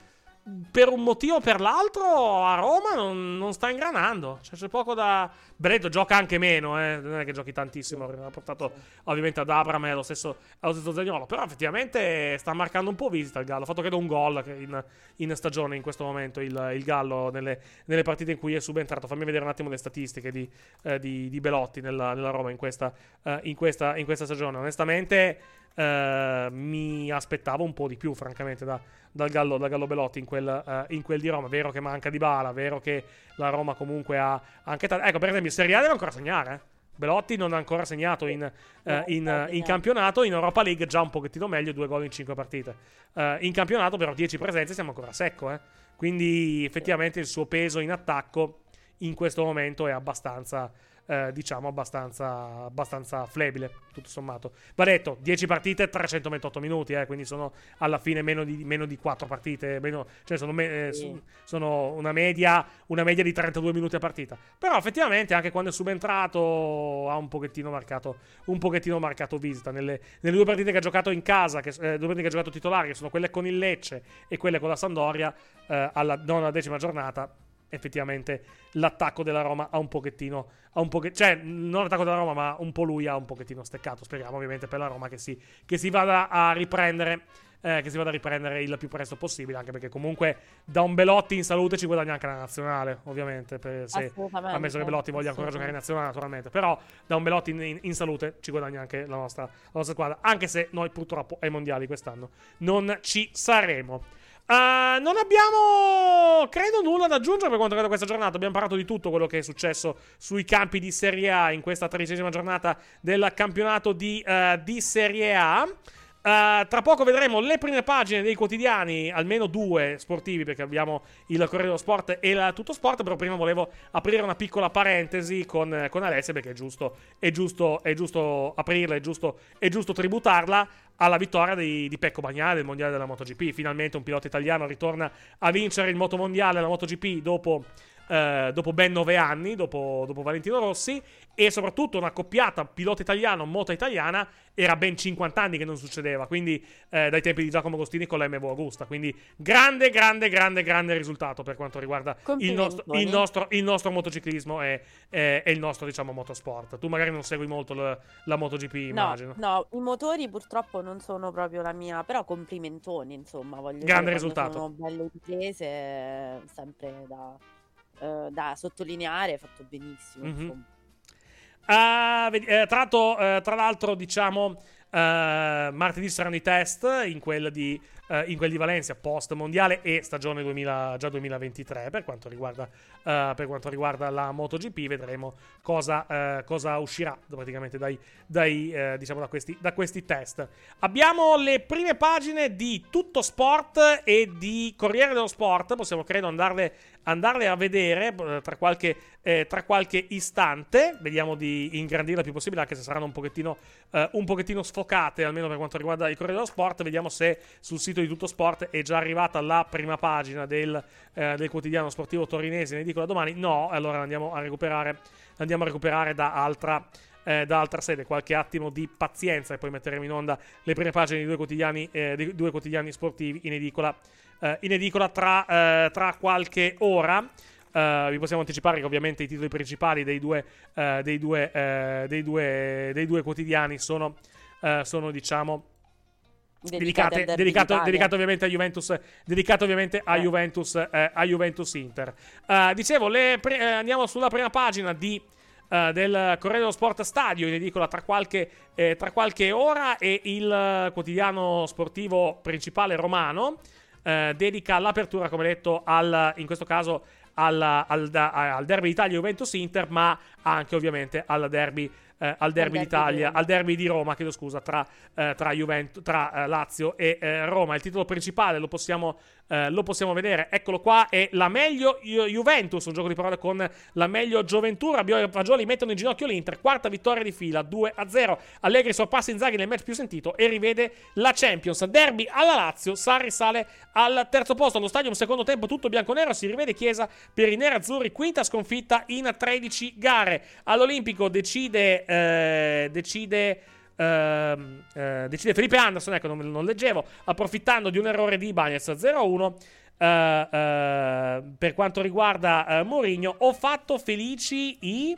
Per un motivo o per l'altro a Roma non, non sta ingranando. Cioè, c'è poco da. Benedetto gioca anche meno, eh. non è che giochi tantissimo. Ha portato ovviamente ad Abram e allo stesso, allo stesso Zagnolo. Però effettivamente sta marcando un po' visita il Gallo. Ha fatto credo un gol in, in stagione in questo momento il, il Gallo nelle, nelle partite in cui è subentrato. Fammi vedere un attimo le statistiche di, eh, di, di Belotti nella, nella Roma in questa, eh, in, questa, in questa stagione. Onestamente eh, mi aspettavo un po' di più, francamente, da- dal, Gallo, dal Gallo Belotti in quel, eh, in quel di Roma. Vero che manca di bala, vero che la Roma comunque ha anche tanto. Ecco, per esempio, in Serie A deve ancora segnare. eh. Belotti non ha ancora segnato in, eh, in, in campionato, in Europa League già un pochettino meglio, due gol in cinque partite. Eh, in campionato però 10 presenze siamo ancora a secco, eh. quindi effettivamente il suo peso in attacco in questo momento è abbastanza, eh, diciamo, abbastanza, abbastanza flebile, tutto sommato. Va detto, 10 partite, 328 minuti, eh, quindi sono alla fine meno di, meno di 4 partite, meno, cioè sono, me- eh, su- sono una, media, una media di 32 minuti a partita. Però effettivamente anche quando è subentrato ha un pochettino marcato, un pochettino marcato visita. Nelle, nelle due partite che ha giocato in casa, che, eh, due partite che ha giocato titolare, che sono quelle con il Lecce e quelle con la Sandoria, eh, alla nona decima giornata, effettivamente l'attacco della Roma ha un pochettino, ha un poche- cioè non l'attacco della Roma, ma un po' lui ha un pochettino steccato. Speriamo ovviamente per la Roma che si, che si vada a riprendere. eh, che si vada a riprendere il più presto possibile, anche perché comunque da un Belotti in salute ci guadagna anche la nazionale, ovviamente, per- se, ammesso che Belotti voglia ancora giocare in nazionale, naturalmente, però da un Belotti in, in- in salute ci guadagna anche la nostra, la nostra squadra, anche se noi purtroppo ai mondiali quest'anno non ci saremo. Uh, non abbiamo, credo, nulla da aggiungere per quanto riguarda questa giornata. Abbiamo parlato di tutto quello che è successo sui campi di Serie A in questa tredicesima giornata del campionato di, uh, di Serie A. Uh, tra poco vedremo le prime pagine dei quotidiani, almeno due sportivi, perché abbiamo il Corriere dello Sport e la Tutto Sport. Però prima volevo aprire una piccola parentesi con, con Alessia, perché è giusto, è giusto, è giusto aprirla, è giusto, è giusto tributarla alla vittoria di, di Pecco Bagnale del mondiale della MotoGP. Finalmente un pilota italiano ritorna a vincere il motomondiale della MotoGP dopo. Eh, dopo ben nove anni, dopo, dopo Valentino Rossi, e soprattutto una coppiata pilota italiano, moto italiana, era ben 50 anni che non succedeva, quindi eh, dai tempi di Giacomo Agostini con la MV Augusta. Quindi grande, grande, grande, grande risultato per quanto riguarda il nostro, il nostro, il nostro motociclismo e, e- e il nostro, diciamo, motorsport. Tu magari non segui molto la, la MotoGP, No, immagino. no, i motori purtroppo non sono proprio la mia, però complimentoni, insomma, voglio Grande dire, quando risultato. sono belle riprese, sempre da, eh, da sottolineare, fatto benissimo, Mhm. insomma. Ah, vedi- eh, tra, l'altro, eh, tra l'altro, diciamo, eh, martedì saranno i test in quel di, eh, in quel di Valencia post mondiale e stagione 2000 già 2023 per quanto riguarda, eh, per quanto riguarda la MotoGP. Vedremo cosa, cosa uscirà praticamente dai, dai, diciamo da, questi, da questi test. Abbiamo le prime pagine di Tutto Sport e di Corriere dello Sport. Possiamo, credo, andarle, andarle a vedere eh, tra qualche, eh, tra qualche istante. Vediamo di ingrandirle il più possibile, anche se saranno un pochettino, eh, un pochettino sfocate, almeno per quanto riguarda il Corriere dello Sport. Vediamo se sul sito di Tutto Sport è già arrivata la prima pagina del, eh, del quotidiano sportivo torinese in edicola domani. No, allora andiamo a recuperare, andiamo a recuperare da altra eh, da altra sede. Qualche attimo di pazienza e poi metteremo in onda le prime pagine di due quotidiani, eh, di due quotidiani sportivi in edicola, eh, in edicola tra, eh, tra qualche ora. Eh, vi possiamo anticipare che ovviamente i titoli principali dei due, eh, dei due, eh, dei due, dei due quotidiani sono, eh, sono diciamo Dedicate dedicato, dedicato ovviamente a Juventus, dedicato ovviamente a Juventus, eh, a Juventus Inter. Eh, dicevo, le pre- eh, andiamo sulla prima pagina di, eh, del Corriere dello Sport Stadio in edicola tra qualche, eh, tra qualche ora e il eh, quotidiano sportivo principale romano eh, dedica l'apertura, come detto, al, in questo caso al, al, al derby Italia Juventus Inter, ma anche ovviamente al derby. eh, al derby d'Italia, al derby di Roma, chiedo scusa, tra, eh, tra, Juventus, tra eh, Lazio e eh, Roma. Il titolo principale lo possiamo, eh, lo possiamo vedere, eccolo qua, è la meglio Ju- Juventus, un gioco di parole con la meglio Gioventù. Rabiot e Fagioli mettono in ginocchio l'Inter, quarta vittoria di fila, 2-0. Allegri sorpassa Inzaghi nel match più sentito e rivede la Champions. Derby alla Lazio, Sarri sale al terzo posto allo stadio, un secondo tempo tutto bianco-nero, si rivede Chiesa per i nerazzurri, quinta sconfitta in 13 gare. All'Olimpico decide... eh, decide ehm, eh, decide Felipe Anderson, ecco non, non leggevo, approfittando di un errore di Ibanez 0-1. eh, eh, per quanto riguarda eh, Mourinho, ho fatto felici i.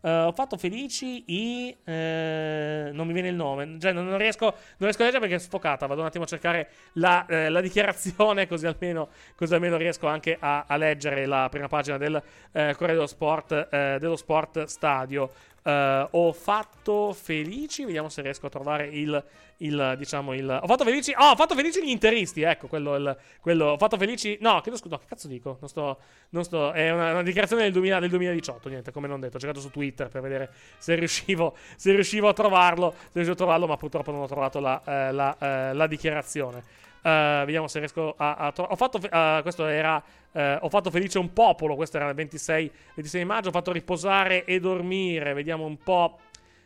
eh, ho fatto felici i. eh, non mi viene il nome. Cioè, non, non riesco, non riesco a leggere perché è sfocata. Vado un attimo a cercare la, eh, la dichiarazione, così almeno, così almeno riesco anche a, a leggere la prima pagina del eh, Corriere dello Sport, eh, dello Sport Stadio. Eh, ho fatto felici. Vediamo se riesco a trovare il. il diciamo il. Ho fatto felici. Oh, ho fatto felici gli interisti. Ecco, quello. Il, quello ho fatto felici. No, chiedo scusa. No, che cazzo dico? Non sto. Non sto è una, una dichiarazione del, 2000 del 2018. Niente, come non detto. Ho cercato su Twitter per vedere se riuscivo, se riuscivo a trovarlo. Se riuscivo a trovarlo, ma purtroppo non ho trovato la, eh, la, eh, la dichiarazione. Eh, vediamo se riesco a, a trovare. Ho fatto. eh, questo era. eh, ho fatto felice un popolo. Questo era il 26, 26 maggio. Ho fatto riposare e dormire. Vediamo un po'.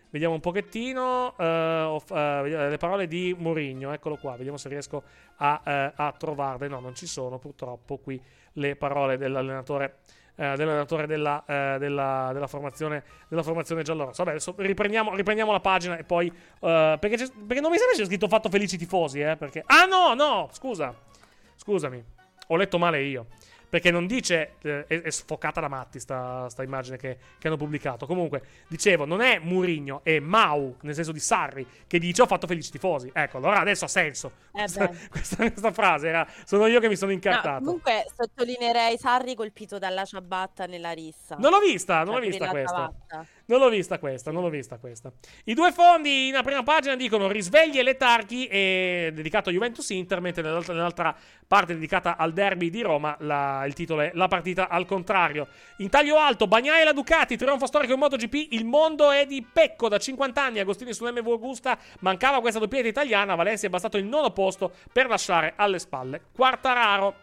Vediamo un pochettino. le parole di Mourinho. Eccolo qua. Vediamo se riesco a, a trovarle. No, non ci sono purtroppo qui le parole dell'allenatore. Eh, dell'allenatore della, eh, della, della formazione della formazione giallorossa. Vabbè, adesso riprendiamo, riprendiamo la pagina e poi. eh, perché, perché non mi sembra c'è scritto fatto felici tifosi, eh? Perché. Ah, no, no, scusa. Scusami, ho letto male io. Perché non dice. eh, è, è sfocata da matti sta, sta immagine che, che hanno pubblicato. Comunque, dicevo, non è Murigno, è Mau, nel senso di Sarri, che dice ho fatto felici tifosi. Ecco, allora adesso ha senso. Eh Questa, questa, questa frase era. Sono io che mi sono No, incartato. comunque sottolineerei Sarri colpito dalla ciabatta nella rissa. Non l'ho vista, non Cioè, l'ho per vista questa. cravatta. Non l'ho vista questa, non l'ho vista questa. I due fondi in prima pagina dicono risvegli e letarchi e dedicato a Juventus Inter, mentre nell'altra, nell'altra parte dedicata al derby di Roma la- il titolo è La partita al contrario. In taglio alto, Bagnaia e la Ducati, trionfo storico in MotoGP, il mondo è di Pecco da 50 anni, Agostini su MV Augusta, mancava questa doppietta italiana, Valencia è bastato il nono posto per lasciare alle spalle Quartararo.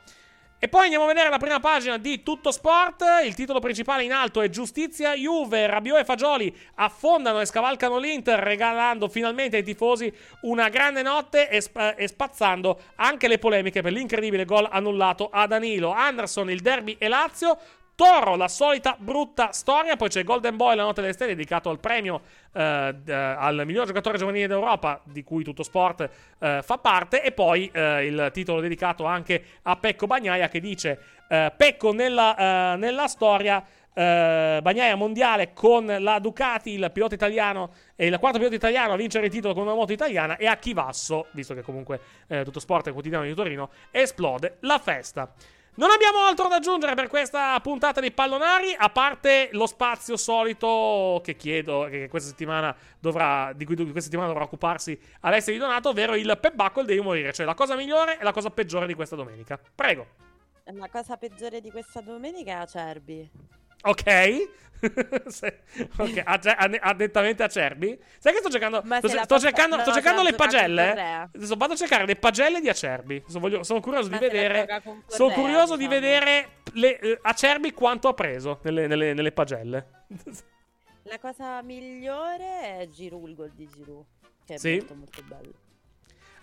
E poi andiamo a vedere la prima pagina di Tutto Sport. Il titolo principale in alto è Giustizia Juve. Rabiot e Fagioli affondano e scavalcano l'Inter, regalando finalmente ai tifosi una grande notte e, sp- e spazzando anche le polemiche per l'incredibile gol annullato a Danilo. Anderson, il derby e Lazio. Toro, la solita brutta storia. Poi c'è Golden Boy, la notte delle stelle, dedicato al premio eh, al miglior giocatore giovanile d'Europa, di cui tutto sport eh, fa parte. E poi eh, il titolo dedicato anche a Pecco Bagnaia, che dice: eh, Pecco nella, eh, nella storia. eh, Bagnaia mondiale con la Ducati, il pilota italiano e il quarto pilota italiano a vincere il titolo con una moto italiana. E a Chivasso, visto che comunque tutto sport è quotidiano di Torino, esplode la festa. Non abbiamo altro da aggiungere per questa puntata di Pallonari, a parte lo spazio solito che chiedo, che questa settimana dovrà, di cui questa settimana dovrà occuparsi Alessia Di Donato, ovvero il Pep Buckle devi morire, cioè la cosa migliore e la cosa peggiore di questa domenica. Prego. La cosa peggiore di questa domenica è Acerbi. Ok? Se- ok, a- a- addettamente Acerbi. Sai che sto cercando. Sto, la sto porta- cercando, sto cercando le pagelle. Adesso vado a cercare le pagelle di Acerbi. Voglio- sono curioso Ma di vedere. Sono curioso di diciamo. vedere le, eh, Acerbi quanto ha preso nelle, nelle- nelle pagelle. La cosa migliore è Giroud, il gol di Giroud. Che è Sì. molto molto bello.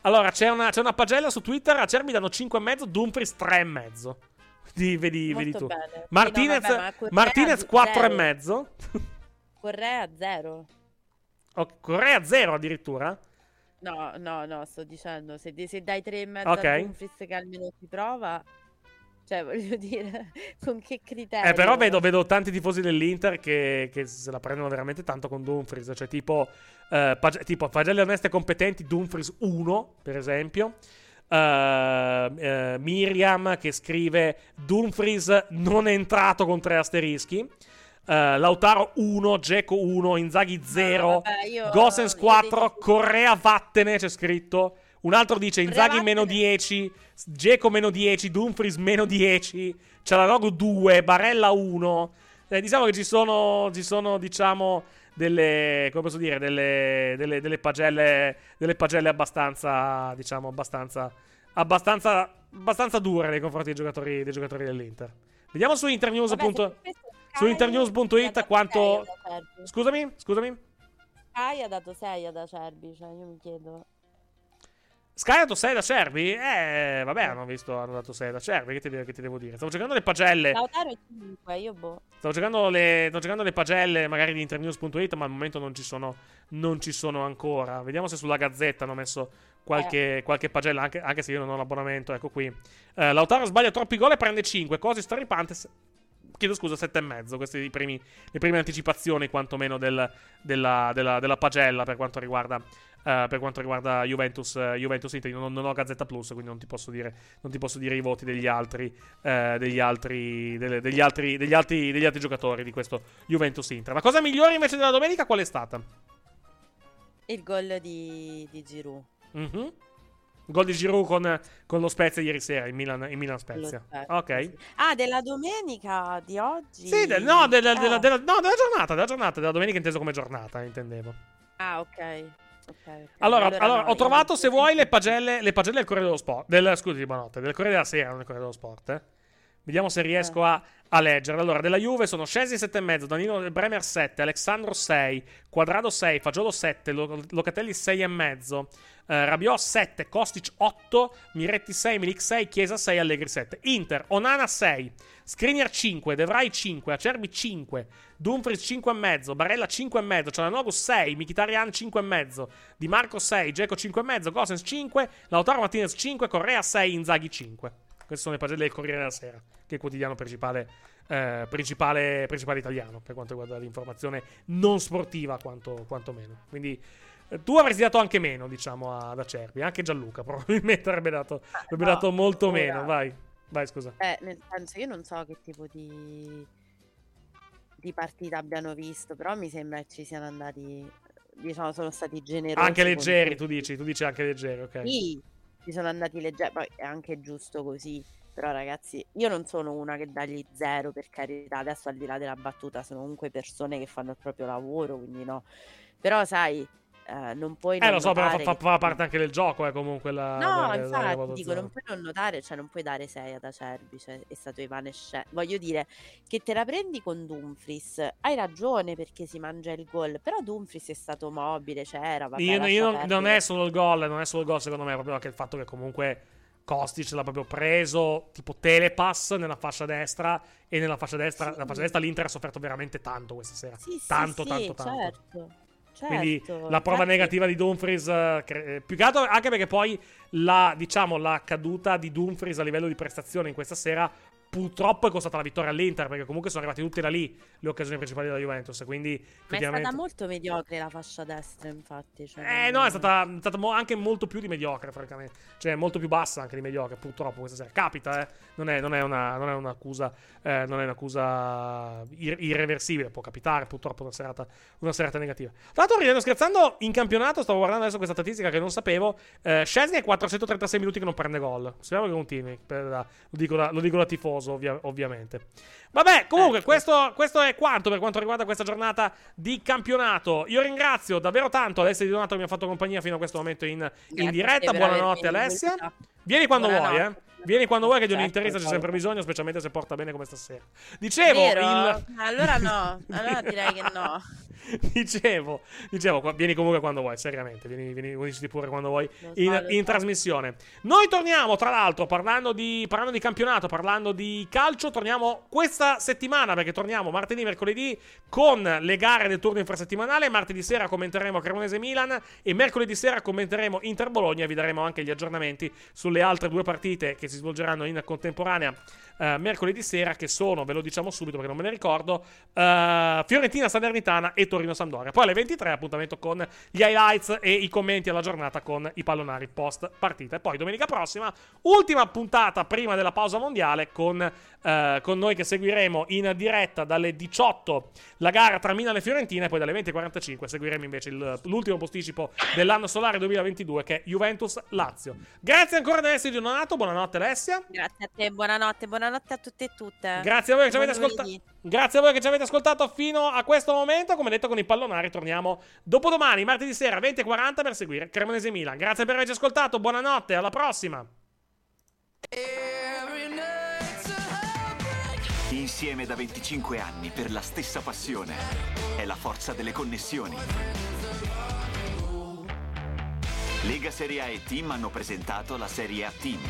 Allora, c'è una, c'è una pagella su Twitter. Acerbi danno 5,5, Dumfries 3,5. Di- vedi, vedi tu. bene. Sì, no, Martinez, vabbè, ma Martinez zero. 4,5. Correa zero. Ok, Correa 0 addirittura. No, no, no, sto dicendo, se, se dai tre e mezzo Ok. a Dumfries che almeno ti prova, cioè voglio dire, con che criterio? Eh, però vedo, vedo tanti tifosi dell'Inter che, che se la prendono veramente tanto con Dumfries. Cioè, tipo, eh, pag- tipo pagelle oneste competenti, Dumfries 1, per esempio. Eh, eh, Miriam che scrive Dumfries non è entrato con tre asterischi. Eh, Lautaro 1, Geco 1, Inzaghi 0, vabbè, io- Gosens io 4, Correa vattene c'è scritto. Un altro dice Inzaghi meno 10, Geco meno 10, Dumfries meno 10, Cialanoglu 2, Barella 1. Eh, diciamo che ci sono, ci sono diciamo, delle, come posso dire, delle, delle, delle pagelle, delle pagelle abbastanza, diciamo, abbastanza, abbastanza, abbastanza dure nei confronti dei giocatori, dei giocatori dell'Inter. Vediamo su internews. Questo su internews.it quanto... Scusami, scusami. Sky ha dato 6 ad Acerbi, cioè io mi chiedo. Sky ha dato 6 da Cervi? Eh, vabbè, hanno visto, hanno dato 6 da Cervi. Che che ti devo dire? Stavo cercando le pagelle. Lautaro è 5, io boh. Stavo cercando le, sto cercando le pagelle magari di internews.it, ma al momento non ci sono, non ci sono ancora. Vediamo se sulla Gazzetta hanno messo qualche, qualche pagella, anche, anche se io non ho l'abbonamento. Ecco qui. Eh, Lautaro sbaglia troppi gol e prende 5. Cose straripante. se- Chiedo scusa, 7,5. Queste i primi, le prime anticipazioni, quantomeno, del- della, della- della pagella per quanto riguarda eh, per quanto riguarda Juventus, eh, Juventus Inter. Non, non ho Gazzetta Plus, quindi non ti posso dire, non ti posso dire i voti degli altri, eh, degli, altri, delle- degli, altri, degli, altri, degli altri giocatori di questo Juventus Inter. La cosa migliore invece della domenica qual è stata? Il gol di, di Giroud. Mhm. Gol di Giroud con, con lo Spezia ieri sera, in Milan, in Milan Spezia. Spezia, Ok. Ah, della domenica di oggi? Sì, del- no, del- Eh. della, della- no, della giornata, della giornata, della domenica inteso come giornata, intendevo. Ah, ok. Ok, ok. Allora, Allora allora, ho trovato, se vuoi, le pagelle, le pagelle del Corriere dello Sport. Del, scusi, buonanotte, del Corriere della Sera, non del Corriere dello Sport. eh. Vediamo se riesco a, a leggere. Allora, della Juve sono Scesi 7,5, Danilo Bremer 7, Alessandro 6, Quadrado 6, Fagiolo 7, Lo- Locatelli 6,5, eh, Rabiot 7, Kostic 8, Miretti 6, Milik 6, Chiesa 6, Allegri 7. Inter, Onana 6, Skriniar 5, De Vrij 5, Acerbi 5, Dumfries 5,5, Barella 5,5, Cialanoglu 6, Mkhitaryan 5,5, Di Marco 6, Geco 5,5, Gosens 5, Lautaro Martinez 5, Correa 6, Inzaghi 5. Queste sono le pagelle del Corriere della Sera, che è il quotidiano principale, eh, principale, principale italiano per quanto riguarda l'informazione non sportiva, quanto, quanto meno. Quindi eh, tu avresti dato anche meno, diciamo, ad Acerbi. Anche Gianluca probabilmente avrebbe dato, avrebbe no, dato molto meno. Vai, vai, scusa. Eh, nel senso, io non so che tipo di, di partita abbiano visto, però mi sembra che ci siano andati, diciamo, sono stati generosi. Anche leggeri, tu dici, tu dici anche leggeri, ok. Sì, ci sono andati leggeri, poi è anche giusto così. Però ragazzi, io non sono una che dagli zero, per carità, adesso al di là della battuta, sono comunque persone che fanno il proprio lavoro, quindi no. Però sai, eh, non puoi Eh, non lo so, però fa, fa- fa parte anche del gioco, eh, comunque. La, No, dare infatti, voto dico, non puoi non notare, cioè non puoi dare 6 ad Acerbi, cioè è stato evanescente. Voglio dire che te la prendi con Dumfries, hai ragione perché si mangia il gol, però Dumfries è stato mobile, c'era, vabbè, Io, io non, non è solo il gol, non è solo il gol, secondo me, è proprio anche il fatto che comunque Kostic l'ha proprio preso tipo telepass nella fascia destra e nella fascia destra, Sì. nella fascia destra l'Inter ha sofferto veramente tanto questa sera. Sì, sì, tanto, sì, tanto, tanto. certo, Quindi certo, la prova infatti- negativa di Dumfries, eh, eh, più che altro anche perché poi la, diciamo, la caduta di Dumfries a livello di prestazione in questa sera purtroppo è costata la vittoria all'Inter perché comunque sono arrivate tutte da lì le occasioni principali della Juventus. Quindi Ma è effettivamente... stata molto mediocre la fascia destra, infatti. Cioè, Eh no, è stata, è stata anche molto più di mediocre, francamente. Cioè, molto più bassa anche di mediocre, purtroppo questa sera. Capita, eh. Non è, non è una, non è un'accusa, eh, non è un'accusa ir- irreversibile. Può capitare, purtroppo, una serata, una serata negativa. Tra l'altro, ridendo scherzando, in campionato, stavo guardando adesso questa statistica che non sapevo. Eh, Szczesny è 436 minuti che non prende gol. Speriamo che continui. per lo, dico da, lo dico da tifoso, ovvia- ovviamente. Vabbè, comunque, Ecco. questo, questo è quanto per quanto riguarda questa giornata di campionato. Io ringrazio davvero tanto Alessia Di Donato che mi ha fatto compagnia fino a questo momento in, in diretta. Buonanotte, Alessia. Vieni quando vuoi, eh. Buonanotte. Vieni quando vuoi, che di un Certo, c'è sempre certo. bisogno, specialmente se porta bene come stasera. Dicevo, il. Allora no, allora direi che no. dicevo, dicevo, qua- vieni comunque quando vuoi, seriamente, vieni, vieni, pure quando vuoi in, in trasmissione. Noi torniamo, tra l'altro, parlando di, parlando di campionato, parlando di calcio, torniamo questa settimana, perché torniamo martedì, mercoledì, con le gare del turno infrasettimanale, martedì sera commenteremo Cremonese Milan e mercoledì sera commenteremo Inter Bologna vi daremo anche gli aggiornamenti sulle altre due partite che si svolgeranno in contemporanea eh, mercoledì sera, che sono, ve lo diciamo subito perché non me ne ricordo, eh, Fiorentina Salernitana e Torino Sampdoria. Poi alle 23 appuntamento con gli highlights e i commenti alla giornata con i pallonari post partita. E poi domenica prossima, ultima puntata prima della pausa mondiale con, eh, con noi che seguiremo in diretta dalle 18 la gara tra Milan e Fiorentina e poi dalle 20.45 seguiremo invece il- l'ultimo posticipo dell'anno solare 2022 che è Juventus-Lazio. Grazie ancora ad Alessia Donato, buonanotte Alessia. Grazie a te, buonanotte, buonanotte a tutte e tutte. Grazie a voi che ci avete ascoltato. Grazie a voi che ci avete ascoltato fino a questo momento. Come detto con i pallonari, torniamo dopodomani, martedì sera, 20.40 per seguire Cremonese Milan. Grazie per averci ascoltato. Buonanotte, alla prossima. Insieme da 25 anni per la stessa passione. È la forza delle connessioni. Lega Serie A e Team hanno presentato la Serie A Team.